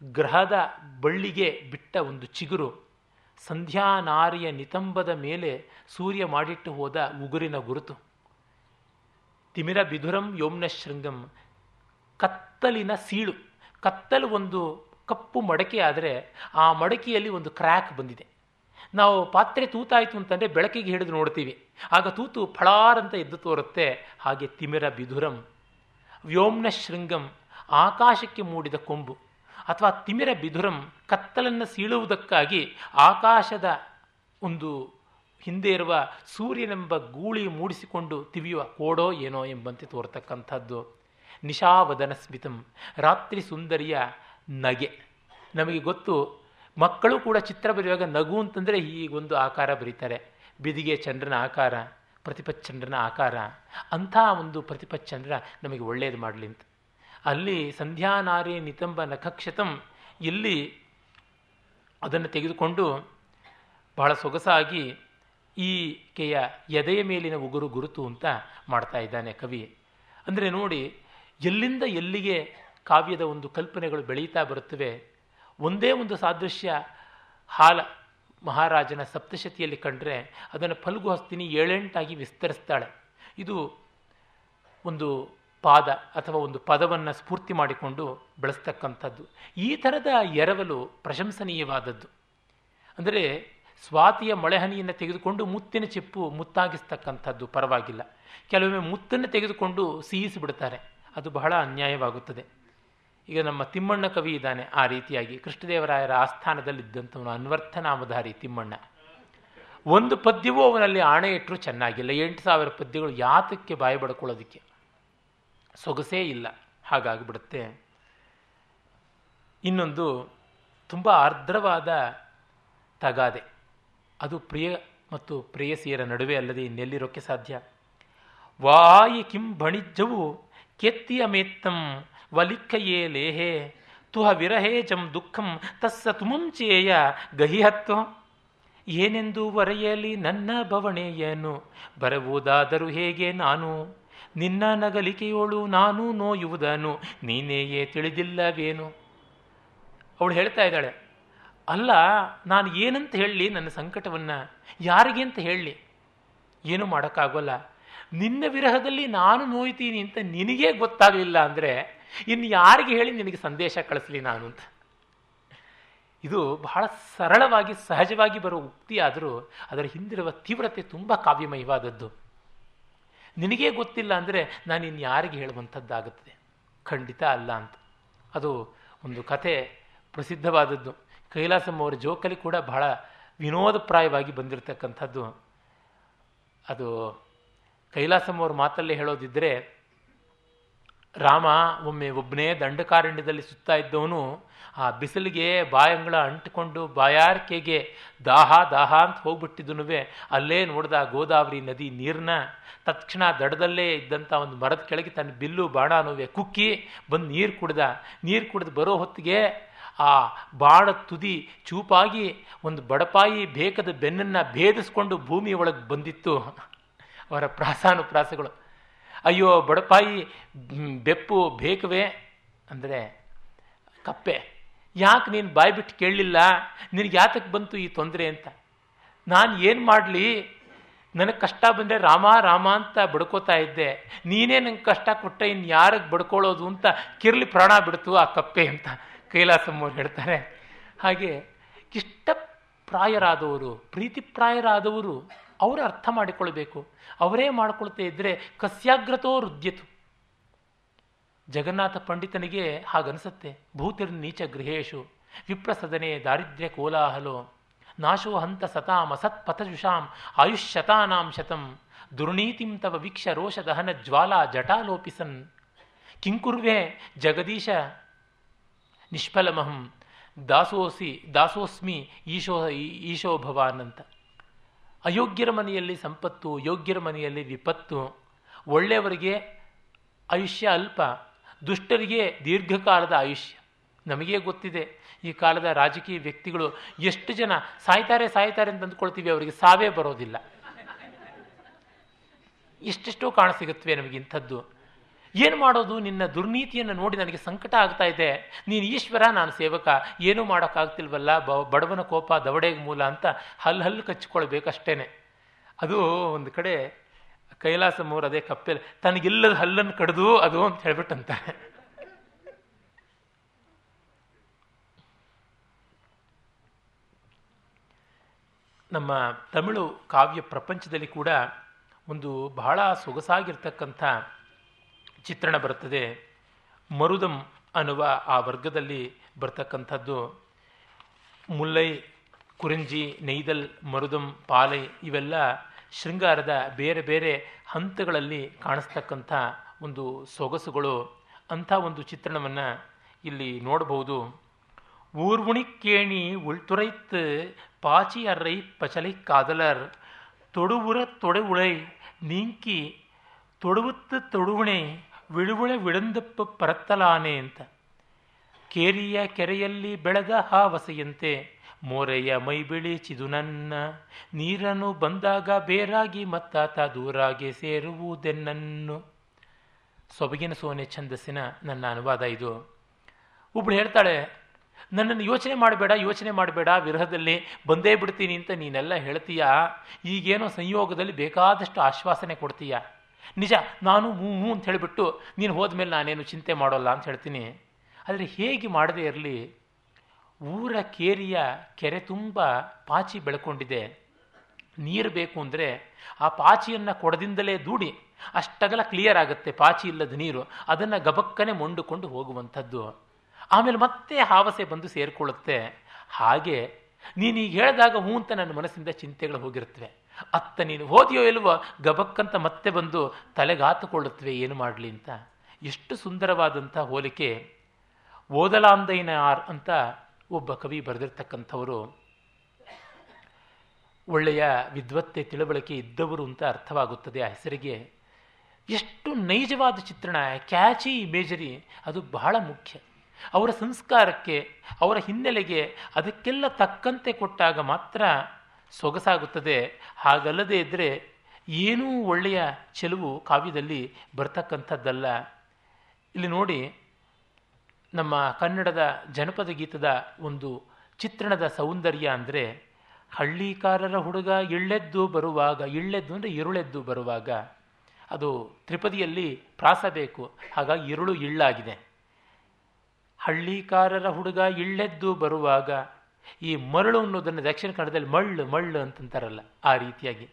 ಗ್ರಹದ ಬಳ್ಳಿಗೆ ಬಿಟ್ಟ ಒಂದು ಚಿಗುರು, ಸಂಧ್ಯಾನಾರಿಯ ನಿತಂಬದ ಮೇಲೆ ಸೂರ್ಯ ಮಾಡಿಟ್ಟು ಹೋದ ಉಗುರಿನ ಗುರುತು. ತಿಮಿರ ಬಿಧುರಂ ಯೋಮ್ನ ಶೃಂಗಂ. ಕತ್ತಲಿನ ಸೀಳು, ಕತ್ತಲು ಒಂದು ಕಪ್ಪು ಮಡಕೆ ಆದರೆ ಆ ಮಡಕೆಯಲ್ಲಿ ಒಂದು ಕ್ರ್ಯಾಕ್ ಬಂದಿದೆ. ನಾವು ಪಾತ್ರೆ ತೂತಾಯಿತು ಅಂತಂದರೆ ಬೆಳಕಿಗೆ ಹಿಡಿದು ನೋಡ್ತೀವಿ. ಆಗ ತೂತು ಫಳಾರಂತ ಎದ್ದು ತೋರುತ್ತೆ. ಹಾಗೆ ತಿಮಿರ ಬಿಧುರಂ. ವ್ಯೋಮ್ನ ಶೃಂಗಂ, ಆಕಾಶಕ್ಕೆ ಮೂಡಿದ ಕೊಂಬು. ಅಥವಾ ತಿಮಿರ ಬಿಧುರಂ, ಕತ್ತಲನ್ನು ಸೀಳುವುದಕ್ಕಾಗಿ ಆಕಾಶದ ಒಂದು ಹಿಂದೆ ಇರುವ ಸೂರ್ಯನೆಂಬ ಗೂಳಿ ಮೂಡಿಸಿಕೊಂಡು ತಿವಿಯುವ ಕೋಡೋ ಏನೋ ಎಂಬಂತೆ ತೋರ್ತಕ್ಕಂಥದ್ದು. ನಿಶಾವದನ ಸ್ಮಿತಂ ರಾತ್ರಿ ಸುಂದರಿಯ ನಗೆ. ನಮಗೆ ಗೊತ್ತು, ಮಕ್ಕಳು ಕೂಡ ಚಿತ್ರ ಬರೆಯುವಾಗ ನಗು ಅಂತಂದರೆ ಹೀಗೊಂದು ಆಕಾರ ಬರೀತಾರೆ. ಬಿದಿಗೆ ಚಂದ್ರನ ಆಕಾರ, ಪ್ರತಿಪಚ್ಚಂದ್ರನ ಆಕಾರ, ಅಂಥ ಒಂದು ಪ್ರತಿಪಚ್ಚಂದ್ರ ನಮಗೆ ಒಳ್ಳೆಯದು ಮಾಡಲಿ ಅಂತ. ಅಲ್ಲಿ ಸಂಧ್ಯಾನಾರಿ ನಿತಂಬ ನಖಕ್ಷತಂ, ಇಲ್ಲಿ ಅದನ್ನು ತೆಗೆದುಕೊಂಡು ಬಹಳ ಸೊಗಸಾಗಿ ಈಕೆಯ ಎದೆಯ ಮೇಲಿನ ಉಗುರು ಗುರುತು ಅಂತ ಮಾಡ್ತಾ ಇದ್ದಾನೆ ಕವಿ. ಅಂದರೆ ನೋಡಿ, ಎಲ್ಲಿಂದ ಎಲ್ಲಿಗೆ ಕಾವ್ಯದ ಒಂದು ಕಲ್ಪನೆಗಳು ಬೆಳೀತಾ ಬರುತ್ತವೆ, ಒಂದೇ ಒಂದು ಸಾದೃಶ್ಯ ಹಾಲ ಮಹಾರಾಜನ ಸಪ್ತಶತಿಯಲ್ಲಿ ಕಂಡ್ರೆ ಅದನ್ನು ಫಲ್ಗು ಹಸ್ತಿನಿ ಏಳೆಂಟಾಗಿ ವಿಸ್ತರಿಸ್ತಾಳೆ. ಇದು ಒಂದು ಪಾದ ಅಥವಾ ಒಂದು ಪದವನ್ನು ಸ್ಫೂರ್ತಿ ಮಾಡಿಕೊಂಡು ಬೆಳೆಸ್ತಕ್ಕಂಥದ್ದು. ಈ ಥರದ ಎರವಲು ಪ್ರಶಂಸನೀಯವಾದದ್ದು. ಅಂದರೆ ಸ್ವಾತಿಯ ಮಳೆಹನಿಯನ್ನು ತೆಗೆದುಕೊಂಡು ಮುತ್ತಿನ ಚಿಪ್ಪು ಮುತ್ತಾಗಿಸ್ತಕ್ಕಂಥದ್ದು. ಪರವಾಗಿಲ್ಲ. ಕೆಲವೊಮ್ಮೆ ಮುತ್ತನ್ನು ತೆಗೆದುಕೊಂಡು ಸಿಹಿಸಿಬಿಡ್ತಾರೆ ಅದು ಬಹಳ ಅನ್ಯಾಯವಾಗುತ್ತದೆ. ಈಗ ನಮ್ಮ ತಿಮ್ಮಣ್ಣ ಕವಿ ಇದ್ದಾನೆ. ಆ ರೀತಿಯಾಗಿ ಕೃಷ್ಣದೇವರಾಯರ ಆಸ್ಥಾನದಲ್ಲಿದ್ದಂಥವನು ಅನ್ವರ್ಥನಾಮಧಾರಿ ತಿಮ್ಮಣ್ಣ. ಒಂದು ಪದ್ಯವೂ ಅವನಲ್ಲಿ ಆಣೆ ಇಟ್ಟರು ಚೆನ್ನಾಗಿಲ್ಲ. ಎಂಟು ಸಾವಿರ ಪದ್ಯಗಳು ಯಾತಕ್ಕೆ ಬಾಯಿ ಬಡ್ಕೊಳ್ಳೋದಕ್ಕೆ ಸೊಗಸೇ ಇಲ್ಲ. ಹಾಗಾಗಿಬಿಡುತ್ತೆ. ಇನ್ನೊಂದು ತುಂಬ ಆರ್ದ್ರವಾದ ತಗಾದೆ. ಅದು ಪ್ರಿಯ ಮತ್ತು ಪ್ರೇಯಸಿಯರ ನಡುವೆ ಅಲ್ಲದೆ ಇನ್ನೆಲ್ಲಿರೋಕ್ಕೆ ಸಾಧ್ಯ? ವಾಯಿ ಕಿಂ ಭಣಿಜ್ಜವು ಕೆತ್ತಿಯ ಮೇತ್ತಂ ವಲಿಕ್ಕಯೇ ಲೇಹೆ, ತುಹ ವಿರಹೇ ಜಂ ದುಃಖಂ ತಸ್ಸ ತುಮುಂಚೇಯ ಗಹಿಹತ್ತು ಏನೆಂದು ವರೆಯಲಿ ನನ್ನ ಬವಣೆಯನು ಬರಬಹುದಾದರೂ ಹೇಗೆ ನಾನು? ನಿನ್ನ ನಗಲಿಕೆಯೋಳು ನಾನು ನೋಯುವುದನು, ನೀನೇಯೇ ತಿಳಿದಿಲ್ಲವೇನು? ಅವಳು ಹೇಳ್ತಾ ಇದ್ದಾಳೆ ಅಲ್ಲ, ನಾನು ಏನಂತ ಹೇಳಲಿ ನನ್ನ ಸಂಕಟವನ್ನು ಯಾರಿಗೆ ಅಂತ ಹೇಳಲಿ ಏನೂ ಮಾಡೋಕ್ಕಾಗೋಲ್ಲ. ನಿನ್ನ ವಿರಹದಲ್ಲಿ ನಾನು ನೋಯ್ತೀನಿ ಅಂತ ನಿನಗೇ ಗೊತ್ತಾಗಲಿಲ್ಲ ಅಂದರೆ ಇನ್ನು ಯಾರಿಗೆ ಹೇಳಿ ನಿನಗೆ ಸಂದೇಶ ಕಳಿಸ್ಲಿ ನಾನು ಅಂತ? ಇದು ಬಹಳ ಸರಳವಾಗಿ, ಸಹಜವಾಗಿ ಬರೋ ಉಕ್ತಿ ಆದರೂ ಅದರ ಹಿಂದಿರುವ ತೀವ್ರತೆ ತುಂಬ ಕಾವ್ಯಮಯವಾದದ್ದು. ನಿನಗೇ ಗೊತ್ತಿಲ್ಲ ಅಂದರೆ ನಾನು ಇನ್ನು ಯಾರಿಗೆ ಹೇಳುವಂಥದ್ದಾಗುತ್ತದೆ? ಖಂಡಿತ ಅಲ್ಲ ಅಂತ. ಅದು ಒಂದು ಕಥೆ ಪ್ರಸಿದ್ಧವಾದದ್ದು. ಕೈಲಾಸಂ ಅವರ ಜೋಕಲಿ ಕೂಡ ಬಹಳ ವಿನೋದಪ್ರಾಯವಾಗಿ ಬಂದಿರತಕ್ಕಂಥದ್ದು. ಅದು ಕೈಲಾಸಂ ಅವ್ರ ಮಾತಲ್ಲೇ ಹೇಳೋದಿದ್ದರೆ ರಾಮ ಒಮ್ಮೆ ಒಬ್ಬನೇ ದಂಡಕಾರಣ್ಯದಲ್ಲಿ ಸುತ್ತಾ ಇದ್ದವನು, ಆ ಬಿಸಿಲಿಗೆ ಬಾಯಂಗಳ ಅಂಟಿಕೊಂಡು ಬಾಯಾರಿಕೆಗೆ ದಾಹ ದಾಹ ಅಂತ ಹೋಗ್ಬಿಟ್ಟಿದ್ದನು ಅಲ್ಲೇ ನೋಡ್ದ ಗೋದಾವರಿ ನದಿ ನೀರನ್ನ ತಕ್ಷಣ ದಡದಲ್ಲೇ ಇದ್ದಂಥ ಒಂದು ಮರದ ಕೆಳಗೆ ತನ್ನ ಬಿಲ್ಲು ಬಾಣನುವೆ ಕುಕ್ಕಿ ಬಂದು ನೀರು ಕುಡ್ದ, ನೀರು ಕುಡಿದು ಬರೋ ಹೊತ್ತಿಗೆ ಆ ಬಾಣ ತುದಿ ಚೂಪಾಗಿ ಒಂದು ಬಡಪಾಯಿ ಬೇಕದ ಬೆನ್ನನ್ನು ಭೇದಿಸ್ಕೊಂಡು ಭೂಮಿ ಒಳಗೆ ಬಂದಿತ್ತು. ಅವರ ಪ್ರಾಸಾನುಪ್ರಾಸಗಳು. ಅಯ್ಯೋ, ಬಡಪಾಯಿ ಬೆಪ್ಪು ಬೇಕವೇ? ಅಂದರೆ, ಕಪ್ಪೆ. ಯಾಕೆ ನೀನು ಬಾಯಿ ಬಿಟ್ಟು ಕೇಳಲಿಲ್ಲ? ನಿನಗೆ ಯಾತಕ್ಕೆ ಬಂತು ಈ ತೊಂದರೆ ಅಂತ? ನಾನು ಏನು ಮಾಡಲಿ? ನನಗೆ ಕಷ್ಟ ಬಂದರೆ ರಾಮ ರಾಮ ಅಂತ ಬಡ್ಕೋತಾ ಇದ್ದೆ. ನೀನೇ ನಂಗೆ ಕಷ್ಟ ಕೊಟ್ಟೆ ಇನ್ನು ಯಾರಿಗೆ ಬಡ್ಕೊಳ್ಳೋದು ಅಂತ ಕಿರ್ಲಿ ಪ್ರಾಣ ಬಿಡ್ತು ಆ ಕಪ್ಪೆ ಅಂತ. ಕೈಲಾಸಮ್ಮವ್ರು ಹೇಳ್ತಾರೆ. ಹಾಗೆ ಇಷ್ಟಪ್ರಾಯರಾದವರು, ಪ್ರೀತಿಪ್ರಾಯರಾದವರು ಅವರು ಅರ್ಥ ಮಾಡಿಕೊಳ್ಬೇಕು. ಅವರೇ ಮಾಡಿಕೊಳ್ತಾ ಇದ್ದರೆ ಕಸ್ಯಾಗ್ರತೋ ರುದ್ಯತು. ಜಗನ್ನಾಥ ಪಂಡಿತನಿಗೆ ಹಾಗನ್ಸುತ್ತೆ. ಭೂತಿರ್ ನೀಚ ಗೃಹೇಶು, ವಿಪ್ರಸದನೆ ದಾರಿದ್ರ್ಯ ಕೋಲಾಹಲೋ, ನಾಶೋ ಹಂತ ಸತಾಂ ಅಸತ್ಪಥಜುಷಾಂ ಆಯುಷ್ಯತಾನಾಂ ಶತಂ, ದುರ್ನೀತಿಂ ತವ ವೀಕ್ಷ ರೋಷ ದಹನ ಜ್ವಾಲಾ ಜಟಾಲೋಪಿಸನ್. ಕಿಂಕುರ್ವೆ ಜಗದೀಶ ನಿಷ್ಫಲಮಹಂ ದಾಸೋಸಿ, ದಾಸೋಸ್ಮಿ ಈಶೋ ಈಶೋ ಭವಾನ್ ಅಂತ. ಅಯೋಗ್ಯರ ಮನೆಯಲ್ಲಿ ಸಂಪತ್ತು, ಯೋಗ್ಯರ ಮನೆಯಲ್ಲಿ ವಿಪತ್ತು, ಒಳ್ಳೆಯವರಿಗೆ ಆಯುಷ್ಯ ಅಲ್ಪ, ದುಷ್ಟರಿಗೆ ದೀರ್ಘಕಾಲದ ಆಯುಷ್ಯ. ನಮಗೇ ಗೊತ್ತಿದೆ, ಈ ಕಾಲದ ರಾಜಕೀಯ ವ್ಯಕ್ತಿಗಳು ಎಷ್ಟು ಜನ ಸಾಯ್ತಾರೆ ಸಾಯ್ತಾರೆ ಅಂತ ಅಂದ್ಕೊಳ್ತೀವಿ ಅವರಿಗೆ ಸಾವೇ ಬರೋದಿಲ್ಲ. ಎಷ್ಟೆಷ್ಟೋ ಕಾಣಸಿಗುತ್ತವೆ ನಮಗೆ ಇಂಥದ್ದು. ಏನು ಮಾಡೋದು? ನಿನ್ನ ದುರ್ನೀತಿಯನ್ನು ನೋಡಿ ನನಗೆ ಸಂಕಟ ಆಗ್ತಾ ಇದೆ. ನೀನು ಈಶ್ವರ, ನಾನು ಸೇವಕ. ಏನೂ ಮಾಡೋಕ್ಕಾಗ್ತಿಲ್ವಲ್ಲ? ಬ, ಬಡವನ ಕೋಪ ದವಡೆಗೆ ಮೂಲ ಅಂತ ಹಲ್ಲು ಹಲ್ಲು ಕಚ್ಕೊಳ್ಬೇಕಷ್ಟೇನೆ ಅದು ಒಂದು ಕಡೆ ಕೈಲಾಸ ಅದೇ ಕಪ್ಪೆಲ್ ತನಗಿಲ್ಲದ ಹಲ್ಲನ್ನು ಕಡ್ದು ಅದು ಅಂತ ಹೇಳ್ಬಿಟ್ಟಂತಾರೆ. ನಮ್ಮ ತಮಿಳು ಕಾವ್ಯ ಪ್ರಪಂಚದಲ್ಲಿ ಕೂಡ ಒಂದು ಬಹಳ ಸೊಗಸಾಗಿರ್ತಕ್ಕಂಥ ಚಿತ್ರಣ ಬರುತ್ತದೆ ಮರುದಂ ಅನ್ನುವ ಆ ವರ್ಗದಲ್ಲಿ ಬರ್ತಕ್ಕಂಥದ್ದು ಮುಲ್ಲೈ ಕುರಿಂಜಿ ನೈದಲ್ ಮರುದಂ ಪಾಲೈ ಇವೆಲ್ಲ ಶೃಂಗಾರದ ಬೇರೆ ಬೇರೆ ಹಂತಗಳಲ್ಲಿ ಕಾಣಿಸ್ತಕ್ಕಂಥ ಒಂದು ಸೊಗಸುಗಳು ಅಂಥ ಒಂದು ಚಿತ್ರಣವನ್ನು ಇಲ್ಲಿ ನೋಡಬಹುದು ஊர்வுணிக்கேணி உள்துரைத்து பாச்சி அறை பச்சலை காதலர் தொடுவுற தொடுவுளை நீங்கி ತೊಡುವುತ್ತು ತೊಡುವಣೆ ವಿಳುವಳೆ ವಿಳಂದಪ್ಪ ಪರತ್ತಲಾನೆ ಅಂತ. ಕೇರಿಯ ಕೆರೆಯಲ್ಲಿ ಬೆಳೆದ ಹಾವಸೆಯಂತೆ ಮೋರೆಯ ಮೈಬಿಳಿ ಚಿದುನನ್ನ ನೀರನ್ನು ಬಂದಾಗ ಬೇರಾಗಿ ಮತ್ತಾತ ದೂರಾಗಿ ಸೇರುವುದೆನ್ನನ್ನು. ಸೊಬಗಿನ ಸೋನೆ ಛಂದಸ್ಸಿನ ನನ್ನ ಅನುವಾದ ಇದು. ಒಬ್ಳು ಹೇಳ್ತಾಳೆ, ನನ್ನನ್ನು ಯೋಚನೆ ಮಾಡಬೇಡ ಯೋಚನೆ ಮಾಡಬೇಡ, ವಿರಹದಲ್ಲಿ ಬಂದೇ ಬಿಡ್ತೀನಿ ಅಂತ ನೀನೆಲ್ಲ ಹೇಳ್ತೀಯಾ? ಈಗೇನೋ ಸಂಯೋಗದಲ್ಲಿ ಬೇಕಾದಷ್ಟು ಆಶ್ವಾಸನೆ ಕೊಡ್ತೀಯ? ನಿಜ, ನಾನು ಮೂ ಮೂ ಅಂತ ಹೇಳಿಬಿಟ್ಟು ನೀನು ಹೋದ್ಮೇಲೆ ನಾನೇನು ಚಿಂತೆ ಮಾಡೋಲ್ಲ ಅಂತ ಹೇಳ್ತೀನಿ. ಆದರೆ ಹೇಗೆ ಮಾಡದೇ ಇರಲಿ, ಊರ ಕೇರಿಯ ಕೆರೆ ತುಂಬ ಪಾಚಿ ಬೆಳ್ಕೊಂಡಿದೆ. ನೀರು ಬೇಕು ಅಂದರೆ ಆ ಪಾಚಿಯನ್ನು ಕೊಡದಿಂದಲೇ ದೂಡಿ, ಅಷ್ಟಗಲ ಕ್ಲಿಯರ್ ಆಗುತ್ತೆ ಪಾಚಿ ಇಲ್ಲದ ನೀರು, ಅದನ್ನು ಗಬಕ್ಕನೆ ಮೊಂಡುಕೊಂಡು ಹೋಗುವಂಥದ್ದು. ಆಮೇಲೆ ಮತ್ತೆ ಹಾವಸೆ ಬಂದು ಸೇರಿಕೊಳ್ಳುತ್ತೆ. ಹಾಗೆ ನೀನು ಈಗ ಹೇಳಿದಾಗ ಹ್ಞೂ ಅಂತ ನನ್ನ ಮನಸ್ಸಿಂದ ಚಿಂತೆಗಳು ಹೋಗಿರ್ತವೆ ಅತ್ತ ನೀನು ಓದಿಯೋ ಇಲ್ವೋ, ಗಬಕ್ಕಂತ ಮತ್ತೆ ಬಂದು ತಲೆಗಾತುಕೊಳ್ಳುತ್ತವೆ, ಏನು ಮಾಡಲಿ ಅಂತ. ಎಷ್ಟು ಸುಂದರವಾದಂಥ ಹೋಲಿಕೆ. ಓದಲಾಂದೈನ ಆರ್ ಅಂತ ಒಬ್ಬ ಕವಿ ಬರೆದಿರ್ತಕ್ಕಂಥವರು. ಒಳ್ಳೆಯ ವಿದ್ವತ್ತೆ ತಿಳುವಳಿಕೆ ಇದ್ದವರು ಅಂತ ಅರ್ಥವಾಗುತ್ತದೆ ಆ ಹೆಸರಿಗೆ. ಎಷ್ಟು ನೈಜವಾದ ಚಿತ್ರಣ, ಕ್ಯಾಚಿ ಇಮೇಜರಿ, ಅದು ಬಹಳ ಮುಖ್ಯ. ಅವರ ಸಂಸ್ಕಾರಕ್ಕೆ, ಅವರ ಹಿನ್ನೆಲೆಗೆ ಅದಕ್ಕೆಲ್ಲ ತಕ್ಕಂತೆ ಕೊಟ್ಟಾಗ ಮಾತ್ರ ಸೊಗಸಾಗುತ್ತದೆ. ಹಾಗಲ್ಲದೆ ಇದ್ದರೆ ಏನೂ ಒಳ್ಳೆಯ ಚೆಲುವು ಕಾವ್ಯದಲ್ಲಿ ಬರ್ತಕ್ಕಂಥದ್ದಲ್ಲ. ಇಲ್ಲಿ ನೋಡಿ ನಮ್ಮ ಕನ್ನಡದ ಜನಪದ ಗೀತದ ಒಂದು ಚಿತ್ರಣದ ಸೌಂದರ್ಯ ಅಂದರೆ ಹಳ್ಳಿಕಾರರ ಹುಡುಗ ಇಳ್ಳೆದ್ದು ಬರುವಾಗ, ಇಳ್ಳೆದ್ದು ಅಂದರೆ ಇರುಳೆದ್ದು ಬರುವಾಗ. ಅದು ತ್ರಿಪದಿಯಲ್ಲಿ ಪ್ರಾಸ ಬೇಕು. ಹಾಗಾಗಿ ಇರುಳು ಇಳ್ಳಾಗಿದೆ. ಹಳ್ಳಿಕಾರರ ಹುಡುಗ ಇಳ್ಳೆದ್ದು ಬರುವಾಗ ಈ ಮರಳು ಅನ್ನೋದನ್ನು ದಕ್ಷಿಣ ಕನ್ನಡದಲ್ಲಿ ಮಳ್ಳು ಮಳ್ಳು ಅಂತಂತಾರಲ್ಲ ಆ ರೀತಿಯಾಗಿ.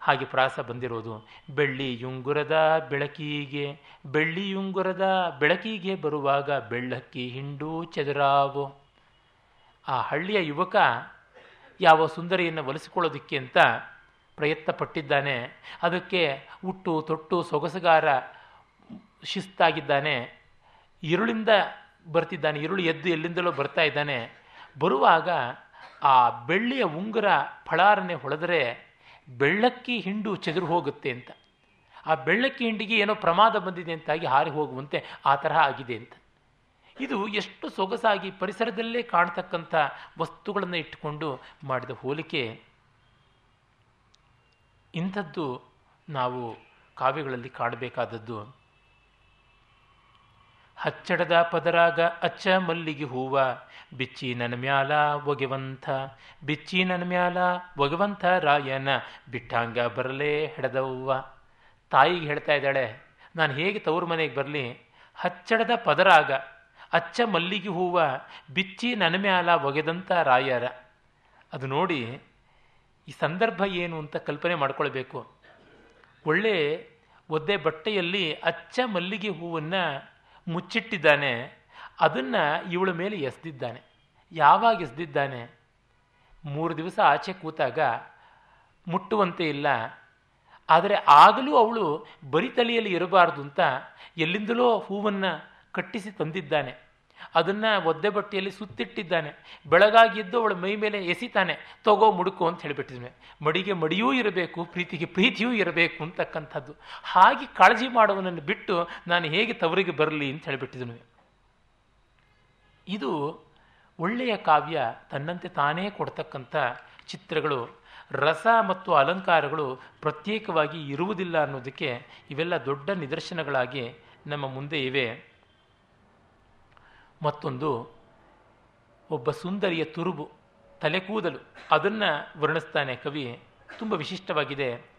ಹಾಗೆ ಪ್ರಾಸ ಬಂದಿರೋದು. ಬೆಳ್ಳಿ ಯುಂಗುರದ ಬೆಳಕಿಗೆ, ಬೆಳ್ಳಿ ಯುಂಗುರದ ಬೆಳಕಿಗೆ ಬರುವಾಗ ಬೆಳ್ಳಕ್ಕಿ ಹಿಂಡು ಚದುರಾವು ಆ ಹಳ್ಳಿಯ ಯುವಕ ಯಾವ ಸುಂದರಿಯನ್ನು ಒಲಿಸಿಕೊಳ್ಳೋದಕ್ಕೆ ಅಂತ ಪ್ರಯತ್ನ ಪಟ್ಟಿದ್ದಾನೆ. ಅದಕ್ಕೆ ಉಟ್ಟು ತೊಟ್ಟು, ಸೊಗಸುಗಾರ ಶಿಸ್ತಾಗಿದ್ದಾನೆ. ಇರುಳಿಂದ ಬರ್ತಿದ್ದಾನೆ. ಇರುಳು ಎದ್ದು ಎಲ್ಲಿಂದಲೋ ಬರ್ತಾ ಇದ್ದಾನೆ. ಬರುವಾಗ ಆ ಬೆಳ್ಳಿಯ ಉಂಗುರ ಫಳಾರನೆ ಹೊಳೆದರೆ ಬೆಳ್ಳಕ್ಕಿ ಹಿಂಡು ಚದುರು ಹೋಗುತ್ತೆ ಅಂತ. ಆ ಬೆಳ್ಳಕ್ಕಿ ಹಿಂಡಿಗೆ ಏನೋ ಪ್ರಮಾದ ಬಂದಿದೆ ಅಂತಾಗಿ ಹಾರಿ ಹೋಗುವಂತೆ ಆ ತರಹ ಆಗಿದೆ ಅಂತ. ಇದು ಎಷ್ಟು ಸೊಗಸಾಗಿ ಪರಿಸರದಲ್ಲೇ ಕಾಣ್ತಕ್ಕಂಥ ವಸ್ತುಗಳನ್ನು ಇಟ್ಟುಕೊಂಡು ಮಾಡಿದ ಹೋಲಿಕೆ. ಇಂಥದ್ದು ನಾವು ಕಾವ್ಯಗಳಲ್ಲಿ ಕಾಣಬೇಕಾದದ್ದು. ಹಚ್ಚಡದ ಪದರಾಗ ಅಚ್ಚ ಮಲ್ಲಿಗೆ ಹೂವ ಬಿಚ್ಚಿ ನನ್ನ ಮ್ಯಾಲ ಒಗೆವಂಥ ಬಿಚ್ಚಿ ನನ್ನ ಮ್ಯಾಲ ಒಗೆವಂಥ ರಾಯನ ಬಿಟ್ಟಾಂಗ ಬರಲೇ ಹೆಡದವ್ವ. ತಾಯಿಗೆ ಹೇಳ್ತಾ ಇದ್ದಾಳೆ, ನಾನು ಹೇಗೆ ತವ್ರ ಮನೆಗೆ ಬರಲಿ? ಹಚ್ಚಡದ ಪದರಾಗ ಅಚ್ಚ ಮಲ್ಲಿಗೆ ಹೂವ ಬಿಚ್ಚಿ ನನ್ನ ಮ್ಯಾಲ ಒಗೆದಂಥ ರಾಯರ. ಅದು ನೋಡಿ ಈ ಸಂದರ್ಭ ಏನು ಅಂತ ಕಲ್ಪನೆ ಮಾಡ್ಕೊಳ್ಬೇಕು. ಒಳ್ಳೆ ಒದ್ದೆ ಬಟ್ಟೆಯಲ್ಲಿ ಅಚ್ಚ ಮಲ್ಲಿಗೆ ಹೂವನ್ನು ಮುಚ್ಚಿಟ್ಟಿದ್ದಾನೆ, ಅದನ್ನು ಇವಳ ಮೇಲೆ ಎಸ್ದಿದ್ದಾನೆ. ಯಾವಾಗ ಎಸೆದಿದ್ದಾನೆ? ಮೂರು ದಿವಸ ಆಚೆ ಕೂತಾಗ ಮುಟ್ಟುವಂತೆ ಇಲ್ಲ. ಆದರೆ ಆಗಲೂ ಅವಳು ಬರಿ ತಲೆಯಲ್ಲಿ ಇರಬಾರ್ದು ಅಂತ ಎಲ್ಲಿಂದಲೋ ಹೂವನ್ನು ಕಟ್ಟಿಸಿ ತಂದಿದ್ದಾನೆ. ಅದನ್ನು ಒದ್ದೆ ಬಟ್ಟೆಯಲ್ಲಿ ಸುತ್ತಿಟ್ಟಿದ್ದಾನೆ. ಬೆಳಗಾಗಿದ್ದು ಅವಳ ಮೈ ಮೇಲೆ ಎಸಿತಾನೆ. ತಗೋ ಮುಡುಕು ಅಂತ ಹೇಳಿಬಿಟ್ಟಿದ್ದಾನೆ ಮಡಿಗೆ ಮಡಿಯೂ ಇರಬೇಕು, ಪ್ರೀತಿಗೆ ಪ್ರೀತಿಯೂ ಇರಬೇಕು ಅಂತಕ್ಕಂಥದ್ದು. ಹಾಗೆ ಕಾಳಜಿ ಮಾಡುವನನ್ನು ಬಿಟ್ಟು ನಾನು ಹೇಗೆ ತವರಿಗೆ ಬರಲಿ ಅಂತ ಹೇಳಿಬಿಟ್ಟಿದನು ಇದು ಒಳ್ಳೆಯ ಕಾವ್ಯ, ತನ್ನಂತೆ ತಾನೇ ಕೊಡ್ತಕ್ಕಂಥ ಚಿತ್ರಗಳು. ರಸ ಮತ್ತು ಅಲಂಕಾರಗಳು ಪ್ರತ್ಯೇಕವಾಗಿ ಇರುವುದಿಲ್ಲ ಅನ್ನೋದಕ್ಕೆ ಇವೆಲ್ಲ ದೊಡ್ಡ ನಿದರ್ಶನಗಳಾಗಿ ನಮ್ಮ ಮುಂದೆ ಇವೆ. ಮತ್ತೊಂದು, ಒಬ್ಬ ಸುಂದರಿಯ ತುರುಬು, ತಲೆ ಕೂದಲು, ಅದನ್ನು ವರ್ಣಿಸ್ತಾನೆ ಕವಿ. ತುಂಬ ವಿಶಿಷ್ಟವಾಗಿದೆ.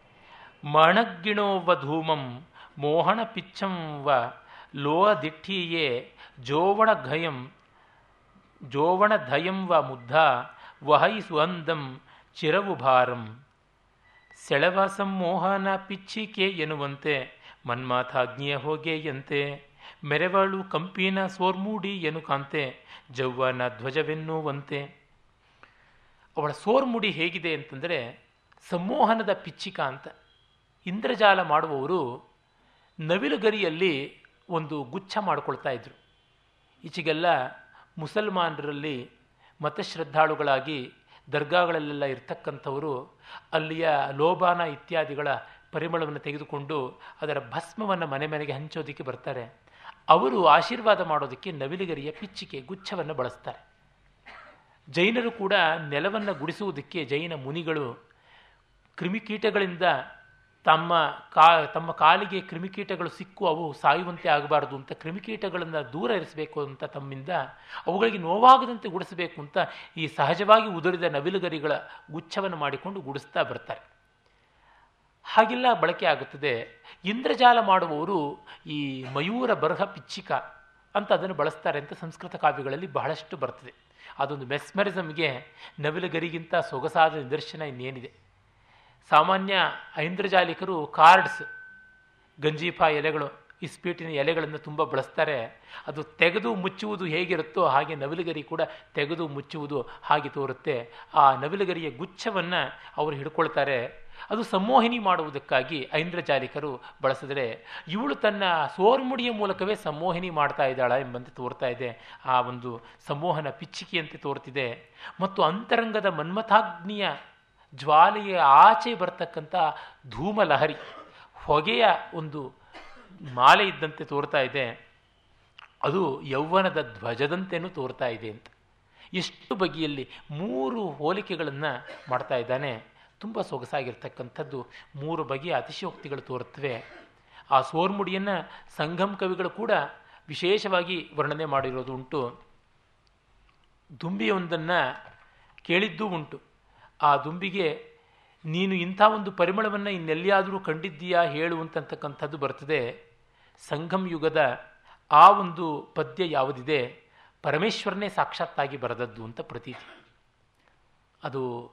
ಮಣಗ್ಗಿಣೋವ ಧೂಮಂ ಮೋಹಣ ಪಿಚ್ಚಂ ವ ಲೋಹ ದಿಟ್ಟಿಯೇ, ಜೋವಣ ಘಯಂ, ಜೋವಣ ವ ಮುದ್ಧ, ವಹೈ ಸುಹಂದಂ, ಚಿರವು ಭಾರಂ. ಸೆಳವಾಸಂ ಮೋಹನ ಪಿಚ್ಚಿಕೆ ಎನ್ನುವಂತೆ ಮನ್ಮಾಥಾಗ್ನಿಯ ಹೊಗೆಯಂತೆ. ಮೆರೆವಳು ಕಂಪಿನ ಸೋರ್ಮೂಡಿ ಎನುಕಾಂತೆ ಜವ್ವನ ಧ್ವಜವೆನ್ನುವಂತೆ. ಅವಳ ಸೋರ್ಮುಡಿ ಹೇಗಿದೆ ಅಂತಂದರೆ, ಸಂಮೋಹನದ ಪಿಚ್ಚಿಕ ಅಂತ. ಇಂದ್ರಜಾಲ ಮಾಡುವವರು ನವಿಲುಗರಿಯಲ್ಲಿ ಒಂದು ಗುಚ್ಛ ಮಾಡಿಕೊಳ್ತಾ ಇದ್ರು. ಈಚೆಗೆಲ್ಲ ಮುಸಲ್ಮಾನರಲ್ಲಿ ಮತಶ್ರದ್ಧಾಳುಗಳಾಗಿ ದರ್ಗಾಗಳಲ್ಲೆಲ್ಲ ಇರ್ತಕ್ಕಂಥವರು, ಅಲ್ಲಿಯ ಲೋಬಾನ ಇತ್ಯಾದಿಗಳ ಪರಿಮಳವನ್ನು ತೆಗೆದುಕೊಂಡು ಅದರ ಭಸ್ಮವನ್ನು ಮನೆ ಮನೆಗೆ ಹಂಚೋದಕ್ಕೆ ಬರ್ತಾರೆ. ಅವರು ಆಶೀರ್ವಾದ ಮಾಡೋದಕ್ಕೆ ನವಿಲುಗರಿಯ ಪಿಚ್ಚಿಕೆ ಗುಚ್ಛವನ್ನು ಬಳಸ್ತಾರೆ. ಜೈನರು ಕೂಡ ನೆಲವನ್ನು ಗುಡಿಸುವುದಕ್ಕೆ ಜೈನ ಮುನಿಗಳು ಕ್ರಿಮಿಕೀಟಗಳಿಂದ ತಮ್ಮ ಕಾ, ತಮ್ಮ ಕಾಲಿಗೆ ಕ್ರಿಮಿಕೀಟಗಳು ಸಿಕ್ಕು ಅವು ಸಾಯುವಂತೆ ಆಗಬಾರ್ದು ಅಂತ ಕ್ರಿಮಿಕೀಟಗಳನ್ನು ದೂರ ಇರಿಸಬೇಕು ಅಂತ ತಮ್ಮಿಂದ ಅವುಗಳಿಗೆ ನೋವಾಗದಂತೆ ಗುಡಿಸಬೇಕು ಅಂತ ಈ ಸಹಜವಾಗಿ ಉದುರಿದ ನವಿಲುಗರಿಗಳ ಗುಚ್ಛವನ್ನು ಮಾಡಿಕೊಂಡು ಗುಡಿಸ್ತಾ ಬರ್ತಾರೆ. ಹಾಗೆಲ್ಲ ಬಳಕೆ ಆಗುತ್ತದೆ. ಇಂದ್ರಜಾಲ ಮಾಡುವವರು ಈ ಮಯೂರ ಬರಹ ಪಿಚ್ಚಿಕ ಅಂತ ಅದನ್ನು ಬಳಸ್ತಾರೆ ಅಂತ ಸಂಸ್ಕೃತ ಕಾವ್ಯಗಳಲ್ಲಿ ಬಹಳಷ್ಟು ಬರ್ತದೆ. ಅದೊಂದು ಮೆಸ್ಮರಿಸಮ್ಗೆ ನವಿಲುಗರಿಗಿಂತ ಸೊಗಸಾದ ನಿದರ್ಶನ ಇನ್ನೇನಿದೆ. ಸಾಮಾನ್ಯ ಐಂದ್ರಜಾಲಿಕರು ಕಾರ್ಡ್ಸ್ ಗಂಜೀಫಾ ಎಲೆಗಳು ಇಸ್ಪೀಟಿನ ಎಲೆಗಳನ್ನು ತುಂಬ ಬಳಸ್ತಾರೆ. ಅದು ತೆಗೆದು ಮುಚ್ಚುವುದು ಹೇಗಿರುತ್ತೋ ಹಾಗೆ ನವಿಲುಗರಿ ಕೂಡ ತೆಗೆದು ಮುಚ್ಚುವುದು ಹಾಗೆ ತೋರುತ್ತೆ. ಆ ನವಿಲುಗರಿಯ ಗುಚ್ಛವನ್ನು ಅವರು ಹಿಡ್ಕೊಳ್ತಾರೆ. ಅದು ಸಂಮೋಹಿನಿ ಮಾಡುವುದಕ್ಕಾಗಿ ಐಂದ್ರಜಾಲಿಕರು ಬಳಸಿದರೆ ಇವಳು ತನ್ನ ಸೋರ್ಮುಡಿಯ ಮೂಲಕವೇ ಸಂಮೋಹಿನಿ ಮಾಡ್ತಾ ಇದ್ದಾಳ ಎಂಬಂತೆ ತೋರ್ತಾ ಇದೆ. ಆ ಒಂದು ಸಂಮೋಹನ ಪಿಚ್ಚಿಕೆಯಂತೆ ತೋರ್ತಿದೆ. ಮತ್ತು ಅಂತರಂಗದ ಮನ್ಮಥಾಗ್ನಿಯ ಜ್ವಾಲೆಯ ಆಚೆ ಬರ್ತಕ್ಕಂಥ ಧೂಮಲಹರಿ ಹೊಗೆಯ ಒಂದು ಮಾಲೆ ಇದ್ದಂತೆ ತೋರ್ತಾ ಇದೆ. ಅದು ಯೌವನದ ಧ್ವಜದಂತೆಯೂ ತೋರ್ತಾ ಇದೆ ಅಂತ. ಎಷ್ಟು ಬಗೆಯಲ್ಲಿ ಮೂರು ಹೋಲಿಕೆಗಳನ್ನು ಮಾಡ್ತಾ ಇದ್ದಾನೆ. ತುಂಬ ಸೊಗಸಾಗಿರ್ತಕ್ಕಂಥದ್ದು ಮೂರು ಬಗೆಯ ಅತಿಶಯೋಕ್ತಿಗಳು ತೋರುತ್ತವೆ. ಆ ಸೋರ್ಮುಡಿಯನ್ನು ಸಂಘಂ ಕವಿಗಳು ಕೂಡ ವಿಶೇಷವಾಗಿ ವರ್ಣನೆ ಮಾಡಿರೋದು ಉಂಟು. ದುಂಬಿಯೊಂದನ್ನು ಕೇಳಿದ್ದೂ ಉಂಟು. ಆ ದುಂಬಿಗೆ, ನೀನು ಇಂಥ ಒಂದು ಪರಿಮಳವನ್ನು ಇನ್ನೆಲ್ಲಿಯಾದರೂ ಕಂಡಿದ್ದೀಯಾ ಹೇಳು ಅಂತಕ್ಕಂಥದ್ದು ಬರ್ತದೆ ಸಂಘಂ ಯುಗದ ಆ ಒಂದು ಪದ್ಯ ಯಾವುದಿದೆ? ಪರಮೇಶ್ವರನೇ ಸಾಕ್ಷಾತ್ತಾಗಿ ಬರೆದದ್ದು ಅಂತ ಪ್ರತೀತಿ. ಅದು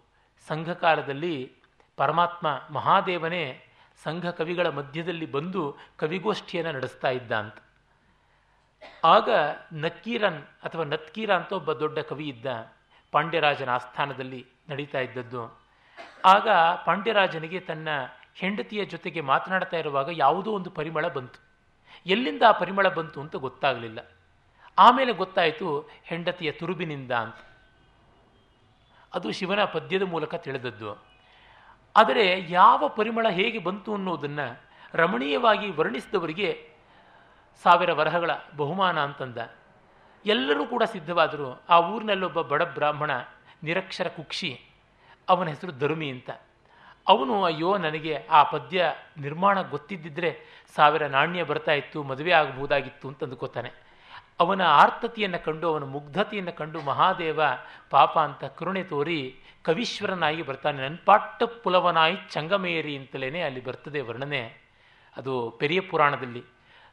ಸಂಘಕಾಲದಲ್ಲಿ ಪರಮಾತ್ಮ ಮಹಾದೇವನೇ ಸಂಘ ಕವಿಗಳ ಮಧ್ಯದಲ್ಲಿ ಬಂದು ಕವಿಗೋಷ್ಠಿಯನ್ನು ನಡೆಸ್ತಾ ಇದ್ದ ಅಂತ. ಆಗ ನಕ್ಕೀರನ್ ಅಥವಾ ನತ್ಕೀರ ಅಂತ ಒಬ್ಬ ದೊಡ್ಡ ಕವಿ ಇದ್ದ, ಪಾಂಡ್ಯರಾಜನ ಆಸ್ಥಾನದಲ್ಲಿ ನಡೀತಾ ಇದ್ದದ್ದು. ಆಗ ಪಾಂಡ್ಯರಾಜನಿಗೆ ತನ್ನ ಹೆಂಡತಿಯ ಜೊತೆಗೆ ಮಾತನಾಡ್ತಾ ಇರುವಾಗ ಯಾವುದೋ ಒಂದು ಪರಿಮಳ ಬಂತು. ಎಲ್ಲಿಂದ ಆ ಪರಿಮಳ ಬಂತು ಅಂತ ಗೊತ್ತಾಗಲಿಲ್ಲ. ಆಮೇಲೆ ಗೊತ್ತಾಯಿತು ಹೆಂಡತಿಯ ತುರುಬಿನಿಂದ ಅಂತ. ಅದು ಶಿವನ ಪದ್ಯದ ಮೂಲಕ ತಿಳಿದದ್ದು. ಆದರೆ ಯಾವ ಪರಿಮಳ ಹೇಗೆ ಬಂತು ಅನ್ನೋದನ್ನು ರಮಣೀಯವಾಗಿ ವರ್ಣಿಸಿದವರಿಗೆ ಸಾವಿರ ವರಹಗಳ ಬಹುಮಾನ ಅಂತಂದ. ಎಲ್ಲರೂ ಕೂಡ ಸಿದ್ಧವಾದರು, ಆ ಊರಿನಲ್ಲೊಬ್ಬ ಬಡ ಬ್ರಾಹ್ಮಣ ನಿರಕ್ಷರ ಕುಕ್ಷಿ, ಅವನ ಹೆಸರು ಧರ್ಮಿ ಅಂತ. ಅವನು, ಅಯ್ಯೋ, ನನಗೆ ಆ ಪದ್ಯ ನಿರ್ಮಾಣ ಗೊತ್ತಿದ್ದಿದ್ರೆ ಸಾವಿರ ನಾಣ್ಯ ಬರ್ತಾ ಇತ್ತು, ಮದುವೆ ಆಗಬಹುದಾಗಿತ್ತು ಅಂತ ಅಂದ್ಕೋತಾನೆ ಅವನ ಆರ್ತತೆಯನ್ನು ಕಂಡು, ಅವನ ಮುಗ್ಧತೆಯನ್ನು ಕಂಡು ಮಹಾದೇವ ಪಾಪ ಅಂತ ಕರುಣೆ ತೋರಿ ಕವೀಶ್ವರನಾಗಿ ಬರ್ತಾನೆ. ನನ್ಪಾಟ್ಟ ಪುಲವನಾಯಿ ಚಂಗಮೇರಿ ಅಂತಲೇ ಅಲ್ಲಿ ಬರ್ತದೆ ವರ್ಣನೆ. ಅದು ಪೆರಿಯ ಪುರಾಣದಲ್ಲಿ.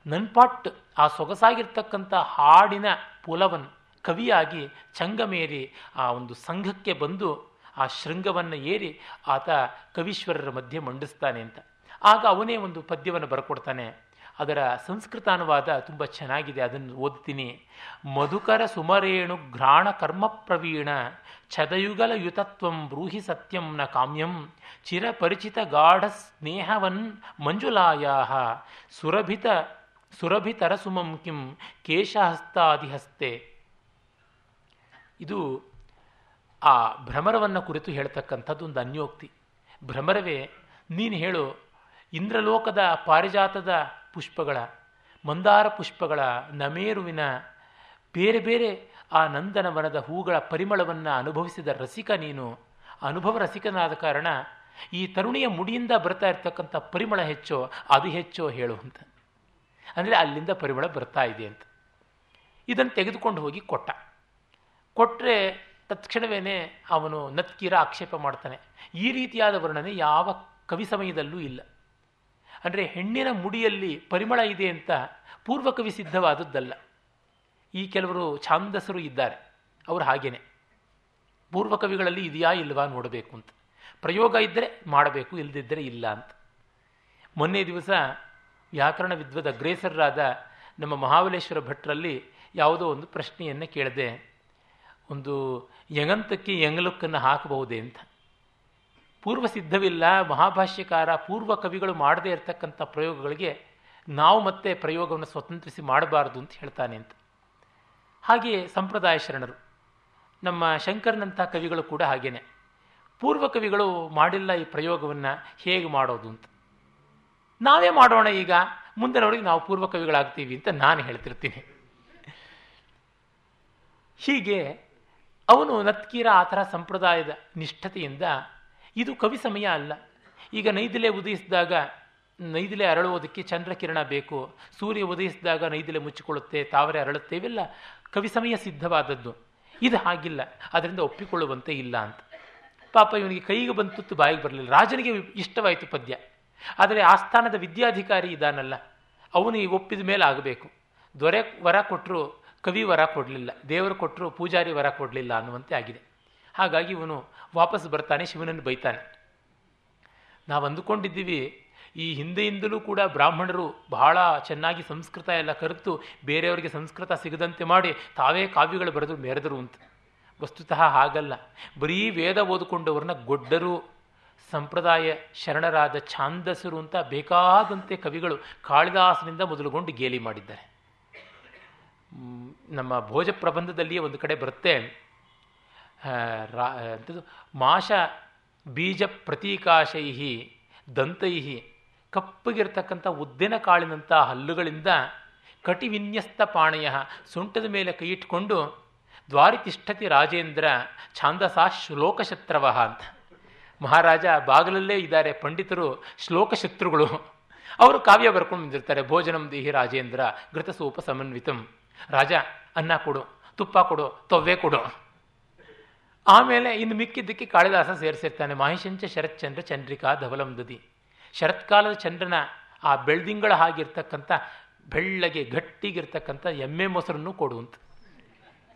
ನನ್ಪಾಟ್ ಆ ಸೊಗಸಾಗಿರ್ತಕ್ಕಂಥ ಹಾಡಿನ ಪುಲವನ್ ಕವಿಯಾಗಿ ಚಂಗಮೇರಿ ಆ ಒಂದು ಸಂಘಕ್ಕೆ ಬಂದು ಆ ಶೃಂಗವನ್ನು ಏರಿ ಆತ ಕವೀಶ್ವರರ ಮಧ್ಯೆ ಮಂಡಿಸ್ತಾನೆ ಅಂತ. ಆಗ ಅವನೇ ಒಂದು ಪದ್ಯವನ್ನು ಬರ್ಕೊಡ್ತಾನೆ. ಅದರ ಸಂಸ್ಕೃತಾನುವಾದ ತುಂಬ ಚೆನ್ನಾಗಿದೆ. ಅದನ್ನು ಓದ್ತೀನಿ. ಮಧುಕರ ಸುಮರೇಣು ಘ್ರಾಣ ಕರ್ಮ ಪ್ರವೀಣ ಛದಯುಗಲ ಯುತತ್ವಂ ಬ್ರೂಹಿ ಸತ್ಯಂ ನ ಕಾಮ್ಯಂ ಚಿರಪರಿಚಿತ ಗಾಢ ಸ್ನೇಹವನ್ ಮಂಜುಲಾಯಾ ಸುರಭಿತ ಸುರಭಿತರಸುಮಂ ಕಿಂ ಕೇಶಹಸ್ತಾದಿಹಸ್ತೆ ಇದು ಆ ಭ್ರಮರವನ್ನು ಕುರಿತು ಹೇಳ್ತಕ್ಕಂಥದ್ದು ಒಂದು ಅನ್ಯೋಕ್ತಿ. ಭ್ರಮರವೇ, ನೀನು ಹೇಳು, ಇಂದ್ರಲೋಕದ ಪಾರಿಜಾತದ ಪುಷ್ಪಗಳ, ಮಂದಾರ ಪುಷ್ಪಗಳ ನಮೇರುವಿನ ಬೇರೆ ಬೇರೆ ಆ ನಂದನವನದ ಹೂಗಳ ಪರಿಮಳವನ್ನು ಅನುಭವಿಸಿದ ರಸಿಕ ನೀನು. ಅನುಭವ ರಸಿಕನಾದ ಕಾರಣ ಈ ತರುಣಿಯ ಮುಡಿಯಿಂದ ಬರ್ತಾ ಇರ್ತಕ್ಕಂಥ ಪರಿಮಳ ಹೆಚ್ಚೋ, ಅದು ಹೆಚ್ಚೋ ಹೇಳು ಅಂತ. ಅಂದರೆ ಅಲ್ಲಿಂದ ಪರಿಮಳ ಬರ್ತಾ ಇದೆ ಅಂತ. ಇದನ್ನು ತೆಗೆದುಕೊಂಡು ಹೋಗಿ ಕೊಟ್ಟ. ಕೊಟ್ಟರೆ ತತ್ಕ್ಷಣವೇ ಅವನು ನತ್ಕೀರ ಆಕ್ಷೇಪ ಮಾಡ್ತಾನೆ. ಈ ರೀತಿಯಾದ ವರ್ಣನೆ ಯಾವ ಕವಿ ಸಮಯದಲ್ಲೂ ಇಲ್ಲ. ಅಂದರೆ ಹೆಣ್ಣಿನ ಮುಡಿಯಲ್ಲಿ ಪರಿಮಳ ಇದೆ ಅಂತ ಪೂರ್ವಕವಿ ಸಿದ್ಧವಾದದ್ದಲ್ಲ. ಈ ಕೆಲವರು ಛಾಂದಸರು ಇದ್ದಾರೆ. ಅವರು ಹಾಗೇನೆ. ಪೂರ್ವಕವಿಗಳಲ್ಲಿ ಇದೆಯಾ ಇಲ್ವಾ ನೋಡಬೇಕು ಅಂತ. ಪ್ರಯೋಗ ಇದ್ದರೆ ಮಾಡಬೇಕು ಇಲ್ಲದಿದ್ದರೆ ಇಲ್ಲ ಅಂತ. ಮೊನ್ನೆ ದಿವಸ ವ್ಯಾಕರಣ ವಿದ್ವದ ಅಗ್ರೇಸರರಾದ ನಮ್ಮ ಮಹಾಬಲೇಶ್ವರ ಭಟ್ರಲ್ಲಿ ಯಾವುದೋ ಒಂದು ಪ್ರಶ್ನೆಯನ್ನು ಕೇಳಿದೆ, ಒಂದು ಯಂಗಂತಕ್ಕೆ ಯಂಗಲುಕ್ಕನ್ನು ಹಾಕಬಹುದೇ ಅಂತ. ಪೂರ್ವ ಸಿದ್ಧವಿಲ್ಲ ಮಹಾಭಾಷ್ಯಕಾರ, ಪೂರ್ವ ಕವಿಗಳು ಮಾಡದೇ ಇರತಕ್ಕಂಥ ಪ್ರಯೋಗಗಳಿಗೆ ನಾವು ಮತ್ತೆ ಪ್ರಯೋಗವನ್ನು ಸ್ವತಂತ್ರಿಸಿ ಮಾಡಬಾರದು ಅಂತ ಹೇಳ್ತಾನೆ ಅಂತ. ಹಾಗೆಯೇ ಸಂಪ್ರದಾಯ ಶರಣರು, ನಮ್ಮ ಶಂಕರ್ನಂಥ ಕವಿಗಳು ಕೂಡ ಹಾಗೇನೆ. ಪೂರ್ವ ಕವಿಗಳು ಮಾಡಿಲ್ಲ ಈ ಪ್ರಯೋಗವನ್ನು ಹೇಗೆ ಮಾಡೋದು ಅಂತ. ನಾವೇ ಮಾಡೋಣ ಈಗ, ಮುಂದಿನವರಿಗೆ ನಾವು ಪೂರ್ವ ಕವಿಗಳಾಗ್ತೀವಿ ಅಂತ ನಾನು ಹೇಳ್ತಿರ್ತೀನಿ. ಹೀಗೆ ಅವನು ನತ್ಕೀರ ಆ ಥರ ಸಂಪ್ರದಾಯದ ನಿಷ್ಠತೆಯಿಂದ ಇದು ಕವಿ ಸಮಯ ಅಲ್ಲ. ಈಗ ನೈದಿಲೆ ಉದಯಿಸಿದಾಗ, ನೈದಿಲೆ ಅರಳುವುದಕ್ಕೆ ಚಂದ್ರಕಿರಣ ಬೇಕು. ಸೂರ್ಯ ಉದಯಿಸಿದಾಗ ನೈದಿಲೆ ಮುಚ್ಚಿಕೊಳ್ಳುತ್ತೆ, ತಾವರೆ ಅರಳುತ್ತೆ ಇವೆಲ್ಲ ಕವಿ ಸಮಯ ಸಿದ್ಧವಾದದ್ದು. ಇದು ಹಾಗಿಲ್ಲ. ಅದರಿಂದ ಒಪ್ಪಿಕೊಳ್ಳುವಂತೆ ಇಲ್ಲ ಅಂತ. ಪಾಪ ಇವನಿಗೆ ಕೈಗೆ ಬಂತು ಬಾಯಿಗೆ ಬರಲಿಲ್ಲ. ರಾಜನಿಗೆ ಇಷ್ಟವಾಯಿತು ಪದ್ಯ. ಆದರೆ ಆಸ್ಥಾನದ ವಿದ್ಯಾಧಿಕಾರಿ ಇದಾನಲ್ಲ. ಅವನು ಈ ಒಪ್ಪಿದ ಮೇಲೆ ಆಗಬೇಕು. ದೊರೆ ವರ ಕೊಟ್ಟರು ಕವಿ ವರ ಕೊಡಲಿಲ್ಲ. ದೇವರು ಕೊಟ್ಟರು ಪೂಜಾರಿ ವರ ಕೊಡಲಿಲ್ಲ ಅನ್ನುವಂತೆ ಆಗಿದೆ. ಹಾಗಾಗಿ ಇವನು ವಾಪಸ್ ಬರ್ತಾನೆ, ಶಿವನನ್ನು ಬೈತಾನೆ. ನಾವು ಅಂದುಕೊಂಡಿದ್ದೀವಿ, ಈ ಹಿಂದೆಯಿಂದಲೂ ಕೂಡ ಬ್ರಾಹ್ಮಣರು ಬಹಳ ಚೆನ್ನಾಗಿ ಸಂಸ್ಕೃತ ಎಲ್ಲ ಕರೆತು ಬೇರೆಯವರಿಗೆ ಸಂಸ್ಕೃತ ಸಿಗದಂತೆ ಮಾಡಿ ತಾವೇ ಕಾವ್ಯಗಳು ಬರೆದು ಮೆರೆದರು ಅಂತ. ವಸ್ತುತಃ ಹಾಗಲ್ಲ. ಬರೀ ವೇದ ಓದಿಕೊಂಡವ್ರನ್ನ ಗೊಡ್ಡರು, ಸಂಪ್ರದಾಯ ಶರಣರಾದ ಛಾಂದಸರು ಅಂತ ಬೇಕಾದಂತೆ ಕವಿಗಳು ಕಾಳಿದಾಸನಿಂದ ಮೊದಲುಗೊಂಡು ಗೇಲಿ ಮಾಡಿದ್ದಾರೆ. ನಮ್ಮ ಭೋಜ ಪ್ರಬಂಧದಲ್ಲಿಯೇ ಒಂದು ಕಡೆ ಬರುತ್ತೆ. ರಾ ಮಾಷ ಬೀಜ ಪ್ರತೀಕಾಶೈ ದಂತೈ ಕಪ್ಪಗಿರ್ತಕ್ಕಂಥ ಉದ್ದಿನ ಕಾಳಿನಂಥ ಹಲ್ಲುಗಳಿಂದ ಕಟಿವಿನ್ಯಸ್ತ ಪಾಣಯ, ಸೊಂಟದ ಮೇಲೆ ಕೈ ಇಟ್ಕೊಂಡು ದ್ವಾರಿತಿಷ್ಠತಿ ರಾಜೇಂದ್ರ ಛಾಂದಸಾ ಶ್ಲೋಕಶತ್ರವ ಅಂತ. ಮಹಾರಾಜ ಬಾಗಲಲ್ಲೇ ಇದ್ದಾರೆ ಪಂಡಿತರು, ಶ್ಲೋಕಶತ್ರುಗಳು. ಅವರು ಕಾವ್ಯ ಬರ್ಕೊಂಡು ಬಂದಿರ್ತಾರೆ ಭೋಜನಂ ದೇಹಿ ರಾಜೇಂದ್ರ, ಘೃತಸೂಪ ಸಮನ್ವಿತಂ. ರಾಜ, ಅನ್ನ ಕೊಡು, ತುಪ್ಪ ಕೊಡು, ತೊವ್ವೆ ಕೊಡು. ಆಮೇಲೆ ಇನ್ನು ಮಿಕ್ಕಿದ್ದಕ್ಕೆ ಕಾಳಿದಾಸ ಸೇರಿಸಿರ್ತಾನೆ. ಮಹಿಷಂಚ, ಶರತ್ಚಂದ್ರ, ಚಂದ್ರಿಕಾ ಧವಲಂದದಿ ಶರತ್ಕಾಲದ ಚಂದ್ರನ ಆ ಬೆಳ್ದಿಂಗಳ ಹಾಗಿರ್ತಕ್ಕಂಥ, ಬೆಳ್ಳಗೆ ಗಟ್ಟಿಗಿರ್ತಕ್ಕಂಥ ಎಮ್ಮೆ ಮೊಸರನ್ನು ಕೊಡುವಂತ.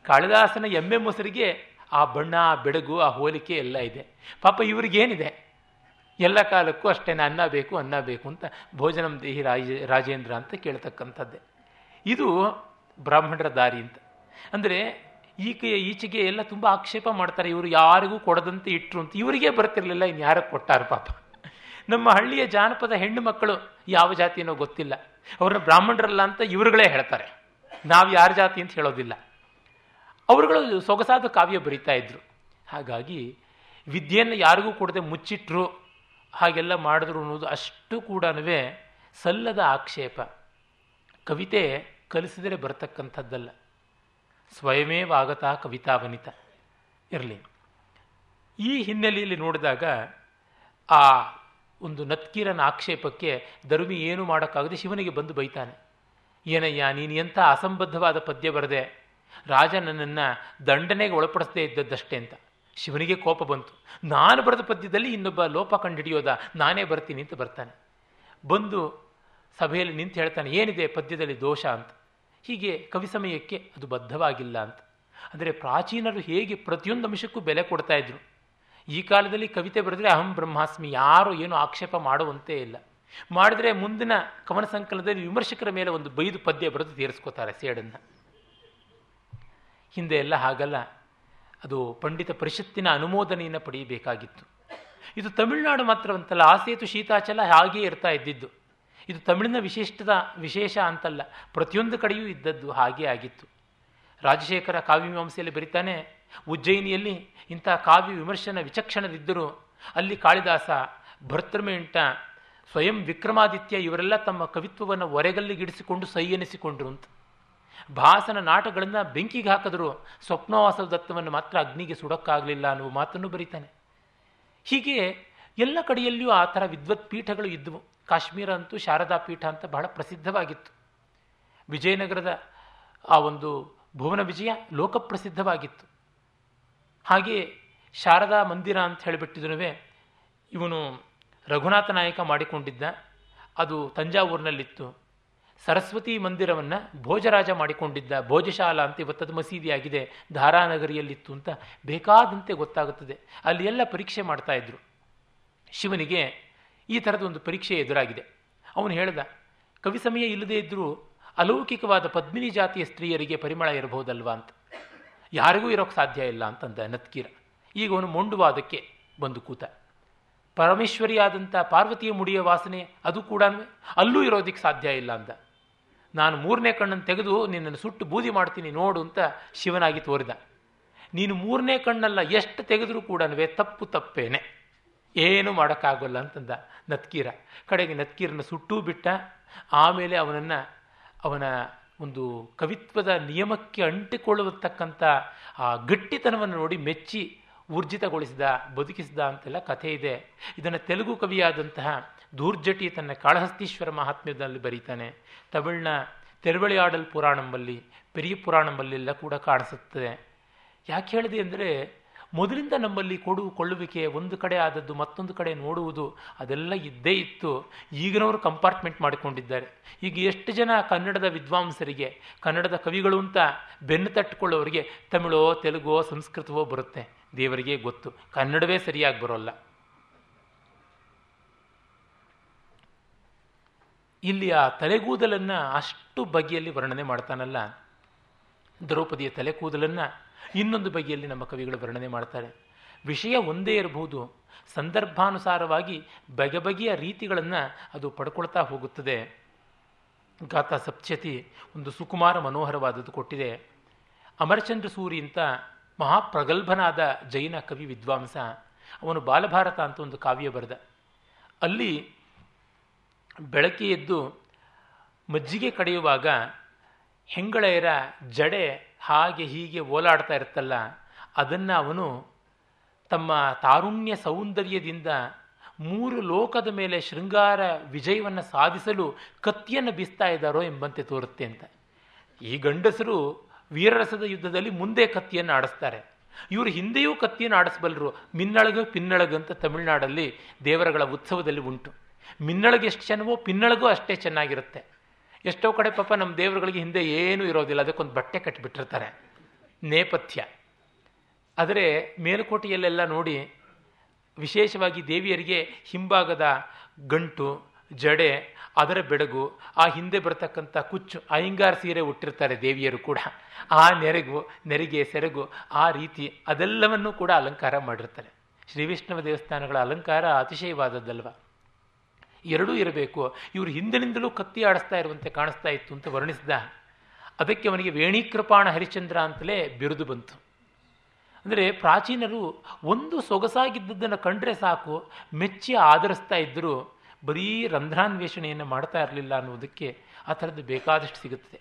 ಕಾಳಿದಾಸನ ಎಮ್ಮೆ ಮೊಸರಿಗೆ ಆ ಬಣ್ಣ, ಆ ಬೆಳಗು ಆ ಹೋಲಿಕೆ ಎಲ್ಲ ಇದೆ. ಪಾಪ ಇವ್ರಿಗೇನಿದೆ? ಎಲ್ಲ ಕಾಲಕ್ಕೂ ಅಷ್ಟೇ ಅನ್ನ ಬೇಕು ಅನ್ನ ಬೇಕು ಅಂತ ಭೋಜನಂ ದೇಹಿ ರಾಜ, ರಾಜೇಂದ್ರ ಅಂತ ಕೇಳ್ತಕ್ಕಂಥದ್ದೇ. ಇದು ಬ್ರಾಹ್ಮಣರ ದಾರಿ ಅಂತ. ಅಂದರೆ ಈಕೆ ಈಚೆಗೆ ಎಲ್ಲ ತುಂಬ ಆಕ್ಷೇಪ ಮಾಡ್ತಾರೆ, ಇವರು ಯಾರಿಗೂ ಕೊಡದಂತೆ ಇಟ್ಟರು ಅಂತ. ಇವರಿಗೆ ಬರ್ತಿರ್ಲಿಲ್ಲ, ಇನ್ನು ಯಾರಿಗೆ ಕೊಟ್ಟಾರ ಪಾಪ. ನಮ್ಮ ಹಳ್ಳಿಯ ಜಾನಪದ ಹೆಣ್ಣು ಮಕ್ಕಳು ಯಾವ ಜಾತಿನೋ ಗೊತ್ತಿಲ್ಲ. ಅವ್ರನ್ನ ಬ್ರಾಹ್ಮಣರಲ್ಲ ಅಂತ ಇವರುಗಳೇ ಹೇಳ್ತಾರೆ. ನಾವು ಯಾರ ಜಾತಿ ಅಂತ ಹೇಳೋದಿಲ್ಲ. ಅವರುಗಳು ಸೊಗಸಾದ ಕಾವ್ಯ ಬರಿತಾ ಇದ್ರು. ಹಾಗಾಗಿ ವಿದ್ಯೆಯನ್ನು ಯಾರಿಗೂ ಕೊಡದೆ ಮುಚ್ಚಿಟ್ರು, ಹಾಗೆಲ್ಲ ಮಾಡಿದ್ರು ಅನ್ನೋದು ಅಷ್ಟು ಕೂಡ ಸಲ್ಲದ ಆಕ್ಷೇಪ. ಕವಿತೆ ಕಲಿಸಿದರೆ ಬರ್ತಕ್ಕಂಥದ್ದಲ್ಲ. ಸ್ವಯಮೇವ ಆಗತಾ ಕವಿತಾ ವನಿತ ಇರಲಿ. ಈ ಹಿನ್ನೆಲೆಯಲ್ಲಿ ನೋಡಿದಾಗ ಆ ಒಂದು ನತ್ಕೀರನ ಆಕ್ಷೇಪಕ್ಕೆ ಧರ್ಮಿ ಏನು ಮಾಡೋಕ್ಕಾಗದೆ ಶಿವನಿಗೆ ಬಂದು ಬೈತಾನೆ. ಏನಯ್ಯ, ನೀನು ಎಂಥ ಅಸಂಬದ್ಧವಾದ ಪದ್ಯ ಬರದೆ. ರಾಜ ನನ್ನನ್ನು ದಂಡನೆಗೆ ಒಳಪಡಿಸದೇ ಇದ್ದದ್ದಷ್ಟೇ ಅಂತ. ಶಿವನಿಗೆ ಕೋಪ ಬಂತು. ನಾನು ಬರೆದ ಪದ್ಯದಲ್ಲಿ ಇನ್ನೊಬ್ಬ ಲೋಪ ಕಂಡುಹಿಡಿಯೋದ ನಾನೇ ಬರ್ತೀನಿ ಅಂತ ಬರ್ತಾನೆ. ಬಂದು ಸಭೆಯಲ್ಲಿ ನಿಂತು ಹೇಳ್ತಾನೆ, ಏನಿದೆ ಪದ್ಯದಲ್ಲಿ ದೋಷ ಅಂತ. ಹೀಗೆ ಕವಿ ಸಮಯಕ್ಕೆ ಅದು ಬದ್ಧವಾಗಿಲ್ಲ ಅಂತ. ಅಂದರೆ ಪ್ರಾಚೀನರು ಹೇಗೆ ಪ್ರತಿಯೊಂದು ಅಂಶಕ್ಕೂ ಬೆಲೆ ಕೊಡ್ತಾ ಇದ್ರು. ಈ ಕಾಲದಲ್ಲಿ ಕವಿತೆ ಬರೆದ್ರೆ ಅಹಂ ಬ್ರಹ್ಮಾಸ್ಮಿ ಯಾರು ಏನು ಆಕ್ಷೇಪ ಮಾಡುವಂತೆ ಇಲ್ಲ. ಮಾಡಿದ್ರೆ ಮುಂದಿನ ಕವನ ಸಂಕಲನದಲ್ಲಿ ವಿಮರ್ಶಕರ ಮೇಲೆ ಒಂದು ಬೈದು ಪದ್ಯ ಬರೆದು ತೀರಿಸ್ಕೋತಾರೆ ಸೇಡನ್ನು. ಹಿಂದೆ ಎಲ್ಲ ಹಾಗಲ್ಲ. ಅದು ಪಂಡಿತ ಪರಿಷತ್ತಿನ ಅನುಮೋದನೆಯನ್ನು ಪಡೆಯಬೇಕಾಗಿತ್ತು. ಇದು ತಮಿಳುನಾಡು ಮಾತ್ರವಂತಲ್ಲ ಆಸೇತು ಶೀತಾಚಲ ಹಾಗೇ ಇರ್ತಾ ಇದ್ದಿದ್ದು. ಇದು ತಮಿಳಿನ ವಿಶಿಷ್ಟದ ವಿಶೇಷ ಅಂತಲ್ಲ. ಪ್ರತಿಯೊಂದು ಕಡೆಯೂ ಇದ್ದದ್ದು ಹಾಗೆ ಆಗಿತ್ತು. ರಾಜಶೇಖರ ಕಾವ್ಯಮೀಮಾಂಸೆಯಲ್ಲಿ ಬರೀತಾನೆ, ಉಜ್ಜಯಿನಿಯಲ್ಲಿ ಇಂಥ ಕಾವ್ಯ ವಿಮರ್ಶನ ವಿಚಕ್ಷಣದಿದ್ದರೂ ಅಲ್ಲಿ ಕಾಳಿದಾಸ ಭರ್ತೃಮೇಂಟ ಸ್ವಯಂ ವಿಕ್ರಮಾದಿತ್ಯ ಇವರೆಲ್ಲ ತಮ್ಮ ಕವಿತ್ವವನ್ನು ಒರೆಗಲ್ಲಿಗಿಡಿಸಿಕೊಂಡು ಸೈ ಎನಿಸಿಕೊಂಡ್ರು ಅಂತ ಭಾಸನ ನಾಟಗಳನ್ನು ಬೆಂಕಿಗೆ ಹಾಕಿದ್ರು ಸ್ವಪ್ನವಾಸವ ದತ್ತವನ್ನು ಮಾತ್ರ ಅಗ್ನಿಗೆ ಸುಡಕ್ಕಾಗಲಿಲ್ಲ ಅನ್ನುವ ಮಾತನ್ನು ಬರೀತಾನೆ. ಹೀಗೆ ಎಲ್ಲ ಕಡೆಯಲ್ಲಿಯೂ ಆ ಥರ ವಿದ್ವತ್ ಪೀಠಗಳು ಇದ್ದವು. ಕಾಶ್ಮೀರ ಅಂತೂ ಶಾರದಾ ಪೀಠ ಅಂತ ಬಹಳ ಪ್ರಸಿದ್ಧವಾಗಿತ್ತು. ವಿಜಯನಗರದ ಆ ಒಂದು ಭುವನ ವಿಜಯ ಲೋಕಪ್ರಸಿದ್ಧವಾಗಿತ್ತು. ಹಾಗೆ ಶಾರದಾ ಮಂದಿರ ಅಂತ ಹೇಳಿಬಿಟ್ಟಿದ್ರೂ ಇವನು ರಘುನಾಥ ನಾಯಕ ಮಾಡಿಕೊಂಡಿದ್ದ. ಅದು ತಂಜಾವೂರಿನಲ್ಲಿತ್ತು. ಸರಸ್ವತಿ ಮಂದಿರವನ್ನು ಭೋಜರಾಜ ಮಾಡಿಕೊಂಡಿದ್ದ. ಭೋಜಶಾಲಾ ಅಂತ ಇವತ್ತದು ಮಸೀದಿಯಾಗಿದೆ. ಧಾರಾನಗರಿಯಲ್ಲಿತ್ತು ಅಂತ ಬೇಕಾದಂತೆ ಗೊತ್ತಾಗುತ್ತದೆ. ಅಲ್ಲಿ ಎಲ್ಲ ಪರೀಕ್ಷೆ ಮಾಡ್ತಾ ಇದ್ರು. ಶಿವನಿಗೆ ಈ ಥರದ ಒಂದು ಪರೀಕ್ಷೆ ಎದುರಾಗಿದೆ. ಅವನು ಹೇಳ್ದ, ಕವಿ ಸಮಯ ಇಲ್ಲದೇ ಇದ್ದರೂ ಅಲೌಕಿಕವಾದ ಪದ್ಮಿನಿ ಜಾತಿಯ ಸ್ತ್ರೀಯರಿಗೆ ಪರಿಮಳ ಇರಬಹುದಲ್ವಾ ಅಂತ. ಯಾರಿಗೂ ಇರೋಕ್ಕೆ ಸಾಧ್ಯ ಇಲ್ಲ ಅಂತಂದ ನತ್ಕೀರ. ಈಗ ಅವನು ಮೊಂಡುವಾದಕ್ಕೆ ಬಂದು ಕೂತ ಪರಮೇಶ್ವರಿಯಾದಂಥ ಪಾರ್ವತಿಯ ಮುಡಿಯ ವಾಸನೆ ಅದು ಕೂಡ ಅಲ್ಲೂ ಇರೋದಕ್ಕೆ ಸಾಧ್ಯ ಇಲ್ಲ ಅಂದ. ನಾನು ಮೂರನೇ ಕಣ್ಣನ್ನು ತೆಗೆದು ನಿನ್ನನ್ನು ಸುಟ್ಟು ಬೂದಿ ಮಾಡ್ತೀನಿ ನೋಡು ಅಂತ ಶಿವನಾಗಿ ತೋರಿದ. ನೀನು ಮೂರನೇ ಕಣ್ಣಲ್ಲ, ಎಷ್ಟು ತೆಗೆದರೂ ಕೂಡ ತಪ್ಪು ತಪ್ಪೇನೆ. ಏನು ಮಾಡೋಕ್ಕಾಗೋಲ್ಲ ಅಂತಂದ ನತ್ಕೀರ. ಕಡೆಗೆ ನತ್ಕೀರನ ಸುಟ್ಟೂ ಬಿಟ್ಟ, ಆಮೇಲೆ ಅವನನ್ನು, ಅವನ ಒಂದು ಕವಿತ್ವದ ನಿಯಮಕ್ಕೆ ಅಂಟಿಕೊಳ್ಳತಕ್ಕಂಥ ಆ ಗಟ್ಟಿತನವನ್ನು ನೋಡಿ ಮೆಚ್ಚಿ ಊರ್ಜಿತಗೊಳಿಸಿದ, ಬದುಕಿಸಿದ ಅಂತೆಲ್ಲ ಕಥೆ ಇದೆ. ಇದನ್ನು ತೆಲುಗು ಕವಿಯಾದಂತಹ ದೂರ್ಜಟಿ ತನ್ನ ಕಾಳಹಸ್ತೀಶ್ವರ ಮಹಾತ್ಮ್ಯದಲ್ಲಿ ಬರೀತಾನೆ. ತಮಿಳಿನ ತೆರವಳಿಯಾಡಲ್ ಪುರಾಣಂಬಲ್ಲಿ, ಪೆರಿಯ ಪುರಾಣಂಬಲ್ಲೆಲ್ಲ ಕೂಡ ಕಾಣಿಸುತ್ತದೆ. ಯಾಕೆ ಹೇಳಿದೆ ಅಂದರೆ ಮೊದಲಿಂದ ನಮ್ಮಲ್ಲಿ ಕೊಡು ಕೊಳ್ಳುವಿಕೆ ಒಂದು ಕಡೆ ಆದದ್ದು ಮತ್ತೊಂದು ಕಡೆ ನೋಡುವುದು ಅದೆಲ್ಲ ಇದ್ದೇ ಇತ್ತು. ಈಗಿನವರು ಕಂಪಾರ್ಟ್ಮೆಂಟ್ ಮಾಡಿಕೊಂಡಿದ್ದಾರೆ. ಈಗ ಎಷ್ಟು ಜನ ಕನ್ನಡದ ವಿದ್ವಾಂಸರಿಗೆ, ಕನ್ನಡದ ಕವಿಗಳು ಅಂತ ಬೆನ್ನು ತಟ್ಟುಕೊಳ್ಳೋರಿಗೆ ತಮಿಳೋ, ತೆಲುಗೋ, ಸಂಸ್ಕೃತವೋ ಬರುತ್ತೆ? ದೇವರಿಗೆ ಗೊತ್ತು. ಕನ್ನಡವೇ ಸರಿಯಾಗಿ ಬರೋಲ್ಲ. ಇಲ್ಲಿ ಆ ತಲೆಗೂದಲನ್ನು ಅಷ್ಟು ಬಗೆಯಲ್ಲಿ ವರ್ಣನೆ ಮಾಡ್ತಾನಲ್ಲ. ದ್ರೌಪದಿಯ ತಲೆ ಕೂದಲನ್ನು ಇನ್ನೊಂದು ಬಗೆಯಲ್ಲಿ ನಮ್ಮ ಕವಿಗಳು ವರ್ಣನೆ ಮಾಡ್ತಾರೆ. ವಿಷಯ ಒಂದೇ ಇರಬಹುದು. ಸಂದರ್ಭಾನುಸಾರವಾಗಿ ಬಗೆ ಬಗೆಯ ರೀತಿಗಳನ್ನು ಅದು ಪಡ್ಕೊಳ್ತಾ ಹೋಗುತ್ತದೆ. ಗಾಥಾ ಸಪ್ಚತಿ ಒಂದು ಸುಕುಮಾರ ಮನೋಹರವಾದದ್ದು ಕೊಟ್ಟಿದೆ. ಅಮರಚಂದ್ರ ಸೂರಿ ಅಂತ ಮಹಾಪ್ರಗಲ್ಭನಾದ ಜೈನ ಕವಿ ವಿದ್ವಾಂಸ. ಅವನು ಬಾಲಭಾರತ ಅಂತ ಒಂದು ಕಾವ್ಯ ಬರೆದ. ಅಲ್ಲಿ ಬೆಳಕೆ ಎದ್ದು ಮಜ್ಜಿಗೆ ಕಡೆಯುವಾಗ ಹೆಂಗಳೆಯರ ಜಡೆ ಹಾಗೆ ಹೀಗೆ ಓಲಾಡ್ತಾ ಇರ್ತಲ್ಲ ಅದನ್ನು ಅವನು ತಮ್ಮ ತಾರುಣ್ಯ ಸೌಂದರ್ಯದಿಂದ ಮೂರು ಲೋಕದ ಮೇಲೆ ಶೃಂಗಾರ ವಿಜಯವನ್ನು ಸಾಧಿಸಲು ಕತ್ತಿಯನ್ನು ಬೀಸ್ತಾ ಇದ್ದಾರೋ ಎಂಬಂತೆ ತೋರುತ್ತೆ ಅಂತ. ಈ ಗಂಡಸರು ವೀರರಸದ ಯುದ್ಧದಲ್ಲಿ ಮುಂದೆ ಕತ್ತಿಯನ್ನು ಆಡಿಸ್ತಾರೆ. ಇವರು ಹಿಂದೆಯೂ ಕತ್ತಿಯನ್ನು ಆಡಿಸಬಲ್ಲರು ಮಿನ್ನಳಗ ಪಿನ್ನಳಗ ಅಂತ ತಮಿಳುನಾಡಲ್ಲಿ ದೇವರಗಳ ಉತ್ಸವದಲ್ಲಿ ಉಂಟು. ಮಿನ್ನಳಗೆ ಎಷ್ಟು ಚೆನ್ನವೋ ಪಿನ್ನಳಗೂ ಅಷ್ಟೇ ಚೆನ್ನಾಗಿರುತ್ತೆ. ಎಷ್ಟೋ ಕಡೆ ಪಾಪ ನಮ್ಮ ದೇವರುಗಳಿಗೆ ಹಿಂದೆ ಏನೂ ಇರೋದಿಲ್ಲ, ಅದಕ್ಕೊಂದು ಬಟ್ಟೆ ಕಟ್ಟಿಬಿಟ್ಟಿರ್ತಾರೆ ನೇಪಥ್ಯ. ಆದರೆ ಮೇಲುಕೋಟೆಯಲ್ಲೆಲ್ಲ ನೋಡಿ ವಿಶೇಷವಾಗಿ ದೇವಿಯರಿಗೆ ಹಿಂಭಾಗದ ಗಂಟು, ಜಡೆ, ಅದರ ಬೆಡಗು, ಆ ಹಿಂದೆ ಬರತಕ್ಕಂಥ ಕುಚ್ಚು ಅಯ್ಯಂಗಾರ ಸೀರೆ ಉಟ್ಟಿರ್ತಾರೆ ದೇವಿಯರು ಕೂಡ. ಆ ನೆರೆಗು, ನೆರಿಗೆ, ಸೆರಗು, ಆ ರೀತಿ ಅದೆಲ್ಲವನ್ನೂ ಕೂಡ ಅಲಂಕಾರ ಮಾಡಿರ್ತಾರೆ. ಶ್ರೀ ವಿಷ್ಣುವ ದೇವಸ್ಥಾನಗಳ ಅಲಂಕಾರ ಅತಿಶಯವಾದದ್ದಲ್ವ? ಎರಡೂ ಇರಬೇಕು. ಇವರು ಹಿಂದಿನಿಂದಲೂ ಕತ್ತಿ ಆಡಿಸ್ತಾ ಇರುವಂತೆ ಕಾಣಿಸ್ತಾ ಇತ್ತು ಅಂತ ವರ್ಣಿಸಿದ. ಅದಕ್ಕೆ ಅವನಿಗೆ ವೇಣೀಕೃಪಾಣ ಹರಿಶ್ಚಂದ್ರ ಅಂತಲೇ ಬಿರುದು ಬಂತು. ಅಂದರೆ ಪ್ರಾಚೀನರು ಒಂದು ಸೊಗಸಾಗಿದ್ದದ್ದನ್ನು ಕಂಡ್ರೆ ಸಾಕು, ಮೆಚ್ಚಿ ಆಧರಿಸ್ತಾ ಇದ್ದರೂ ಬರೀ ರಂಧ್ರಾನ್ವೇಷಣೆಯನ್ನು ಮಾಡ್ತಾ ಇರಲಿಲ್ಲ ಅನ್ನೋದಕ್ಕೆ ಆ ಥರದ್ದು ಬೇಕಾದಷ್ಟು ಸಿಗುತ್ತದೆ.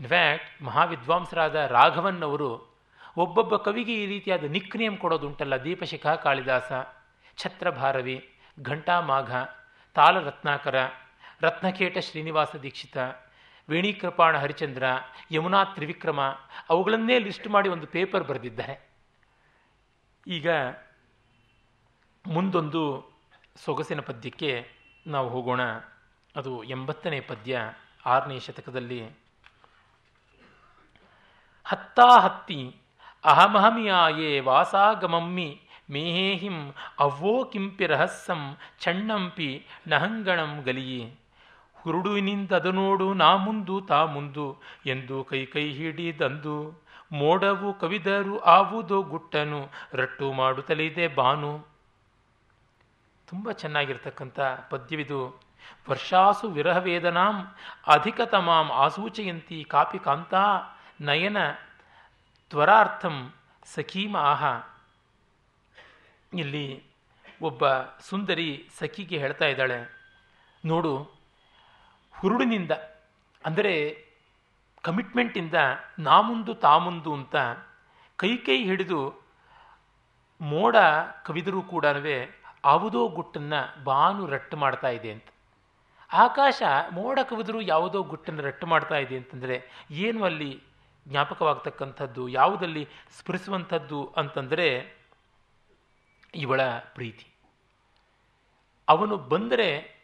ಇನ್ಫ್ಯಾಕ್ಟ್ ಮಹಾವಿದ್ವಾಂಸರಾದ ರಾಘವನ್ ಅವರು ಒಬ್ಬೊಬ್ಬ ಕವಿಗೆ ಈ ರೀತಿಯಾದ ನಿಕ್ ನೇಮ್ ಕೊಡೋದುಂಟಲ್ಲ ದೀಪಶಿಖಾ ಕಾಳಿದಾಸ, ಛತ್ರಭಾರವಿ ಘಂಟಾಮಾಘ ತಾಳರತ್ನಾಕರ, ರತ್ನಕೇಟ ಶ್ರೀನಿವಾಸ ದೀಕ್ಷಿತ, ವೇಣೀಕೃಪಾಣ ಹರಿಚಂದ್ರ, ಯಮುನಾ ತ್ರಿವಿಕ್ರಮ ಅವುಗಳನ್ನೇ ಲಿಸ್ಟ್ ಮಾಡಿ ಒಂದು ಪೇಪರ್ ಬರೆದಿದ್ದಾರೆ. ಈಗ ಮುಂದೊಂದು ಸೊಗಸಿನ ಪದ್ಯಕ್ಕೆ ನಾವು ಹೋಗೋಣ. ಅದು ಎಂಬತ್ತನೇ ಪದ್ಯ, ಆರನೇ ಶತಕದಲ್ಲಿ. ಹತ್ತಾ ಹತ್ತಿ ಅಹಮಹಮಿಯಾಯೇ ವಾಸಾಗಮಮ್ಮಿ ಮೇಹೇಹಿಂ ಅವ್ವೋ ಕಿಂಪಿ ರಹಸ್ಸಂ ಚಣ್ಣಂಪಿ ನಹಂಗಣಂ ಗಲಿಯೇ ಹುರುಡುವಿನಿಂದದು ನೋಡು, ನಾ ಮುಂದು, ತಾ ಮುಂದು ಎಂದು ಕೈ ಕೈ ಹಿಡಿದಂದು ಮೋಡವು ಕವಿದರು ಆವುದು ಗುಟ್ಟನು, ರಟ್ಟು ಮಾಡುತ್ತಲಿದೆ ಬಾನು. ತುಂಬ ಚೆನ್ನಾಗಿರ್ತಕ್ಕಂಥ ಪದ್ಯವಿದು. ವರ್ಷಾಸು ವಿರಹವೇದನಾಂ, ಅಧಿಕತಮಾಂ ಆಸೂಚಯಂತಿ ಕಾಪಿ ಕಾಂತಾ, ನಯನ ತ್ವರಾರ್ಥಂ ಸಖೀಮ ಆಹ. ಇಲ್ಲಿ ಒಬ್ಬ ಸುಂದರಿ ಸಖಿಗೆ ಹೇಳ್ತಾ ಇದ್ದಾಳೆ, ನೋಡು, ಹುರುಳಿನಿಂದ, ಅಂದರೆ ಕಮಿಟ್ಮೆಂಟಿಂದ ನಾ ಮುಂದು ತಾ ಮುಂದು ಅಂತ ಕೈ ಕೈ ಹಿಡಿದು ಮೋಡ ಕವಿದರೂ ಕೂಡ ಯಾವುದೋ ಗುಟ್ಟನ್ನು ಬಾನು ರಟ್ಟು ಮಾಡ್ತಾ ಇದೆ ಅಂತ. ಆಕಾಶ ಮೋಡ ಕವಿದರೂ ಯಾವುದೋ ಗುಟ್ಟನ್ನು ರಟ್ಟು ಮಾಡ್ತಾ ಇದೆ ಅಂತಂದರೆ ಏನು ಅಲ್ಲಿ ಜ್ಞಾಪಕವಾಗ್ತಕ್ಕಂಥದ್ದು, ಯಾವುದಲ್ಲಿ ಸ್ಫುರಿಸುವಂಥದ್ದು ಅಂತಂದರೆ ಇವಳ ಪ್ರೀತಿ. ಅವನು ಬಂದರೆ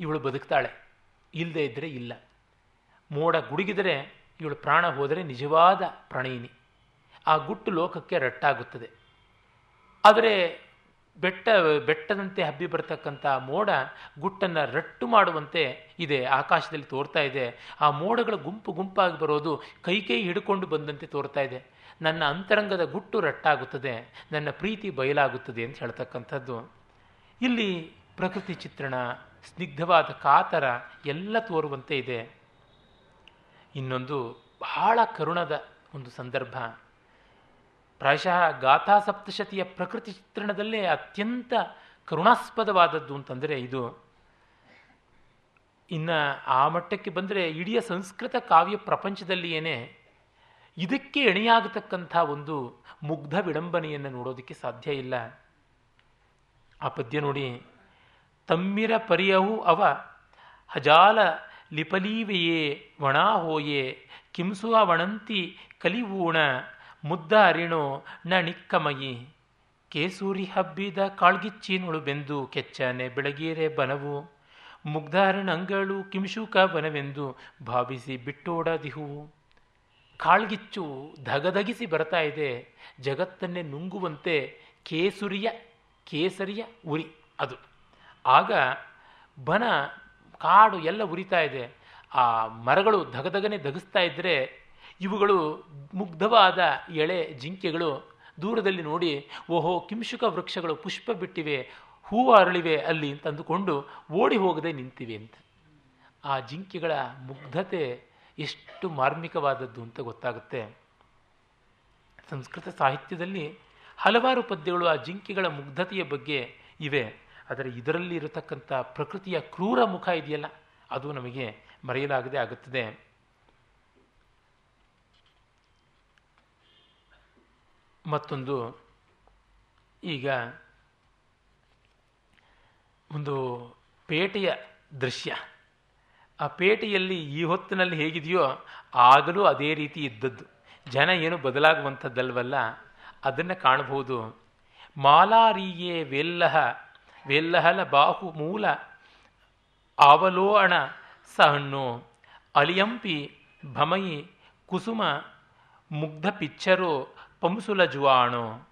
ಇವಳು ಬದುಕ್ತಾಳೆ ಇಲ್ಲದೆ ಇದ್ದರೆ ಇಲ್ಲ. ಮೋಡ ಗುಡುಗಿದರೆ ಇವಳು ಪ್ರಾಣ ಹೋದರೆ ನಿಜವಾದ ಪ್ರಣಯಿನಿ. ಆ ಗುಟ್ಟು ಲೋಕಕ್ಕೆ ರಟ್ಟಾಗುತ್ತದೆ. ಆದರೆ ಬೆಟ್ಟ, ಬೆಟ್ಟದಂತೆ ಹಬ್ಬಿ ಬರ್ತಕ್ಕಂಥ ಮೋಡ ಗುಟ್ಟನ್ನು ರಟ್ಟು ಮಾಡುವಂತೆ ಇದೆ, ಆಕಾಶದಲ್ಲಿ ತೋರ್ತಾ ಇದೆ. ಆ ಮೋಡಗಳ ಗುಂಪು ಗುಂಪಾಗಿ ಬರೋದು ಕೈ ಕೈ ಹಿಡ್ಕೊಂಡು ಬಂದಂತೆ ತೋರ್ತಾ ಇದೆ. ನನ್ನ ಅಂತರಂಗದ ಗುಟ್ಟು ರಟ್ಟಾಗುತ್ತದೆ, ನನ್ನ ಪ್ರೀತಿ ಬಯಲಾಗುತ್ತದೆ ಅಂತ ಹೇಳ್ತಕ್ಕಂಥದ್ದು. ಇಲ್ಲಿ ಪ್ರಕೃತಿ ಚಿತ್ರಣ, ಸ್ನಿಗ್ಧವಾದ ಕಾತರ ಎಲ್ಲ ತೋರುವಂತೆ ಇದೆ. ಇನ್ನೊಂದು ಬಹಳ ಕರುಣದ ಒಂದು ಸಂದರ್ಭ. ಪ್ರಾಯಶಃ ಗಾಥಾ ಸಪ್ತಶತಿಯ ಪ್ರಕೃತಿ ಚಿತ್ರಣದಲ್ಲೇ ಅತ್ಯಂತ ಕರುಣಾಸ್ಪದವಾದದ್ದು ಅಂತಂದರೆ ಇದು. ಇನ್ನು ಆ ಮಟ್ಟಕ್ಕೆ ಬಂದರೆ ಇಡೀ ಸಂಸ್ಕೃತ ಕಾವ್ಯ ಪ್ರಪಂಚದಲ್ಲಿ ಏನೇ ಇದಕ್ಕೆ ಎಣೆಯಾಗತಕ್ಕಂಥ ಒಂದು ಮುಗ್ಧ ವಿಡಂಬನೆಯನ್ನು ನೋಡೋದಕ್ಕೆ ಸಾಧ್ಯ ಇಲ್ಲ. ಆ ಪದ್ಯ ನೋಡಿ, ತಮ್ಮಿರ ಪರಿಯವು ಅವ, ಹಜಾಲ ಲಿಪಲೀವೆಯೇ, ವಣಾಹೋಯೇ ಹೋಯೆ ಕಿಂಸುವ ವಣಂತಿ ಕಲಿವೂಣ, ಮುದ್ದ ಅರಿಣೋ, ನ ನಿಕ್ಕಮಯಿ. ಕೇಸೂರಿ ಹಬ್ಬಿದ ಕಾಳ್ಗಿಚ್ಚಿನೊಳು ಬೆಂದು, ಕೆಚ್ಚನೆ ಬೆಳಗೀರೆ ಬನವು. ಮುಗ್ಧಾರಣಂಗಳು ಕಿಂಶುಕ ಬನವೆಂದು ಭಾವಿಸಿ ಬಿಟ್ಟೋಡದಿಹುವು. ಕಾಳ್ಗಿಚ್ಚು ಧಗಧಗಿಸಿ ಬರ್ತಾ ಇದೆ. ಜಗತ್ತನ್ನೇ ನುಂಗುವಂತೆ ಕೇಸುರಿಯ ಕೇಸರಿಯ ಉರಿ ಅದು. ಆಗ ಬನ, ಕಾಡು ಎಲ್ಲ ಉರಿತಾ ಇದೆ. ಆ ಮರಗಳು ಧಗಧಗನೆ ಧಗಿಸ್ತಾ ಇದ್ದರೆ ಇವುಗಳು ಮುಗ್ಧವಾದ ಎಳೆ ಜಿಂಕೆಗಳು ದೂರದಲ್ಲಿ ನೋಡಿ, ಓಹೋ, ಕಿಂಶುಕ ವೃಕ್ಷಗಳು ಪುಷ್ಪ ಬಿಟ್ಟಿವೆ, ಹೂವು ಅರಳಿವೆ ಅಲ್ಲಿ ಅಂತಂದುಕೊಂಡು ಓಡಿ ಹೋಗದೆ ನಿಂತಿವೆ ಅಂತ. ಆ ಜಿಂಕೆಗಳ ಮುಗ್ಧತೆ ಎಷ್ಟು ಮಾರ್ಮಿಕವಾದದ್ದು ಅಂತ ಗೊತ್ತಾಗುತ್ತೆ. ಸಂಸ್ಕೃತ ಸಾಹಿತ್ಯದಲ್ಲಿ ಹಲವಾರು ಪದ್ಯಗಳು ಆ ಜಿಂಕೆಗಳ ಮುಗ್ಧತೆಯ ಬಗ್ಗೆ ಇವೆ. ಆದರೆ ಇದರಲ್ಲಿ ಇರತಕ್ಕಂಥ ಪ್ರಕೃತಿಯ ಕ್ರೂರ ಮುಖ ಇದೆಯಲ್ಲ, ಅದು ನಮಗೆ ಮರೆಯಲಾಗದೆ ಆಗುತ್ತದೆ. ಮತ್ತೊಂದು, ಈಗ ಒಂದು ಪೇಟೆಯ ದೃಶ್ಯ. ಆ ಪೇಟೆಯಲ್ಲಿ ಈ ಹೊತ್ತಿನಲ್ಲಿ ಹೇಗಿದೆಯೋ ಆಗಲೂ ಅದೇ ರೀತಿ ಇದ್ದದ್ದು. ಜನ ಏನು ಬದಲಾಗುವಂಥದ್ದಲ್ವಲ್ಲ? ಅದನ್ನು ಕಾಣಬಹುದು. ಮಾಲಾರಿಯೇ ವೆಲ್ಲಹ, ವೆಲ್ಲಹಲ ಬಾಹು ಮೂಲ, ಅವಲೋಹಣ ಸಹಣ್ಣು ಅಲಿಯಂಪಿ ಭಮಯಿ, ಕುಸುಮ, ಮುಗ್ಧ ಪಿಚ್ಚರು, ಪಂಸುಲ ಜುವಾಣು.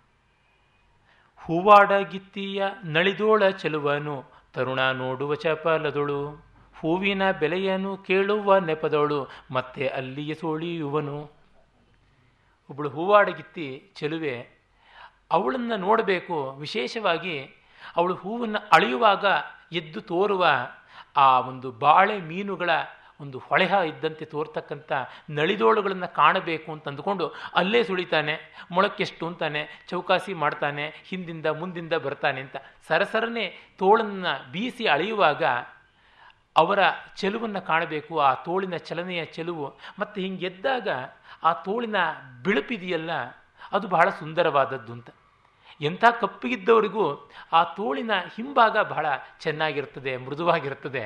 ಹೂವಾಡಗಿತ್ತೀಯ ನಳಿದೋಳ ಚೆಲುವನು, ತರುಣ ನೋಡುವ ಚಪಲದೊಳು. ಹೂವಿನ ಬೆಲೆಯನ್ನು ಕೇಳುವ ನೆಪದವಳು, ಮತ್ತೆ ಅಲ್ಲಿಯ ಸೋಳಿಯುವನು. ಒಬ್ಬಳು ಹೂವಾಡಗಿತ್ತಿ ಚೆಲುವೆ, ಅವಳನ್ನು ನೋಡಬೇಕು. ವಿಶೇಷವಾಗಿ ಅವಳು ಹೂವನ್ನು ಅಳೆಯುವಾಗ ಎದ್ದು ತೋರುವ ಆ ಒಂದು ಬಾಳೆ ಮೀನುಗಳ ಒಂದು ಹೊಳೆಹ ಇದ್ದಂತೆ ತೋರ್ತಕ್ಕಂಥ ನಳಿದೋಳುಗಳನ್ನು ಕಾಣಬೇಕು ಅಂತ ಅಂದುಕೊಂಡು ಅಲ್ಲೇ ಸುಳಿತಾನೆ. ಮೊಳಕ್ಕೆಷ್ಟು ಅಂತಾನೆ, ಚೌಕಾಸಿ ಮಾಡ್ತಾನೆ, ಹಿಂದಿಂದ ಮುಂದಿಂದ ಬರ್ತಾನೆ ಅಂತ. ಸರಸರನೆ ತೋಳನ್ನು ಬೀಸಿ ಅಳೆಯುವಾಗ ಅವರ ಚೆಲುವನ್ನು ಕಾಣಬೇಕು, ಆ ತೋಳಿನ ಚಲನೆಯ ಚೆಲುವು. ಮತ್ತು ಹಿಂಗೆದ್ದಾಗ ಆ ತೋಳಿನ ಬಿಳುಪಿದೆಯಲ್ಲ, ಅದು ಬಹಳ ಸುಂದರವಾದದ್ದು ಅಂತ. ಎಂಥ ಕಪ್ಪಿಗಿದ್ದವರಿಗೂ ಆ ತೋಳಿನ ಹಿಂಭಾಗ ಬಹಳ ಚೆನ್ನಾಗಿರ್ತದೆ, ಮೃದುವಾಗಿರ್ತದೆ.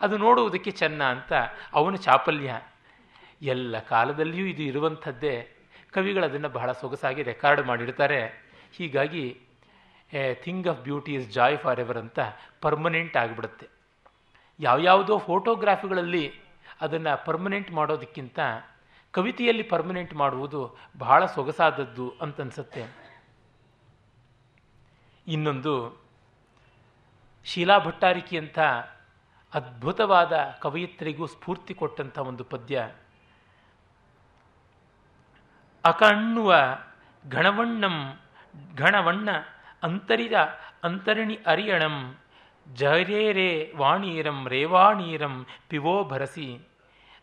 ಅದು ನೋಡುವುದಕ್ಕೆ ಚೆನ್ನ ಅಂತ ಅವನ ಚಾಪಲ್ಯ. ಎಲ್ಲ ಕಾಲದಲ್ಲಿಯೂ ಇದು ಇರುವಂಥದ್ದೇ. ಕವಿಗಳು ಅದನ್ನು ಬಹಳ ಸೊಗಸಾಗಿ ರೆಕಾರ್ಡ್ ಮಾಡಿರ್ತಾರೆ ಹೀಗಾಗಿ thing of beauty is joy forever ಅಂತ ಪರ್ಮನೆಂಟ್ ಆಗಿಬಿಡುತ್ತೆ. ಯಾವ್ಯಾವುದೋ ಫೋಟೋಗ್ರಾಫಿಗಳಲ್ಲಿ ಅದನ್ನು ಪರ್ಮನೆಂಟ್ ಮಾಡೋದಕ್ಕಿಂತ ಕವಿತೆಯಲ್ಲಿ ಪರ್ಮನೆಂಟ್ ಮಾಡುವುದು ಬಹಳ ಸೊಗಸಾದದ್ದು ಅಂತನ್ಸುತ್ತೆ. ಇನ್ನೊಂದು, ಶೀಲಾ ಭಟ್ಟಾರಿಕೆಯಂಥ ಅದ್ಭುತವಾದ ಕವಯಿತ್ರಿಗೂ ಸ್ಫೂರ್ತಿ ಕೊಟ್ಟಂಥ ಒಂದು ಪದ್ಯ. ಅಕಣ್ಣುವ ಘಣವಣ್ಣಂ ಘಣವಣ್ಣ ಅಂತರಿದ ಅಂತರಣಿ ಅರಿಯಣಂ ಜರೇರೆ ವಾಣೀರಂ ರೇವಾಣೀರಂ ಪಿವೋ ಭರಸಿ.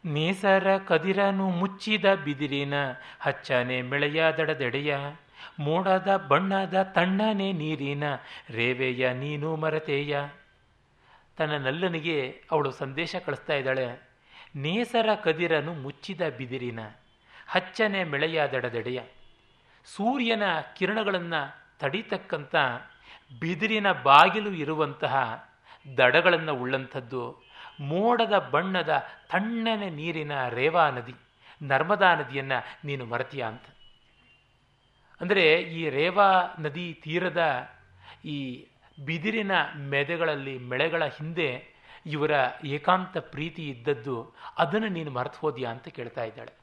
ನೇಸರ ಕದಿರನು ಮುಚ್ಚಿದ ಬಿದಿರಿನ, ಹಚ್ಚನೆ ಮೆಳೆಯದಡದೆಡೆಯ ಮೋಡದ ಬಣ್ಣದ ತಣ್ಣನೆ ನೀರಿನ, ರೇವೆಯ ನೀನು ಮರತೆಯ. ತನ್ನ ನಲ್ಲನಿಗೆ ಅವಳು ಸಂದೇಶ ಕಳಿಸ್ತಾ ಇದ್ದಾಳೆ, ನೇಸರ ಕದಿರನು ಮುಚ್ಚಿದ ಬಿದಿರಿನ, ಹಚ್ಚನೆ ಮೆಳೆಯದಡದೆಡೆಯ ಸೂರ್ಯನ ಕಿರಣಗಳನ್ನು ತಡಿತಕ್ಕಂಥ ಬಿದಿರಿನ ಬಾಗಿಲು ಇರುವಂತಹ ದಡಗಳನ್ನು ಉಳ್ಳಂಥದ್ದು, ಮೋಡದ ಬಣ್ಣದ ತಣ್ಣನೆ ನೀರಿನ ರೇವಾ ನದಿ, ನರ್ಮದಾ ನದಿಯನ್ನು ನೀನು ಮರತೀಯ ಅಂತ. ಅಂದರೆ ಈ ರೇವಾ ನದಿ ತೀರದ ಈ ಬಿದಿರಿನ ಮೆದೆಗಳಲ್ಲಿ, ಮೆಳೆಗಳ ಹಿಂದೆ ಇವರ ಏಕಾಂತ ಪ್ರೀತಿ ಇದ್ದದ್ದು ಅದನ್ನು ನೀನು ಮರೆತು ಹೋದ್ಯಾ ಅಂತ ಕೇಳ್ತಾ ಇದ್ದಾಳೆ.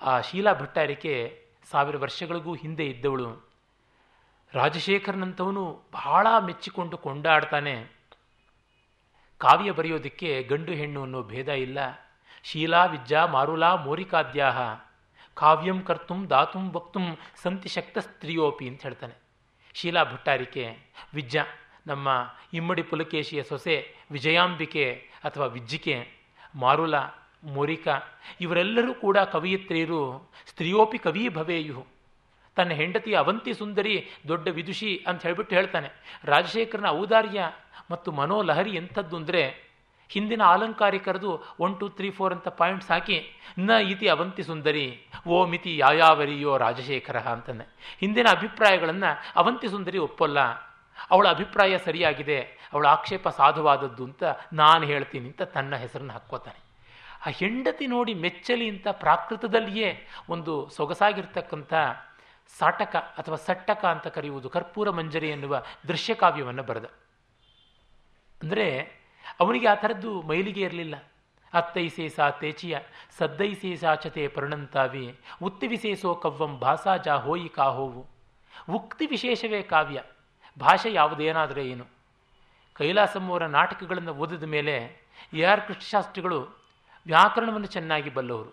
ಆ ಶೀಲಾ ಭಟ್ಟಾರಿಕೆ ಸಾವಿರ ವರ್ಷಗಳಿಗೂ ಹಿಂದೆ ಇದ್ದವಳು. ರಾಜಶೇಖರನಂತವನು ಬಹಳ ಮೆಚ್ಚಿಕೊಂಡು ಕೊಂಡಾಡ್ತಾನೆ. ಕಾವ್ಯ ಬರೆಯೋದಕ್ಕೆ ಗಂಡು ಹೆಣ್ಣು ಅನ್ನೋ ಭೇದ ಇಲ್ಲ. ಶೀಲಾ, ವಿಜ್ಜಾ, ಮಾರುಲಾ, ಮೋರಿಕಾದ್ಯಾಹ, ಕಾವ್ಯಂ ಕರ್ತುಂ ದಾತುಂ ವಕ್ತುಂ ಸಂತಿ ಶಕ್ತ ಸ್ತ್ರೀಯೋಪಿ ಅಂತ ಹೇಳ್ತಾನೆ. ಶೀಲಾ ಭಟ್ಟಾರಿಕೆ, ವಿಜ್ಜ, ನಮ್ಮ ಇಮ್ಮಡಿ ಪುಲಕೇಶಿಯ ಸೊಸೆ ವಿಜಯಾಂಬಿಕೆ ಅಥವಾ ವಿಜ್ಜಿಕೆ, ಮಾರುಲ, ಮೋರಿಕಾ, ಇವರೆಲ್ಲರೂ ಕೂಡ ಕವಿಯತ್ರಿಯರು, ಸ್ತ್ರೀಯೋಪಿ ಕವಿ ಭವೇಯು ತನ್ನ ಹೆಂಡತಿ ಅವಂತಿ ಸುಂದರಿ ದೊಡ್ಡ ವಿದುಷಿ ಅಂತ ಹೇಳ್ಬಿಟ್ಟು ಹೇಳ್ತಾನೆ. ರಾಜಶೇಖರನ ಔದಾರ್ಯ ಮತ್ತು ಮನೋಲಹರಿ ಎಂಥದ್ದು ಅಂದರೆ ಹಿಂದಿನ ಅಲಂಕಾರಿಕರದು ಒನ್ ಟು ತ್ರೀ ಫೋರ್ ಅಂತ ಪಾಯಿಂಟ್ಸ್ ಹಾಕಿ, ನ ಇತಿ ಅವಂತಿ ಸುಂದರಿ, ಓ ಮಿತಿ ಯಾಯಾವರಿಯೋ ರಾಜಶೇಖರ ಅಂತಾನೆ. ಹಿಂದಿನ ಅಭಿಪ್ರಾಯಗಳನ್ನು ಅವಂತಿ ಸುಂದರಿ ಒಪ್ಪಲ್ಲ. ಅವಳ ಅಭಿಪ್ರಾಯ ಸರಿಯಾಗಿದೆ, ಅವಳ ಆಕ್ಷೇಪ ಸಾಧುವಾದದ್ದು ಅಂತ ನಾನು ಹೇಳ್ತೀನಿ ಅಂತ ತನ್ನ ಹೆಸರನ್ನು ಹಾಕ್ಕೋತಾನೆ. ಆ ಹೆಂಡತಿ ನೋಡಿ ಮೆಚ್ಚಲಿ ಅಂತ ಪ್ರಾಕೃತದಲ್ಲಿಯೇ ಒಂದು ಸೊಗಸಾಗಿರ್ತಕ್ಕಂಥ ಸಾಟಕ ಅಥವಾ ಸಟ್ಟಕ ಅಂತ ಕರೆಯುವುದು ಕರ್ಪೂರ ಮಂಜರಿ ಎನ್ನುವ ದೃಶ್ಯಕಾವ್ಯವನ್ನು ಬರೆದ. ಅಂದರೆ ಅವನಿಗೆ ಆ ಥರದ್ದು ಮೈಲಿಗೆ ಇರಲಿಲ್ಲ. ಅತ್ತೈಸೇಸಾ ತೇಚಿಯ ಸದ್ದೈಸೇಸಾಚತೆ ಪರಿಣಂತಾವಿ ಉಕ್ತಿ ವಿಶೇಷೋ ಕವ್ವಂ ಭಾಸಾಜ ಹೋಯಿ ಕಾಹೋವು ಉಕ್ತಿ ವಿಶೇಷವೇ ಕಾವ್ಯ, ಭಾಷೆ ಯಾವುದೇನಾದರೆ ಏನು? ಕೈಲಾಸಮ್ಮವರ ನಾಟಕಗಳನ್ನು ಓದಿದ ಮೇಲೆ ಎ ಆರ್ ಕೃಷ್ಣಶಾಸ್ತ್ರಿಗಳು ವ್ಯಾಕರಣವನ್ನು ಚೆನ್ನಾಗಿ ಬಲ್ಲವರು.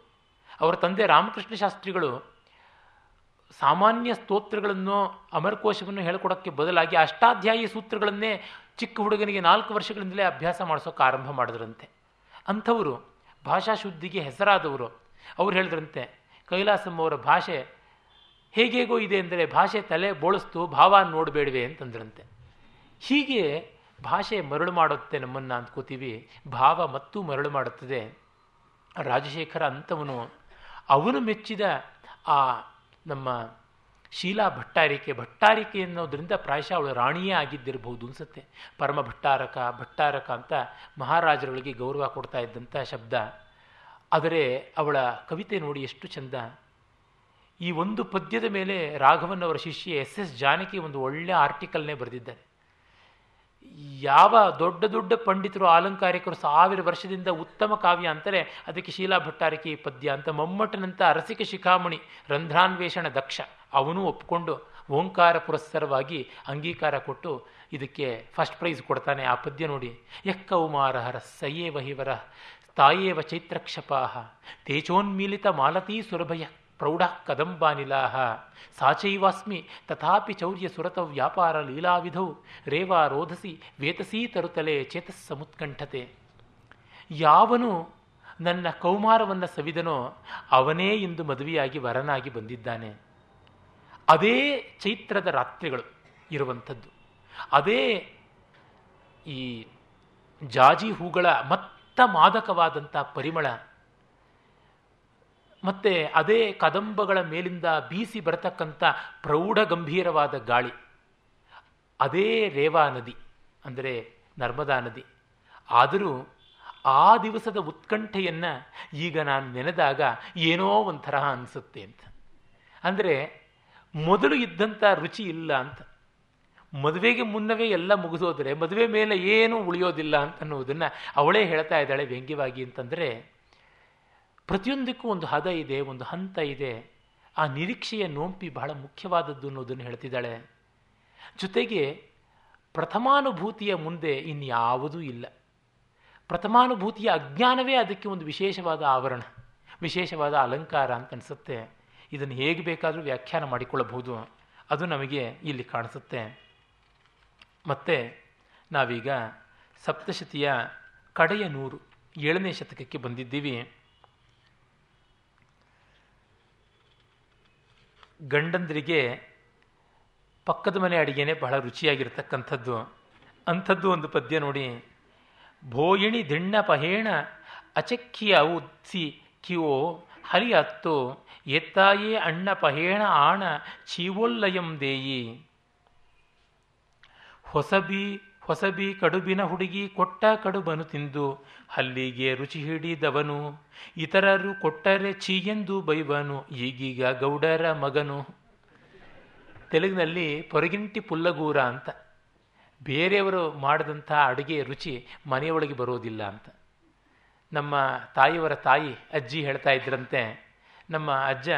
ಅವರ ತಂದೆ ರಾಮಕೃಷ್ಣ ಶಾಸ್ತ್ರಿಗಳು ಸಾಮಾನ್ಯ ಸ್ತೋತ್ರಗಳನ್ನು ಅಮರಕೋಶವನ್ನು ಹೇಳ್ಕೊಡೋಕ್ಕೆ ಬದಲಾಗಿ ಅಷ್ಟಾಧ್ಯಾಯಿ ಸೂತ್ರಗಳನ್ನೇ ಚಿಕ್ಕ ಹುಡುಗನಿಗೆ ನಾಲ್ಕು ವರ್ಷಗಳಿಂದಲೇ ಅಭ್ಯಾಸ ಮಾಡಿಸೋಕೆ ಆರಂಭ ಮಾಡಿದ್ರಂತೆ. ಅಂಥವರು ಭಾಷಾ ಶುದ್ಧಿಗೆ ಹೆಸರಾದವರು. ಅವ್ರು ಹೇಳಿದ್ರಂತೆ, ಕೈಲಾಸಮ್ಮವರ ಭಾಷೆ ಹೇಗೇಗೋ ಇದೆ ಅಂದರೆ ಭಾಷೆ ತಲೆ ಬೋಳಿಸ್ತು, ಭಾವ ನೋಡಬೇಡವೆ ಅಂತಂದ್ರಂತೆ. ಹೀಗೆ ಭಾಷೆ ಮರಳು ಮಾಡುತ್ತೆ ನಮ್ಮನ್ನು ಅಂದ್ಕೋತೀವಿ, ಭಾವ ಮತ್ತು ಮರಳು ಮಾಡುತ್ತದೆ. ರಾಜಶೇಖರ ಅಂಥವನು ಅವನು ಮೆಚ್ಚಿದ ಆ ನಮ್ಮ ಶೀಲಾ ಭಟ್ಟಾರಿಕೆ. ಭಟ್ಟಾರಿಕೆ ಅನ್ನೋದ್ರಿಂದ ಪ್ರಾಯಶಃ ಅವಳು ರಾಣಿಯೇ ಆಗಿದ್ದಿರಬಹುದು ಅನ್ಸುತ್ತೆ. ಪರಮ ಭಟ್ಟಾರಕ ಭಟ್ಟಾರಕ ಅಂತ ಮಹಾರಾಜರೊಳಗೆ ಗೌರವ ಕೊಡ್ತಾ ಇದ್ದಂಥ ಶಬ್ದ. ಆದರೆ ಅವಳ ಕವಿತೆ ನೋಡಿ ಎಷ್ಟು ಚಂದ. ಈ ಒಂದು ಪದ್ಯದ ಮೇಲೆ ರಾಘವನ್ ಅವರ ಶಿಷ್ಯ ಎಸ್ ಎಸ್ ಜಾನಕಿ ಒಂದು ಒಳ್ಳೆಯ ಆರ್ಟಿಕಲ್ನೇ ಬರೆದಿದ್ದಾರೆ. ಯಾವ ದೊಡ್ಡ ದೊಡ್ಡ ಪಂಡಿತರು ಅಲಂಕಾರಿಕರು ಸಾವಿರ ವರ್ಷದಿಂದ ಉತ್ತಮ ಕಾವ್ಯ ಅಂತಾರೆ ಅದಕ್ಕೆ ಶೀಲಾ ಭಟ್ಟಾರಿಕೆ ಪದ್ಯ ಅಂತ ಮಮ್ಮಟನಂತ ಅರಸಿಕ ಶಿಖಾಮಣಿ ರಂಧ್ರಾನ್ವೇಷಣ ದಕ್ಷ. ಅವನು ಒಪ್ಪಿಕೊಂಡು ಓಂಕಾರ ಪುರಸ್ಸರವಾಗಿ ಅಂಗೀಕಾರ ಕೊಟ್ಟು ಇದಕ್ಕೆ ಫಸ್ಟ್ ಪ್ರೈಸ್ ಕೊಡ್ತಾನೆ ಆ ಪದ್ಯ ನೋಡಿ. ಯಕ್ಕೌಮಾರಹರ ಸಯೇವ ಹಿವರ ತಾಯೇವ ಚೈತ್ರಕ್ಷಪಾಹ ತೇಜೋನ್ಮೀಲಿತ ಮಾಲತೀ ಸುರಭಯ ಪ್ರೌಢ ಕದಂಬಾನಿಲಾಹ ಸಾಚೈವಾಸ್ಮಿ, ತಥಾಪಿ ಚೌರ್ಯ ಸುರತ ವ್ಯಾಪಾರ ಲೀಲಾವಿಧೌ, ರೇವಾ ರೋಧಸಿ ವೇತಸೀ ತರುತಲೆ ಚೇತಸ್ಸಮುತ್ಕಂಠತೆ. ಯಾವನು ನನ್ನ ಕೌಮಾರವನ್ನು ಸವಿದನೋ ಅವನೇ ಇಂದು ಮದುವೆಯಾಗಿ ವರನಾಗಿ ಬಂದಿದ್ದಾನೆ. ಅದೇ ಚೈತ್ರದ ರಾತ್ರಿಗಳು ಇರುವಂಥದ್ದು. ಅದೇ ಈ ಜಾಜಿ ಹೂಗಳ ಮತ್ತ ಮಾದಕವಾದಂಥ ಪರಿಮಳ ಮತ್ತೆ ಅದೇ ಕದಂಬಗಳ ಮೇಲಿಂದ ಬೀಸಿ ಬರತಕ್ಕಂಥ ಪ್ರೌಢ ಗಂಭೀರವಾದ ಗಾಳಿ. ಅದೇ ರೇವಾ ನದಿ, ಅಂದರೆ ನರ್ಮದಾ ನದಿ. ಆದರೂ ಆ ದಿವಸದ ಉತ್ಕಂಠೆಯನ್ನು ಈಗ ನಾನು ನೆನೆದಾಗ ಏನೋ ಒಂಥರ ಅನಿಸುತ್ತೆ ಅಂತ. ಅಂದರೆ ಮೊದಲು ಇದ್ದಂಥ ರುಚಿ ಇಲ್ಲ ಅಂತ. ಮದುವೆಗೆ ಮುನ್ನವೇ ಎಲ್ಲ ಮುಗಿಸೋದ್ರೆ ಮದುವೆ ಮೇಲೆ ಏನೂ ಉಳಿಯೋದಿಲ್ಲ ಅಂತ ಅನ್ನೋದನ್ನು ಅವಳೇ ಹೇಳ್ತಾ ಇದ್ದಾಳೆ ವ್ಯಂಗ್ಯವಾಗಿ ಅಂತಂದರೆ ಪ್ರತಿಯೊಂದಕ್ಕೂ ಒಂದು ಹದ ಇದೆ, ಒಂದು ಹಂತ ಇದೆ. ಆ ನಿರೀಕ್ಷೆಯ ನೋಂಪಿ ಬಹಳ ಮುಖ್ಯವಾದದ್ದು ಅನ್ನೋದನ್ನು ಹೇಳ್ತಿದ್ದಾಳೆ. ಜೊತೆಗೆ ಪ್ರಥಮಾನುಭೂತಿಯ ಮುಂದೆ ಇನ್ಯಾವುದೂ ಇಲ್ಲ. ಪ್ರಥಮಾನುಭೂತಿಯ ಅಜ್ಞಾನವೇ ಅದಕ್ಕೆ ಒಂದು ವಿಶೇಷವಾದ ಆವರಣ, ವಿಶೇಷವಾದ ಅಲಂಕಾರ ಅಂತ ಅನಿಸುತ್ತೆ. ಇದನ್ನು ಹೇಗೆ ಬೇಕಾದರೂ ವ್ಯಾಖ್ಯಾನ ಮಾಡಿಕೊಳ್ಳಬಹುದು. ಅದು ನಮಗೆ ಇಲ್ಲಿ ಕಾಣಿಸುತ್ತೆ. ಮತ್ತು ನಾವೀಗ ಸಪ್ತಶತಿಯ ಕಡೆಯ ನೂರು, ಏಳನೇ ಶತಕಕ್ಕೆ ಬಂದಿದ್ದೀವಿ. ಗಂಡಂದರಿಗೆ ಪಕ್ಕದ ಮನೆ ಅಡಿಗೆನೆ ಬಹಳ ರುಚಿಯಾಗಿರ್ತಕ್ಕಂಥದ್ದು. ಅಂಥದ್ದು ಒಂದು ಪದ್ಯ ನೋಡಿ. ಭೋಯಿಣಿ ದಿಣ್ಣ ಪಹೇಣ ಅಚಕ್ಕಿಯ ಉತ್ಸಿ ಕಿವೋ ಹರಿ ಅತ್ತು ಎತ್ತಾಯೇ ಅಣ್ಣ ಪಹೇಣ ಆಣ ಚೀವೋಲ್ಲಯಂ ದೇಯಿ. ಹೊಸಬಿ ಹೊಸಬಿ ಕಡುಬಿನ ಹುಡುಗಿ ಕೊಟ್ಟ ಕಡುಬನು ತಿಂದು ಹಲ್ಲಿಗೆ ರುಚಿ ಹಿಡಿದವನು. ಇತರರು ಕೊಟ್ಟರೆ ಚೀಯೆಂದು ಬೈವನು, ಈಗೀಗ ಗೌಡರ ಮಗನು. ತೆಲುಗಿನಲ್ಲಿ ಪೊರಗಿಂಟಿ ಪುಲ್ಲಗೂರ ಅಂತ. ಬೇರೆಯವರು ಮಾಡಿದಂಥ ಅಡುಗೆ ರುಚಿ ಮನೆಯೊಳಗೆ ಬರೋದಿಲ್ಲ ಅಂತ. ನಮ್ಮ ತಾಯಿಯವರ ತಾಯಿ ಅಜ್ಜಿ ಹೇಳ್ತಾ ಇದ್ರಂತೆ, ನಮ್ಮ ಅಜ್ಜ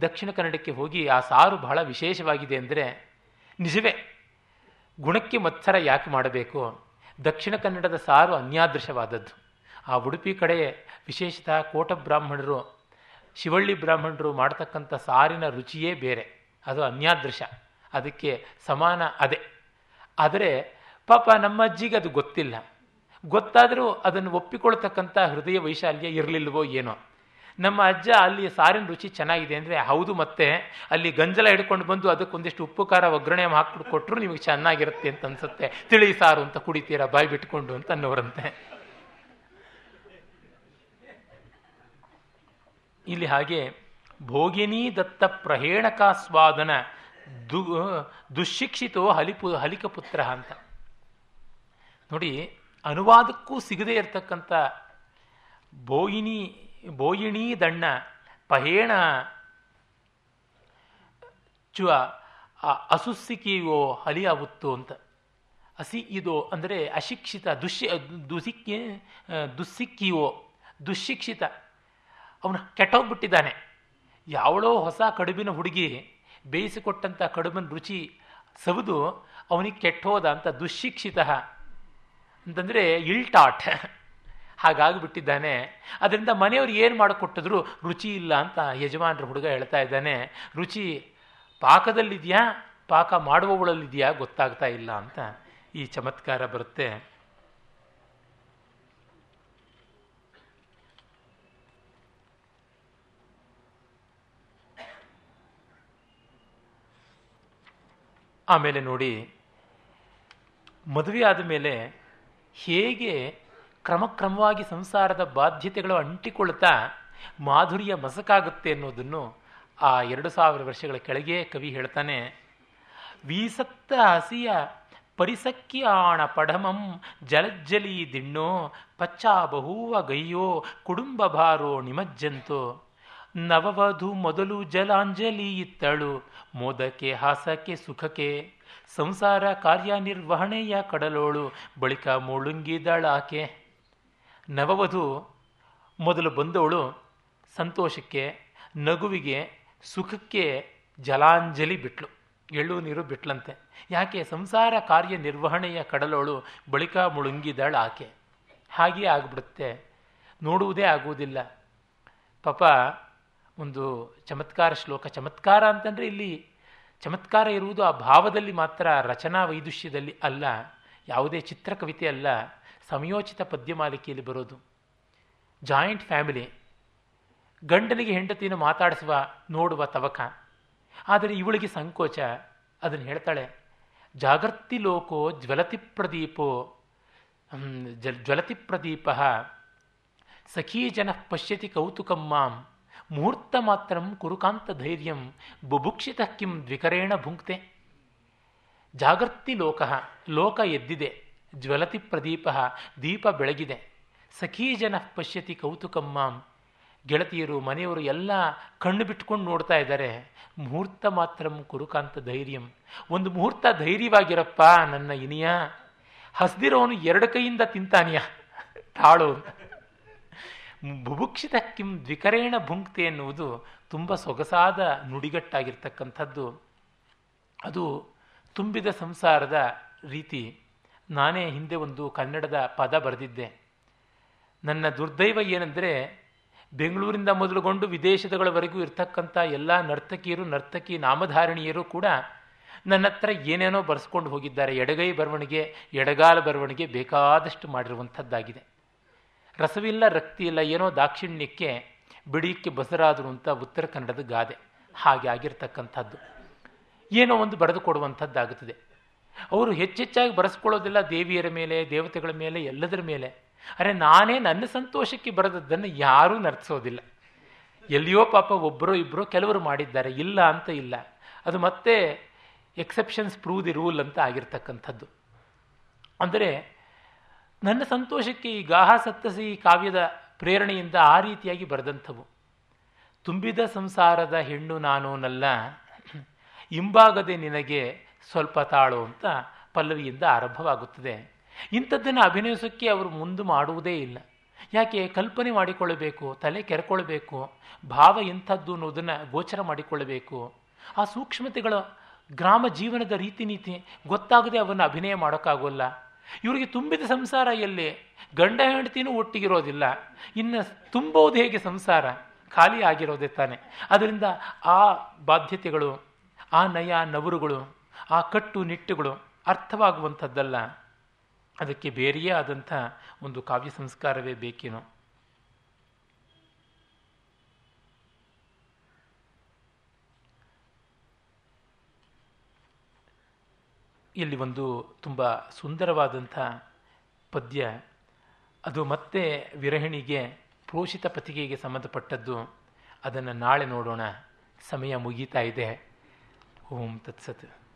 ದಕ್ಷಿಣ ಕನ್ನಡಕ್ಕೆ ಹೋಗಿ ಆ ಸಾರು ಬಹಳ ವಿಶೇಷವಾಗಿದೆ ಅಂದರೆ ನಿಜವೇ. ಗುಣಕ್ಕೆ ಮತ್ಸರ ಯಾಕೆ ಮಾಡಬೇಕು? ದಕ್ಷಿಣ ಕನ್ನಡದ ಸಾರು ಅನ್ಯಾದೃಶವಾದದ್ದು. ಆ ಉಡುಪಿ ಕಡೆ ವಿಶೇಷತಃ ಕೋಟ ಬ್ರಾಹ್ಮಣರು, ಶಿವಳ್ಳಿ ಬ್ರಾಹ್ಮಣರು ಮಾಡ್ತಕ್ಕಂಥ ಸಾರಿನ ರುಚಿಯೇ ಬೇರೆ. ಅದು ಅನ್ಯಾದೃಶ. ಅದಕ್ಕೆ ಸಮಾನ ಅದೇ. ಆದರೆ ಪಾಪ ನಮ್ಮ ಅಜ್ಜಿಗೆ ಅದು ಗೊತ್ತಿಲ್ಲ. ಗೊತ್ತಾದರೂ ಅದನ್ನು ಒಪ್ಪಿಕೊಳ್ತಕ್ಕಂಥ ಹೃದಯ ವೈಶಾಲ್ಯ ಇರಲಿಲ್ವೋ ಏನೋ. ನಮ್ಮ ಅಜ್ಜ ಅಲ್ಲಿ ಸಾರಿನ ರುಚಿ ಚೆನ್ನಾಗಿದೆ ಅಂದರೆ ಹೌದು ಮತ್ತೆ. ಅಲ್ಲಿ ಗಂಜಲ ಹಿಡ್ಕೊಂಡು ಬಂದು ಅದಕ್ಕೊಂದಿಷ್ಟು ಉಪ್ಪು, ಖಾರ, ಒಗ್ಗರಣೆ ಹಾಕ್ಬಿಟ್ಟು ಕೊಟ್ಟರು ನಿಮಗೆ ಚೆನ್ನಾಗಿರುತ್ತೆ ಅಂತ ಅನ್ಸುತ್ತೆ. ತಿಳಿ ಸಾರು ಅಂತ ಕುಡಿತೀರಾ, ಬಾಯಿ ಬಿಟ್ಕೊಂಡು ಅಂತ ಅನ್ನೋರಂತೆ. ಇಲ್ಲಿ ಹಾಗೆ, ಭೋಗಿನಿ ದತ್ತ ಪ್ರಹೇಣಕಾಸ್ವಾದನ ದು, ದುಶಿಕ್ಷಿತೋ ಹಲಿಪು, ಹಲಿಕಪುತ್ರ ಅಂತ. ನೋಡಿ, ಅನುವಾದಕ್ಕೂ ಸಿಗದೇ ಇರತಕ್ಕಂಥ ಬೋಯಿನಿ ಬೋಯಿಣಿ ದಣ್ಣ, ಪಹೇಣ, ಚುವ ಅಸುಸ್ಸಿಕಿಯೋ ಹಲಿಯಾವುತ್ತು ಅಂತ. ಅಸಿ ಇದೋ ಅಂದರೆ ಅಶಿಕ್ಷಿತ ದುಶ್ಯ ದುಸಿಕ್ಕಿ ದುಸ್ಸಿಕ್ಕಿಯೋ ದುಶಿಕ್ಷಿತ ಅವನು ಕೆಟ್ಟೋಗ್ಬಿಟ್ಟಿದ್ದಾನೆ. ಯಾವಳೋ ಹೊಸ ಕಡುಬಿನ ಹುಡುಗಿ ಬೇಯಿಸಿಕೊಟ್ಟಂಥ ಕಡುಬಿನ ರುಚಿ ಸವಿದು ಅವನಿಗೆ ಕೆಟ್ಟೋದ ಅಂತ ದುಶಿಕ್ಷಿತ ಅಂತಂದರೆ ಇಲ್ಟಾಟ್. ಹಾಗಾಗಿಬಿಟ್ಟಿದ್ದಾನೆ. ಅದರಿಂದ ಮನೆಯವರು ಏನು ಮಾಡಿಕೊಟ್ಟಿದ್ರು, ರುಚಿ ಇಲ್ಲ ಅಂತ ಯಜಮಾನ್ರ ಹುಡುಗ ಹೇಳ್ತಾ ಇದ್ದಾನೆ, ರುಚಿ, ಪಾಕದಲ್ಲಿದೆಯಾ? ಪಾಕ ಮಾಡುವವಳಲ್ಲಿದೆಯಾ? ಗೊತ್ತಾಗ್ತಾ ಇಲ್ಲ ಅಂತ ಈ ಚಮತ್ಕಾರ ಬರುತ್ತೆ. ಆಮೇಲೆ ನೋಡಿ, ಮದುವೆ ಆದ ಮೇಲೆ ಹೇಗೆ ಕ್ರಮಕ್ರಮವಾಗಿ ಸಂಸಾರದ ಬಾಧ್ಯತೆಗಳು ಅಂಟಿಕೊಳ್ತಾ ಮಾಧುರ್ಯ ಮಸಕಾಗುತ್ತೆ ಅನ್ನೋದನ್ನು ಆ ಎರಡು ಸಾವಿರ ವರ್ಷಗಳ ಕೆಳಗೆ ಕವಿ ಹೇಳ್ತಾನೆ. ವೀಸತ್ತ ಹಸಿಯ ಪರಿಸಕ್ಕಿ ಆಣ ಪಢಮಂ ಜಲಜ್ಜಲಿ ದಿಣ್ಣೋ ಪಚ್ಚಾ ಬಹುವ ಗಯ್ಯೋ ಕುಡುಂಬ ಭಾರೋ ನಿಮಜ್ಜಂತೋ. ನವವಧು ಮೊದಲು ಜಲಾಂಜಲಿ ಇತ್ತಳು, ಮೋದಕ್ಕೆ ಹಾಸಕ್ಕೆ ಸುಖಕ್ಕೆ. ಸಂಸಾರ ಕಾರ್ಯನಿರ್ವಹಣೆಯ ಕಡಲೋಳು, ಬಳಿಕ ಮುಳುಂಗಿದಳಾಕೆ. ನವವಧು ಮೊದಲು ಬಂದವಳು ಸಂತೋಷಕ್ಕೆ, ನಗುವಿಗೆ, ಸುಖಕ್ಕೆ ಜಲಾಂಜಲಿ ಬಿಟ್ಲು. ಎಳ್ಳು ನೀರು ಬಿಟ್ಲಂತೆ. ಯಾಕೆ? ಸಂಸಾರ ಕಾರ್ಯ ನಿರ್ವಹಣೆಯ ಕಡಲೋಳು ಬಳಿಕ ಮುಳುಂಗಿದಳ ಆಕೆ. ಹಾಗೆ ಆಗ್ಬಿಡುತ್ತೆ. ನೋಡುವುದೇ ಆಗುವುದಿಲ್ಲ. ಪಾಪ, ಒಂದು ಚಮತ್ಕಾರ ಶ್ಲೋಕ. ಚಮತ್ಕಾರ ಅಂತಂದರೆ ಇಲ್ಲಿ ಚಮತ್ಕಾರ ಇರುವುದು ಆ ಭಾವದಲ್ಲಿ ಮಾತ್ರ, ರಚನಾ ವೈದುಷ್ಯದಲ್ಲಿ ಅಲ್ಲ, ಯಾವುದೇ ಚಿತ್ರಕವಿತೆ ಅಲ್ಲ. ಸಮಯೋಚಿತ ಪದ್ಯಮಾಲಿಕೆಯಲ್ಲಿ ಬರೋದು. Joint family. ಗಂಡನಿಗೆ ಹೆಂಡತಿಯನ್ನು ಮಾತಾಡಿಸುವ, ನೋಡುವ ತವಕ. ಆದರೆ ಇವಳಿಗೆ ಸಂಕೋಚ. ಅದನ್ನು ಹೇಳ್ತಾಳೆ ಜಾಗರ್ತಿ ಲೋಕೋ ಜ್ವಲತಿ ಪ್ರದೀಪೋ. ಜ್ವಲತಿ ಪ್ರದೀಪ. ಸಖೀ ಜನ ಪಶ್ಯತಿ ಕೌತುಕಂ ಮಾಂ. ಮುಹೂರ್ತ ಮಾತ್ರಂ ಕುರುಕಾಂತ ಧೈರ್ಯಂ. ಬುಭುಕ್ಷಿತ ಕಿಂ ದ್ವಿಕರೇಣ ಭುಂಕ್ತೆ. ಜಾಗರ್ತಿ ಲೋಕ. ಲೋಕ ಎದ್ದಿದೆ. ಜ್ವಲತಿ ಪ್ರದೀಪ ದೀಪ ಬೆಳಗಿದೆ. ಸಖೀ ಜನ ಪಶ್ಯತಿ ಕೌತುಕಮ್ಮಾಂ. ಗೆಳತಿಯರು, ಮನೆಯವರು ಎಲ್ಲ ಕಣ್ಣು ಬಿಟ್ಕೊಂಡು ನೋಡ್ತಾ ಇದ್ದಾರೆ. ಮುಹೂರ್ತ ಮಾತ್ರಂ ಕುರುಕಾಂತ ಧೈರ್ಯಂ. ಒಂದು ಮುಹೂರ್ತ ಧೈರ್ಯವಾಗಿರಪ್ಪ ನನ್ನ ಇನಿಯ. ಹಸ್ದಿರೋನು ಎರಡು ಕೈಯಿಂದ ತಿಂತಾನಿಯ. ತಾಳು ಬುಭುಕ್ಷಿತ ಕಿಂ ದ್ವಿಕರೇಣ ಭುಂಕ್ತೆ ಎನ್ನುವುದು ತುಂಬ ಸೊಗಸಾದ ನುಡಿಗಟ್ಟಾಗಿರ್ತಕ್ಕಂಥದ್ದು. ಅದು ತುಂಬಿದ ಸಂಸಾರದ ರೀತಿ. ನಾನೇ ಹಿಂದೆ ಒಂದು ಕನ್ನಡದ ಪದ ಬರೆದಿದ್ದೆ. ನನ್ನ ದುರ್ದೈವ ಏನೆಂದರೆ, ಬೆಂಗಳೂರಿಂದ ಮೊದಲುಗೊಂಡು ವಿದೇಶದಗಳವರೆಗೂ ಇರ್ತಕ್ಕಂಥ ಎಲ್ಲ ನರ್ತಕಿಯರು, ನರ್ತಕಿ ನಾಮಧಾರಣಿಯರು ಕೂಡ ನನ್ನ ಹತ್ರ ಏನೇನೋ ಬರೆಸ್ಕೊಂಡು ಹೋಗಿದ್ದಾರೆ. ಎಡಗೈ ಬರವಣಿಗೆ, ಎಡಗಾಲ ಬರವಣಿಗೆ ಬೇಕಾದಷ್ಟು ಮಾಡಿರುವಂಥದ್ದಾಗಿದೆ. ರಸವಿಲ್ಲ ರಕ್ತಿ ಇಲ್ಲ ಏನೋ ದಾಕ್ಷಿಣ್ಯಕ್ಕೆ ಬಿಡಿಯಕ್ಕೆ ಬಸರಾದರು ಅಂತ ಉತ್ತರ ಕನ್ನಡದ ಗಾದೆ. ಹಾಗೆ ಆಗಿರ್ತಕ್ಕಂಥದ್ದು. ಏನೋ ಒಂದು ಬರೆದು ಕೊಡುವಂಥದ್ದಾಗುತ್ತದೆ. ಅವರು ಹೆಚ್ಚೆಚ್ಚಾಗಿ ಬರೆಸ್ಕೊಳ್ಳೋದಿಲ್ಲ ದೇವಿಯರ ಮೇಲೆ, ದೇವತೆಗಳ ಮೇಲೆ, ಎಲ್ಲದರ ಮೇಲೆ. ಅರೆ ನಾನೇ ನನ್ನ ಸಂತೋಷಕ್ಕೆ ಬರೆದದ್ದನ್ನು ಯಾರೂ ನರ್ತಿಸೋದಿಲ್ಲ. ಎಲ್ಲಿಯೋ ಪಾಪ ಒಬ್ಬರೋ ಇಬ್ಬರೋ ಕೆಲವರು ಮಾಡಿದ್ದಾರೆ, ಇಲ್ಲ ಅಂತ ಇಲ್ಲ. ಅದು ಮತ್ತೆ ಎಕ್ಸೆಪ್ಷನ್ಸ್ ಪ್ರೂವ್ ದಿ ರೂಲ್ ಅಂತ ಆಗಿರ್ತಕ್ಕಂಥದ್ದು. ಅಂದರೆ ನನ್ನ ಸಂತೋಷಕ್ಕೆ ಈ ಗಾಹ ಸತ್ತಸಿ ಕಾವ್ಯದ ಪ್ರೇರಣೆಯಿಂದ ಆ ರೀತಿಯಾಗಿ ಬರೆದಂಥವು. ತುಂಬಿದ ಸಂಸಾರದ ಹೆಣ್ಣು ನಾನು ನಲ್ಲ ಇಂಬಾಗದೆ ನಿನಗೆ ಸ್ವಲ್ಪ ತಾಳು ಅಂತ ಪಲ್ಲವಿಯಿಂದ ಆರಂಭವಾಗುತ್ತದೆ. ಇಂಥದ್ದನ್ನು ಅಭಿನಯಿಸೋಕ್ಕೆ ಅವರು ಮುಂದೆ ಮಾಡುವುದೇ ಇಲ್ಲ. ಯಾಕೆ? ಕಲ್ಪನೆ ಮಾಡಿಕೊಳ್ಳಬೇಕು, ತಲೆ ಕೆರೆಕೊಳ್ಬೇಕು, ಭಾವ ಇಂಥದ್ದು ಅನ್ನೋದನ್ನು ಗೋಚರ ಮಾಡಿಕೊಳ್ಳಬೇಕು. ಆ ಸೂಕ್ಷ್ಮತೆಗಳ ಗ್ರಾಮ ಜೀವನದ ರೀತಿ ನೀತಿ ಗೊತ್ತಾಗದೆ ಅವನ್ನು ಅಭಿನಯ ಮಾಡೋಕ್ಕಾಗೋಲ್ಲ. ಇವರಿಗೆ ತುಂಬಿದ ಸಂಸಾರ ಎಲ್ಲಿ? ಗಂಡ ಹೆಂಡತಿನೂ ಒಟ್ಟಿಗಿರೋದಿಲ್ಲ. ಇನ್ನು ತುಂಬೋದು ಹೇಗೆ ಸಂಸಾರ? ಖಾಲಿ ಆಗಿರೋದೇ ತಾನೆ. ಅದರಿಂದ ಆ ಬಾಧ್ಯತೆಗಳು, ಆ ನಯ, ನವರುಗಳು ಆ ಕಟ್ಟು ನಿಟ್ಟುಗಳು ಅರ್ಥವಾಗುವಂಥದ್ದಲ್ಲ. ಅದಕ್ಕೆ ಬೇರೆಯೇ ಆದಂಥ ಒಂದು ಕಾವ್ಯ ಸಂಸ್ಕಾರವೇ ಬೇಕೇನೋ. ಇಲ್ಲಿ ಒಂದು ತುಂಬ ಸುಂದರವಾದಂಥ ಪದ್ಯ. ಅದು ಮತ್ತೆ ವಿರಹಿಣಿಗೆ ಪ್ರೋಷಿತ ಪತಿಗೆಗೆ ಸಂಬಂಧಪಟ್ಟದ್ದು. ಅದನ್ನು ನಾಳೆ ನೋಡೋಣ. ಸಮಯ ಮುಗೀತಾ ಇದೆ. ಓಂ ತತ್ಸತ್.